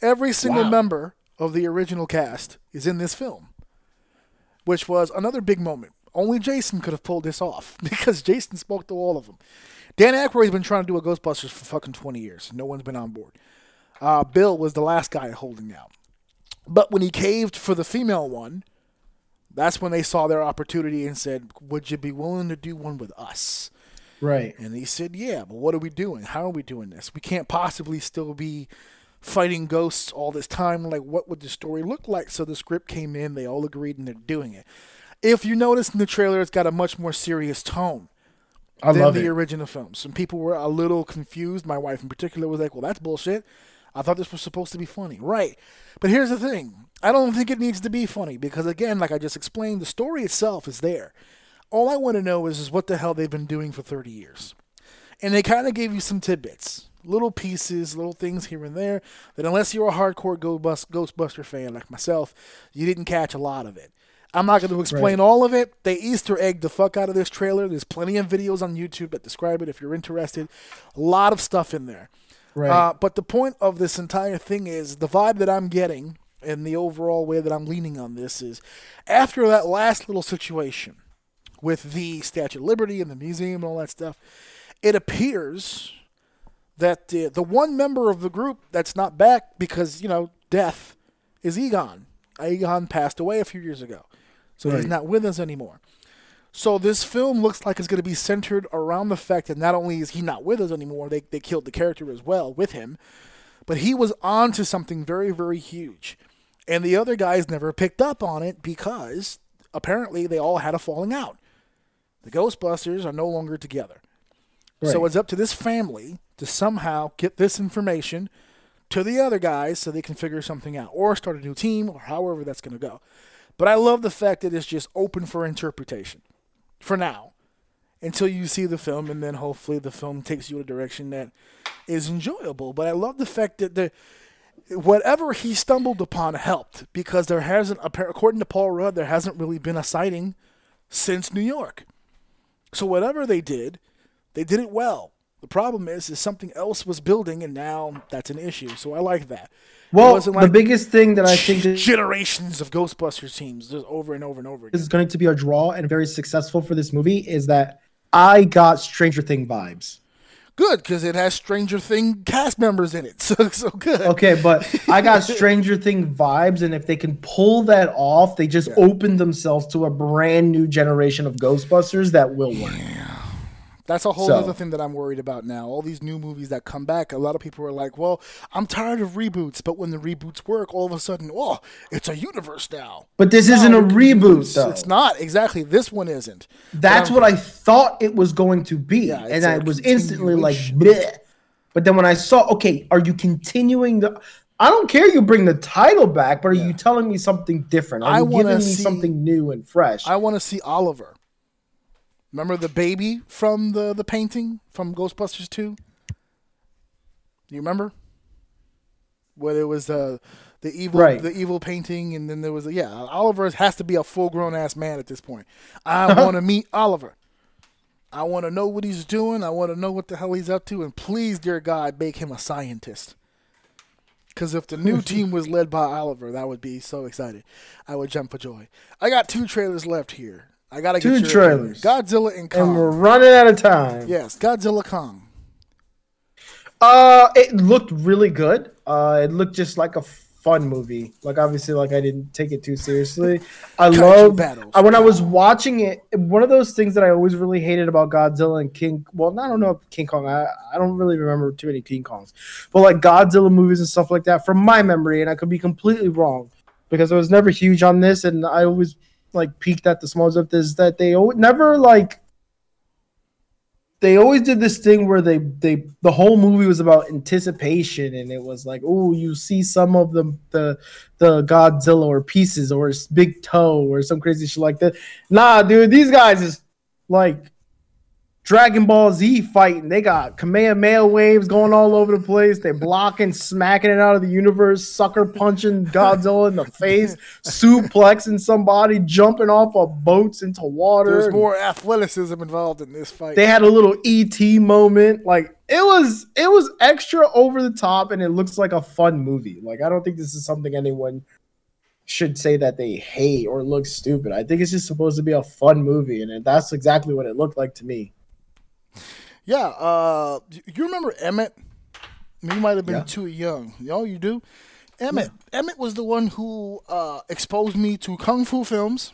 Speaker 1: Every single
Speaker 3: Wow.
Speaker 1: member of the original cast is in this film, which was another big moment. Only Jason could have pulled this off [laughs] because Jason spoke to all of them. Dan Aykroyd's been trying to do a Ghostbusters for fucking 20 years. No one's been on board. Uh, Bill was the last guy holding out. But when he caved for the female one, that's when they saw their opportunity and said, Would you be willing to do one with us?
Speaker 3: right.
Speaker 1: And he said, Yeah, but what are we doing? How are we doing this? We can't possibly still be fighting ghosts all this time. Like, what would the story look like? So the script came in, they all agreed, and they're doing it. If you notice in the trailer, it's got a much more serious tone
Speaker 3: I
Speaker 1: than
Speaker 3: love
Speaker 1: the
Speaker 3: it.
Speaker 1: original film. Some people were a little confused. My wife, in particular, was like, "Well, that's bullshit. I thought this was supposed to be funny, right?" But here's the thing: I don't think it needs to be funny because, again, like I just explained, the story itself is there. All I want to know is, is what the hell they've been doing for 30 years, and they kind of gave you some tidbits, little pieces, little things here and there. That unless you're a hardcore Ghostbuster fan like myself, you didn't catch a lot of it. I'm not going to explain all of it. They Easter egg the fuck out of this trailer. There's plenty of videos on YouTube that describe it if you're interested. A lot of stuff in there.
Speaker 3: Right.
Speaker 1: Uh, but the point of this entire thing is the vibe that I'm getting and the overall way that I'm leaning on this is after that last little situation with the Statue of Liberty and the museum and all that stuff, it appears that the, the one member of the group that's not back because, you know, death is Egon. Egon passed away a few years ago. So he's not with us anymore. So this film looks like it's going to be centered around the fact that not only is he not with us anymore, they, they killed the character as well with him, but he was on to something very, very huge. And the other guys never picked up on it because apparently they all had a falling out. The Ghostbusters are no longer together. So it's up to this family to somehow get this information to the other guys so they can figure something out or start a new team or however that's going to go. But I love the fact that it's just open for interpretation for now until you see the film and then hopefully the film takes you in a direction that is enjoyable. But I love the fact that the whatever he stumbled upon helped because there hasn't according to Paul Rudd there hasn't really been a sighting since New York. So whatever they did, they did it well. The problem is, is something else was building, and now that's an issue. So I like that.
Speaker 3: Well,
Speaker 1: wasn't
Speaker 3: the biggest thing that I think
Speaker 1: generations of Ghostbusters teams just over and over and over again.
Speaker 3: is going to be a draw and very successful for this movie is that I got Stranger Thing vibes.
Speaker 1: Good because it has Stranger Thing cast members in it, [laughs] so so good.
Speaker 3: Okay, but I got [laughs] Stranger Thing vibes, and if they can pull that off, they just open themselves to a brand new generation of Ghostbusters that will work.
Speaker 1: That's a whole
Speaker 3: So-
Speaker 1: other thing that I'm worried about now. All these new movies that come back, a lot of people are like, "Well, I'm tired of reboots," but when the reboots work, all of a sudden, oh, it's a universe now.
Speaker 3: But this isn't a reboot, though.
Speaker 1: It's not exactly. This one isn't.
Speaker 3: That's what I thought it was going to be,
Speaker 1: Yeah,
Speaker 3: and I was instantly like. Bleh. but then when I saw, okay, are you continuing the? I don't care you bring the title back, but are you telling me something different? Are
Speaker 1: I
Speaker 3: you
Speaker 1: wanna
Speaker 3: giving me
Speaker 1: see-
Speaker 3: something new and fresh?
Speaker 1: I want to see Oliver. Remember the baby from the the painting from Ghostbusters Two? Do you remember? Where it was the the evil
Speaker 3: Right.
Speaker 1: the evil painting, and then there was a, yeah Oliver has to be a full grown ass man at this point. I [laughs] want to meet Oliver. I want to know what he's doing. I want to know what the hell he's up to, and please, dear God, make him a scientist. Because if the new [laughs] team was led by Oliver, that would be so excited. I would jump for joy. I got two trailers left here. I gotta
Speaker 3: Two
Speaker 1: get
Speaker 3: trailers.
Speaker 1: Godzilla and Kong.
Speaker 3: and we're running out of time.
Speaker 1: yes, Godzilla Kong.
Speaker 3: Uh, it looked really good. Uh, it looked just like a fun movie. Like obviously, like I didn't take it too seriously. [laughs] I love
Speaker 1: battles.
Speaker 3: I, when I was watching it. One of those things that I always really hated about Godzilla and King. Well, I don't know King Kong. I I don't really remember too many King Kongs, but like Godzilla movies and stuff like that, from my memory, and I could be completely wrong because I was never huge on this, and I always like peeked at the smalls of this that they never like they always did this thing where they they the whole movie was about anticipation and it was like oh you see some of the the the Godzilla or pieces or his big toe or some crazy shit like that. Nah, dude, these guys is like Dragon Ball Z fighting. They got Kamehameha waves going all over the place. They blocking, smacking it out of the universe, sucker punching Godzilla in the [laughs] face, suplexing somebody, jumping off of boats into water.
Speaker 1: There's more athleticism involved in this fight.
Speaker 3: they had a little ET moment. Like it was it was extra over the top and it looks like a fun movie. Like I don't think this is something anyone should say that they hate or look stupid. I think it's just supposed to be a fun movie and that's exactly what it looked like to me.
Speaker 1: Yeah, uh, you- remember Emmett? You might have been
Speaker 3: Yeah.
Speaker 1: too young. Yo, you do. Emmett. Emmett was the one who uh, exposed me to kung fu films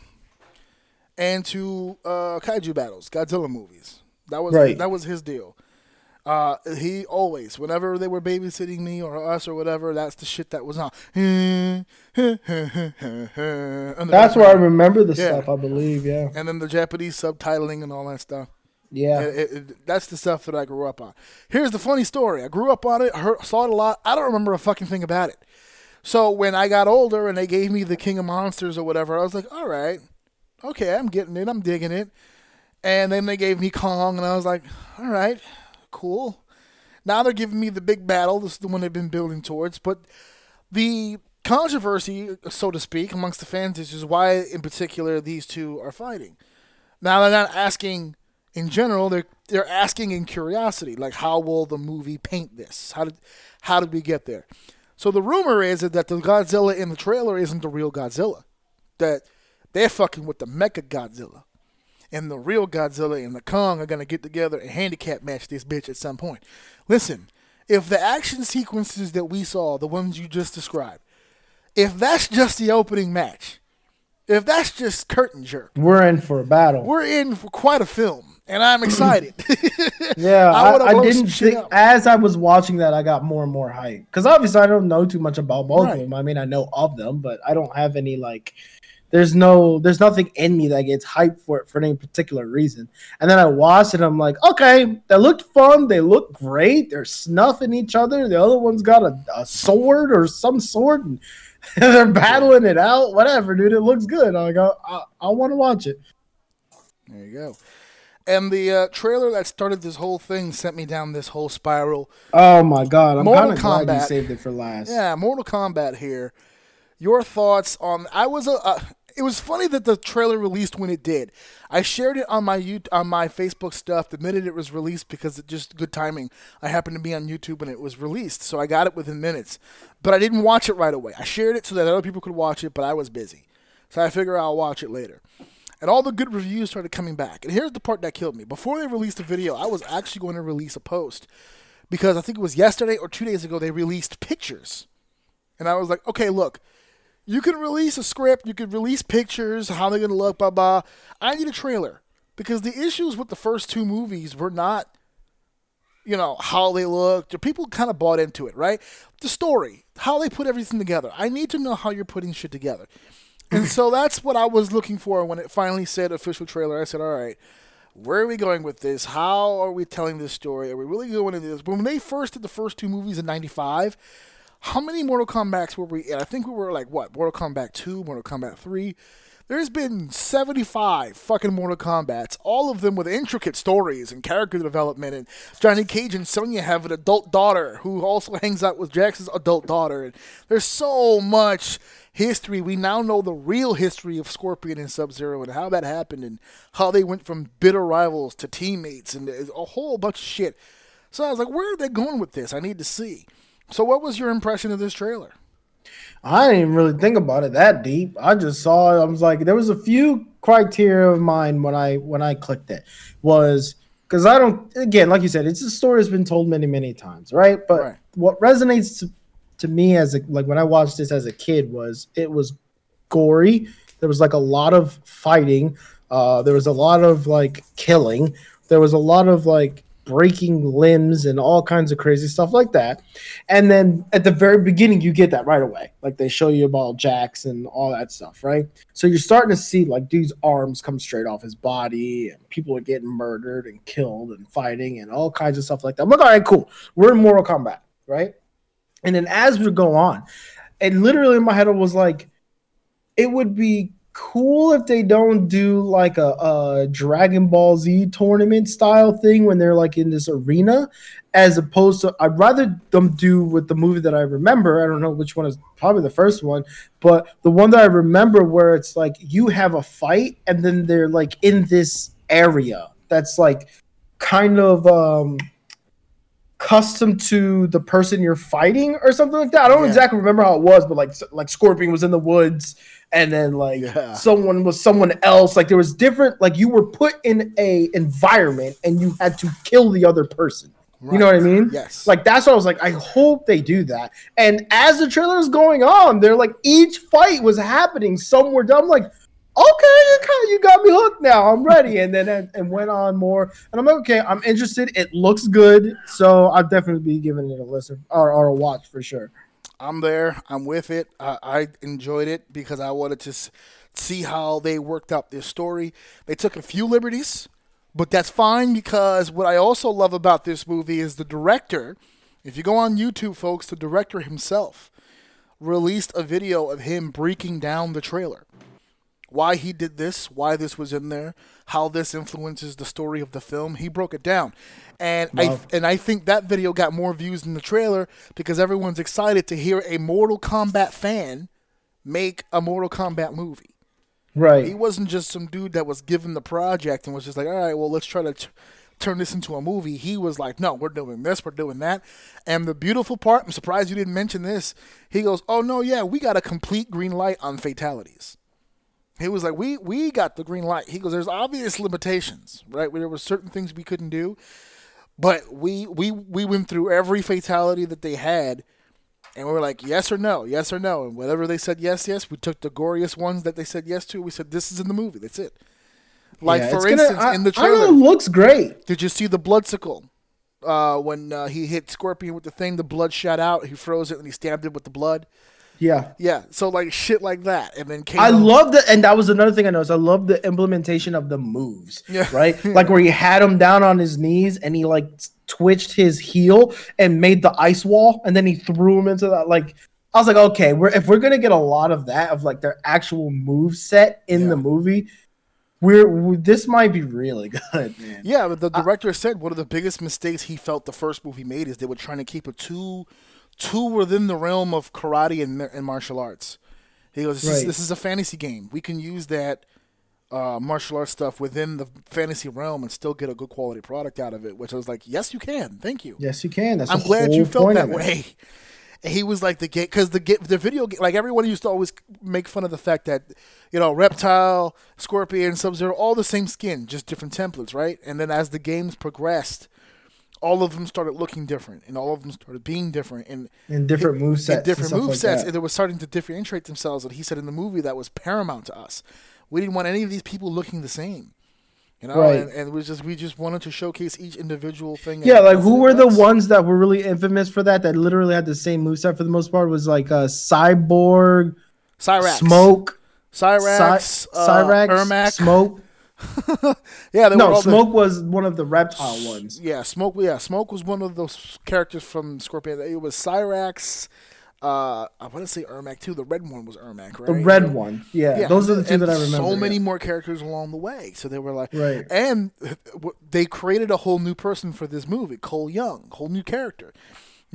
Speaker 1: and to uh, kaiju battles, Godzilla movies. That was
Speaker 3: Right.
Speaker 1: that was his deal. Uh, he always, whenever they were babysitting me or us or whatever, that's the shit that was on. [laughs]
Speaker 3: That's
Speaker 1: That's
Speaker 3: where I remember the
Speaker 1: Yeah.
Speaker 3: stuff, I believe, yeah.
Speaker 1: And then the Japanese subtitling and all that stuff.
Speaker 3: Yeah.
Speaker 1: It- it- that's the stuff that I grew up on. Here's the funny story. I grew up on it, heard, saw it a lot. I don't remember a fucking thing about it. So when I got older and they gave me the King of Monsters or whatever, I was like, all right, okay, I'm getting it, I'm digging it. And then they gave me Kong, and I was like, all right, cool. Now they're giving me the big battle. This is the one they've been building towards. But the controversy, so to speak, amongst the fans is why, in particular, these two are fighting. Now they're not asking in general; they're they're asking in curiosity, like how will the movie paint this? How did how did we get there? So the rumor is that the Godzilla in the trailer isn't the real Godzilla. That they're fucking with the Mecha Godzilla, and the real Godzilla and the Kong are gonna get together and handicap match this bitch at some point. Listen, if the action sequences that we saw, the ones you just described, if that's just the opening match, if that's just curtain jerk,
Speaker 3: We're in for a battle.
Speaker 1: we're in for quite a film, and I'm excited. [laughs]
Speaker 3: Yeah,
Speaker 1: I
Speaker 3: I, I, didn't think
Speaker 1: up.
Speaker 3: as I was watching that, I got more and more hype because obviously I don't know too much about both
Speaker 1: Right.
Speaker 3: of them. I mean, I know of them, but I don't have any like. There's no, there's nothing in me that gets hyped for it for any particular reason. And then I watched it, I'm like, okay, that looked fun. They look great. They're snuffing each other. The other one's got a, a sword or some sword, and [laughs] they're battling it out. Whatever, dude. It looks good. I go, I, I want to watch it.
Speaker 1: There you go. And the uh, trailer that started this whole thing sent me down this whole spiral.
Speaker 3: Oh my god, I'm
Speaker 1: Mortal
Speaker 3: kind of glad you saved it for last.
Speaker 1: Yeah, Mortal Kombat here. Your thoughts on? I was a. Uh, it was funny that the trailer released when it did. I shared it on my you on my Facebook stuff the minute it was released because it just good timing. I happened to be on YouTube when it was released, so I got it within minutes. But I didn't watch it right away. I shared it so that other people could watch it, but I was busy. So I figure I'll watch it later. And all the good reviews started coming back. And here's the part that killed me. Before they released the video, I was actually going to release a post because I think it was yesterday or 2 days ago they released pictures. And I was like, "Okay, look, you can release a script, you can release pictures, how they're gonna look, blah blah. I need a trailer because the issues with the first two movies were not, you know, how they looked. People kind of bought into it, right? The story, how they put everything together. I need to know how you're putting shit together, and so that's what I was looking for when it finally said official trailer. I said, all right. Where are we going with this? How are we telling this story? Are we really going into this? When they first did the first two movies in '95, how many Mortal Kombat's were we in? I think we were like what Mortal Kombat two, Mortal Kombat three. There's been 75 fucking Mortal Kombat's, all of them with intricate stories and character development. And Johnny Cage and Sonya have an adult daughter who also [laughs] hangs out with Jax's adult daughter. And there's so much history. We now know the real history of Scorpion and Sub Zero and how that happened and how they went from bitter rivals to teammates and a whole bunch of shit. So I was like, where are they going with this? I need to see. So, what was your impression of this trailer?
Speaker 3: I didn't even really think about it that deep. I just saw it. I was like, there was a few criteria of mine when I when I clicked it was because I don't again, like you said, it's a story that's been told many many times, right? But
Speaker 1: Right.
Speaker 3: what resonates to, to me as a like when I watched this as a kid was it was gory. There was like a lot of fighting. Uh, there was a lot of like killing. There was a lot of like breaking limbs and all kinds of crazy stuff like that. And then at the very beginning, you get that right away. Like they show you about Jax and all that stuff, right? So you're starting to see like dude's arms come straight off his body, and people are getting murdered and killed and fighting and all kinds of stuff like that. I'm like, all right, cool. We're in Mortal Kombat, right? And then as we go on, and literally in my head, it was like, it would be cool if they don't do like a, a Dragon Ball Z tournament style thing when they're like in this arena, as opposed to I'd rather them do with the movie that I remember. I don't know which one is probably the first one, but the one that I remember where it's like you have a fight and then they're like in this area that's like kind of um custom to the person you're fighting or something like that. I don't
Speaker 1: Yeah.
Speaker 3: exactly remember how it was, but like like Scorpion was in the woods and then like
Speaker 1: Yeah.
Speaker 3: someone was someone else. Like there was different like you were put in a environment and you had to kill the other person. You know what I mean?
Speaker 1: Yes.
Speaker 3: Like that's what I was like. I hope they do that. And as the trailer was going on, they're like each fight was happening somewhere. I'm like, okay, you kind of you got me hooked now. I'm ready. And then and, went on more. And I'm like, okay, I'm interested. It looks good, so I'll definitely be giving it a listen or, or a watch for sure.
Speaker 1: I'm there. I'm with it. I, I enjoyed it because I wanted to see how they worked out their story. They took a few liberties, but that's fine because what I also love about this movie is the director. If you go on YouTube, folks, the director himself released a video of him breaking down the trailer. Why he did this, why this was in there, how this influences the story of the film. He broke it down. And I and I think that video got more views than the trailer because everyone's excited to hear a Mortal Kombat fan make a Mortal Kombat movie.
Speaker 3: Right.
Speaker 1: He wasn't just some dude that was given the project and was just like, all right, well, let's try to t- turn this into a movie. He was like, no, we're doing this, we're doing that. And the beautiful part, I'm surprised you didn't mention this. He goes, oh, no, yeah, we got a complete green light on fatalities. He was like, we we got the green light. He goes, there's obvious limitations, right? There were certain things we couldn't do, but we we we went through every fatality that they had, and we were like, yes or no, yes or no, and whatever they said yes, yes, we took the goriest ones that they said yes to. We said this is in the movie. That's it. Like
Speaker 3: Yeah,
Speaker 1: for
Speaker 3: it's gonna-
Speaker 1: instance,
Speaker 3: I-
Speaker 1: in the
Speaker 3: I know
Speaker 1: trailer,
Speaker 3: it looks great.
Speaker 1: did you see the bloodsicle? Uh, when uh, he hit Scorpion with the thing, the blood shot out. He froze it and he stabbed it with the blood.
Speaker 3: Yeah.
Speaker 1: Yeah, so like shit like that, and then came
Speaker 3: I love the, and that was another thing I noticed. I love the implementation of the moves,
Speaker 1: Yeah. [laughs]
Speaker 3: right? [laughs] like where he had him down on his knees and he like twitched his heel and made the ice wall, and then he threw him into that. Like, I was like, okay, we're if we're gonna get a lot of that of like their actual move set in the movie, we're we, this might be really [laughs] good, man.
Speaker 1: Yeah, but the director said one of the biggest mistakes he felt the first movie made is they were trying to keep it too, too within the realm of karate and, and martial arts. He goes, this, is, this is a fantasy game. We can use that uh, martial arts stuff within the fantasy realm and still get a good quality product out of it. Which I was like, yes, you can. Thank you.
Speaker 3: Yes, you can. That's
Speaker 1: I'm glad you felt
Speaker 3: point
Speaker 1: that way. And [laughs] he was like the game because the the video like everyone used to always make fun of the fact that you know reptile, scorpion, sub zero, all the same skin, just different templates, right? And then as the games progressed, all of them started looking different, and all of them started being different, and
Speaker 3: And different move sets.
Speaker 1: and different move sets,
Speaker 3: Like
Speaker 1: and they were starting to differentiate themselves. And he said in the movie that was paramount to us. We didn't want any of these people looking the same. You know,
Speaker 3: Right.
Speaker 1: and, and was just we just wanted to showcase each individual thing.
Speaker 3: yeah, like who were the ones that were really infamous for that? That literally had the same moveset for the most part. Was like uh, Cyborg,
Speaker 1: Cyrax,
Speaker 3: Smoke,
Speaker 1: Cyrax,
Speaker 3: Cy-
Speaker 1: uh,
Speaker 3: Cyrax,
Speaker 1: Ermac.
Speaker 3: Smoke. [laughs]
Speaker 1: Yeah, they were
Speaker 3: No,
Speaker 1: all the-
Speaker 3: Smoke was one of the reptile ones.
Speaker 1: yeah, Smoke. Yeah, Smoke was one of those characters from Scorpion. It was Cyrax. Uh, I want to say Ermac too. The red one was Ermac, right?
Speaker 3: The red one. Yeah,
Speaker 1: Yeah,
Speaker 3: those are the two
Speaker 1: and
Speaker 3: that I remember.
Speaker 1: So many
Speaker 3: yeah.
Speaker 1: more characters along the way. So they were like,
Speaker 3: Right.
Speaker 1: And they created a whole new person for this movie, Cole Young, whole new character.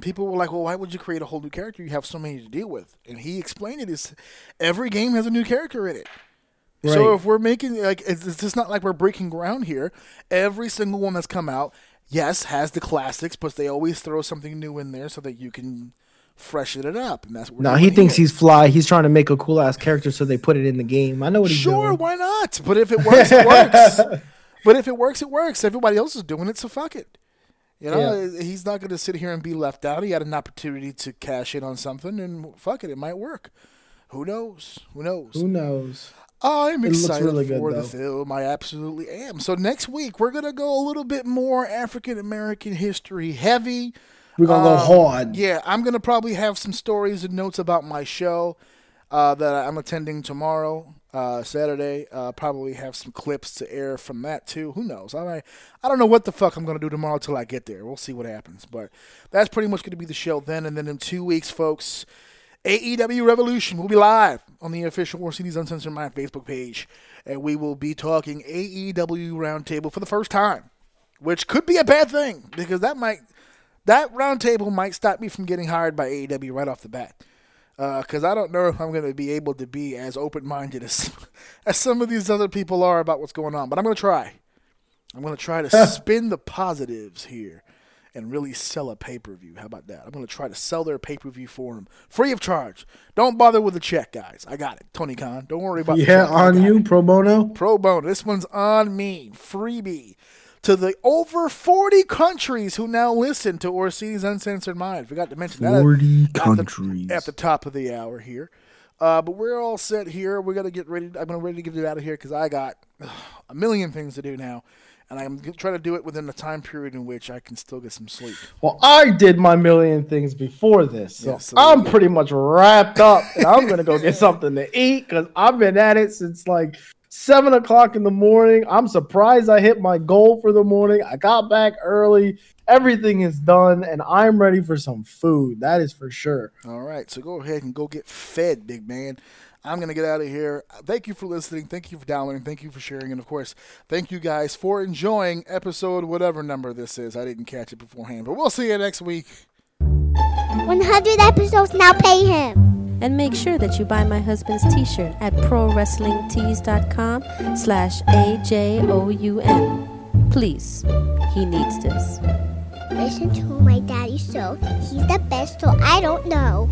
Speaker 1: People were like, "Well, why would you create a whole new character? You have so many to deal with." And he explained it is every game has a new character in it. So if we're making like it's, it's just not like we're breaking ground here. Every single one that's come out, yes, has the classics, but they always throw something new in there so that you can freshen it up. And that's what we're
Speaker 3: No, he thinks
Speaker 1: here.
Speaker 3: he's fly. He's trying to make a cool ass character, so they put it in the game. I know what he's
Speaker 1: Sure,
Speaker 3: doing.
Speaker 1: Sure, why not? But if it works, it works. [laughs] But if it works, it works. Everybody else is doing it, so fuck it. You know, uh, he's not going to sit here and be left out. He had an opportunity to cash in on something, and fuck it, it might work. Who knows? Who knows?
Speaker 3: Who knows?
Speaker 1: I'm
Speaker 3: looks
Speaker 1: excited
Speaker 3: really good,
Speaker 1: for the film. I absolutely am. So next week we're gonna go a little bit more African American history heavy.
Speaker 3: We're gonna go
Speaker 1: Um,
Speaker 3: hard.
Speaker 1: Yeah, I'm gonna probably have some stories and notes about my show uh, that I'm attending tomorrow, uh, Saturday. Uh, probably have some clips to air from that too. Who knows? I might, I don't know what the fuck I'm gonna do tomorrow till I get there. We'll see what happens. But that's pretty much gonna be the show then. And then in two weeks, folks, AEW Revolution will be live on the official Orsini's Uncensored Mind Facebook page, and we will be talking AEW Roundtable for the first time, which could be a bad thing because that might that roundtable might stop me from getting hired by AEW right off the bat. Uh, because I don't know if I'm going to be able to be as open minded as [laughs] as some of these other people are about what's going on, but I'm going to try. I'm going to try to [laughs] spin the positives here and really sell a pay per view. How about that? I'm going to try to sell their pay per view for them free of charge. Don't bother with the check, guys. I got it. Tony Khan. Don't worry about the
Speaker 3: Yeah, on you,
Speaker 1: it.
Speaker 3: pro bono.
Speaker 1: Pro bono. This one's on me. Freebie. To the over 40 countries who now listen to Orsini's Uncensored Mind. Forgot to mention that.
Speaker 3: 40
Speaker 1: at the-
Speaker 3: countries.
Speaker 1: At the top of the hour here. Uh, but we're all set here. We're gonna get ready. I'm gonna ready to get it out of here because I got ugh, a million things to do now, and I'm trying to do it within the time period in which I can still get some sleep.
Speaker 3: Well, I did my million things before this, so
Speaker 1: Yeah, so
Speaker 3: I'm pretty much wrapped up, and I'm gonna go get something to eat because I've been at it since like seven o'clock in the morning. I'm surprised I hit my goal for the morning. I got back early. Everything is done, and I'm ready for some food. That is for sure.
Speaker 1: All right, so go ahead and go get fed, big man. I'm going to get out of here. Thank you for listening. Thank you for downloading. Thank you for sharing. And of course, thank you guys for enjoying episode whatever number this is. I didn't catch it beforehand, but we'll see you next week.
Speaker 7: 100 episodes now pay him.
Speaker 2: And make sure that you buy my husband's t-shirt at prowrestlingtees.com slash A-J-O-U-N. Please, he needs this.
Speaker 7: Listen to my daddy show. He's the best, so I don't know.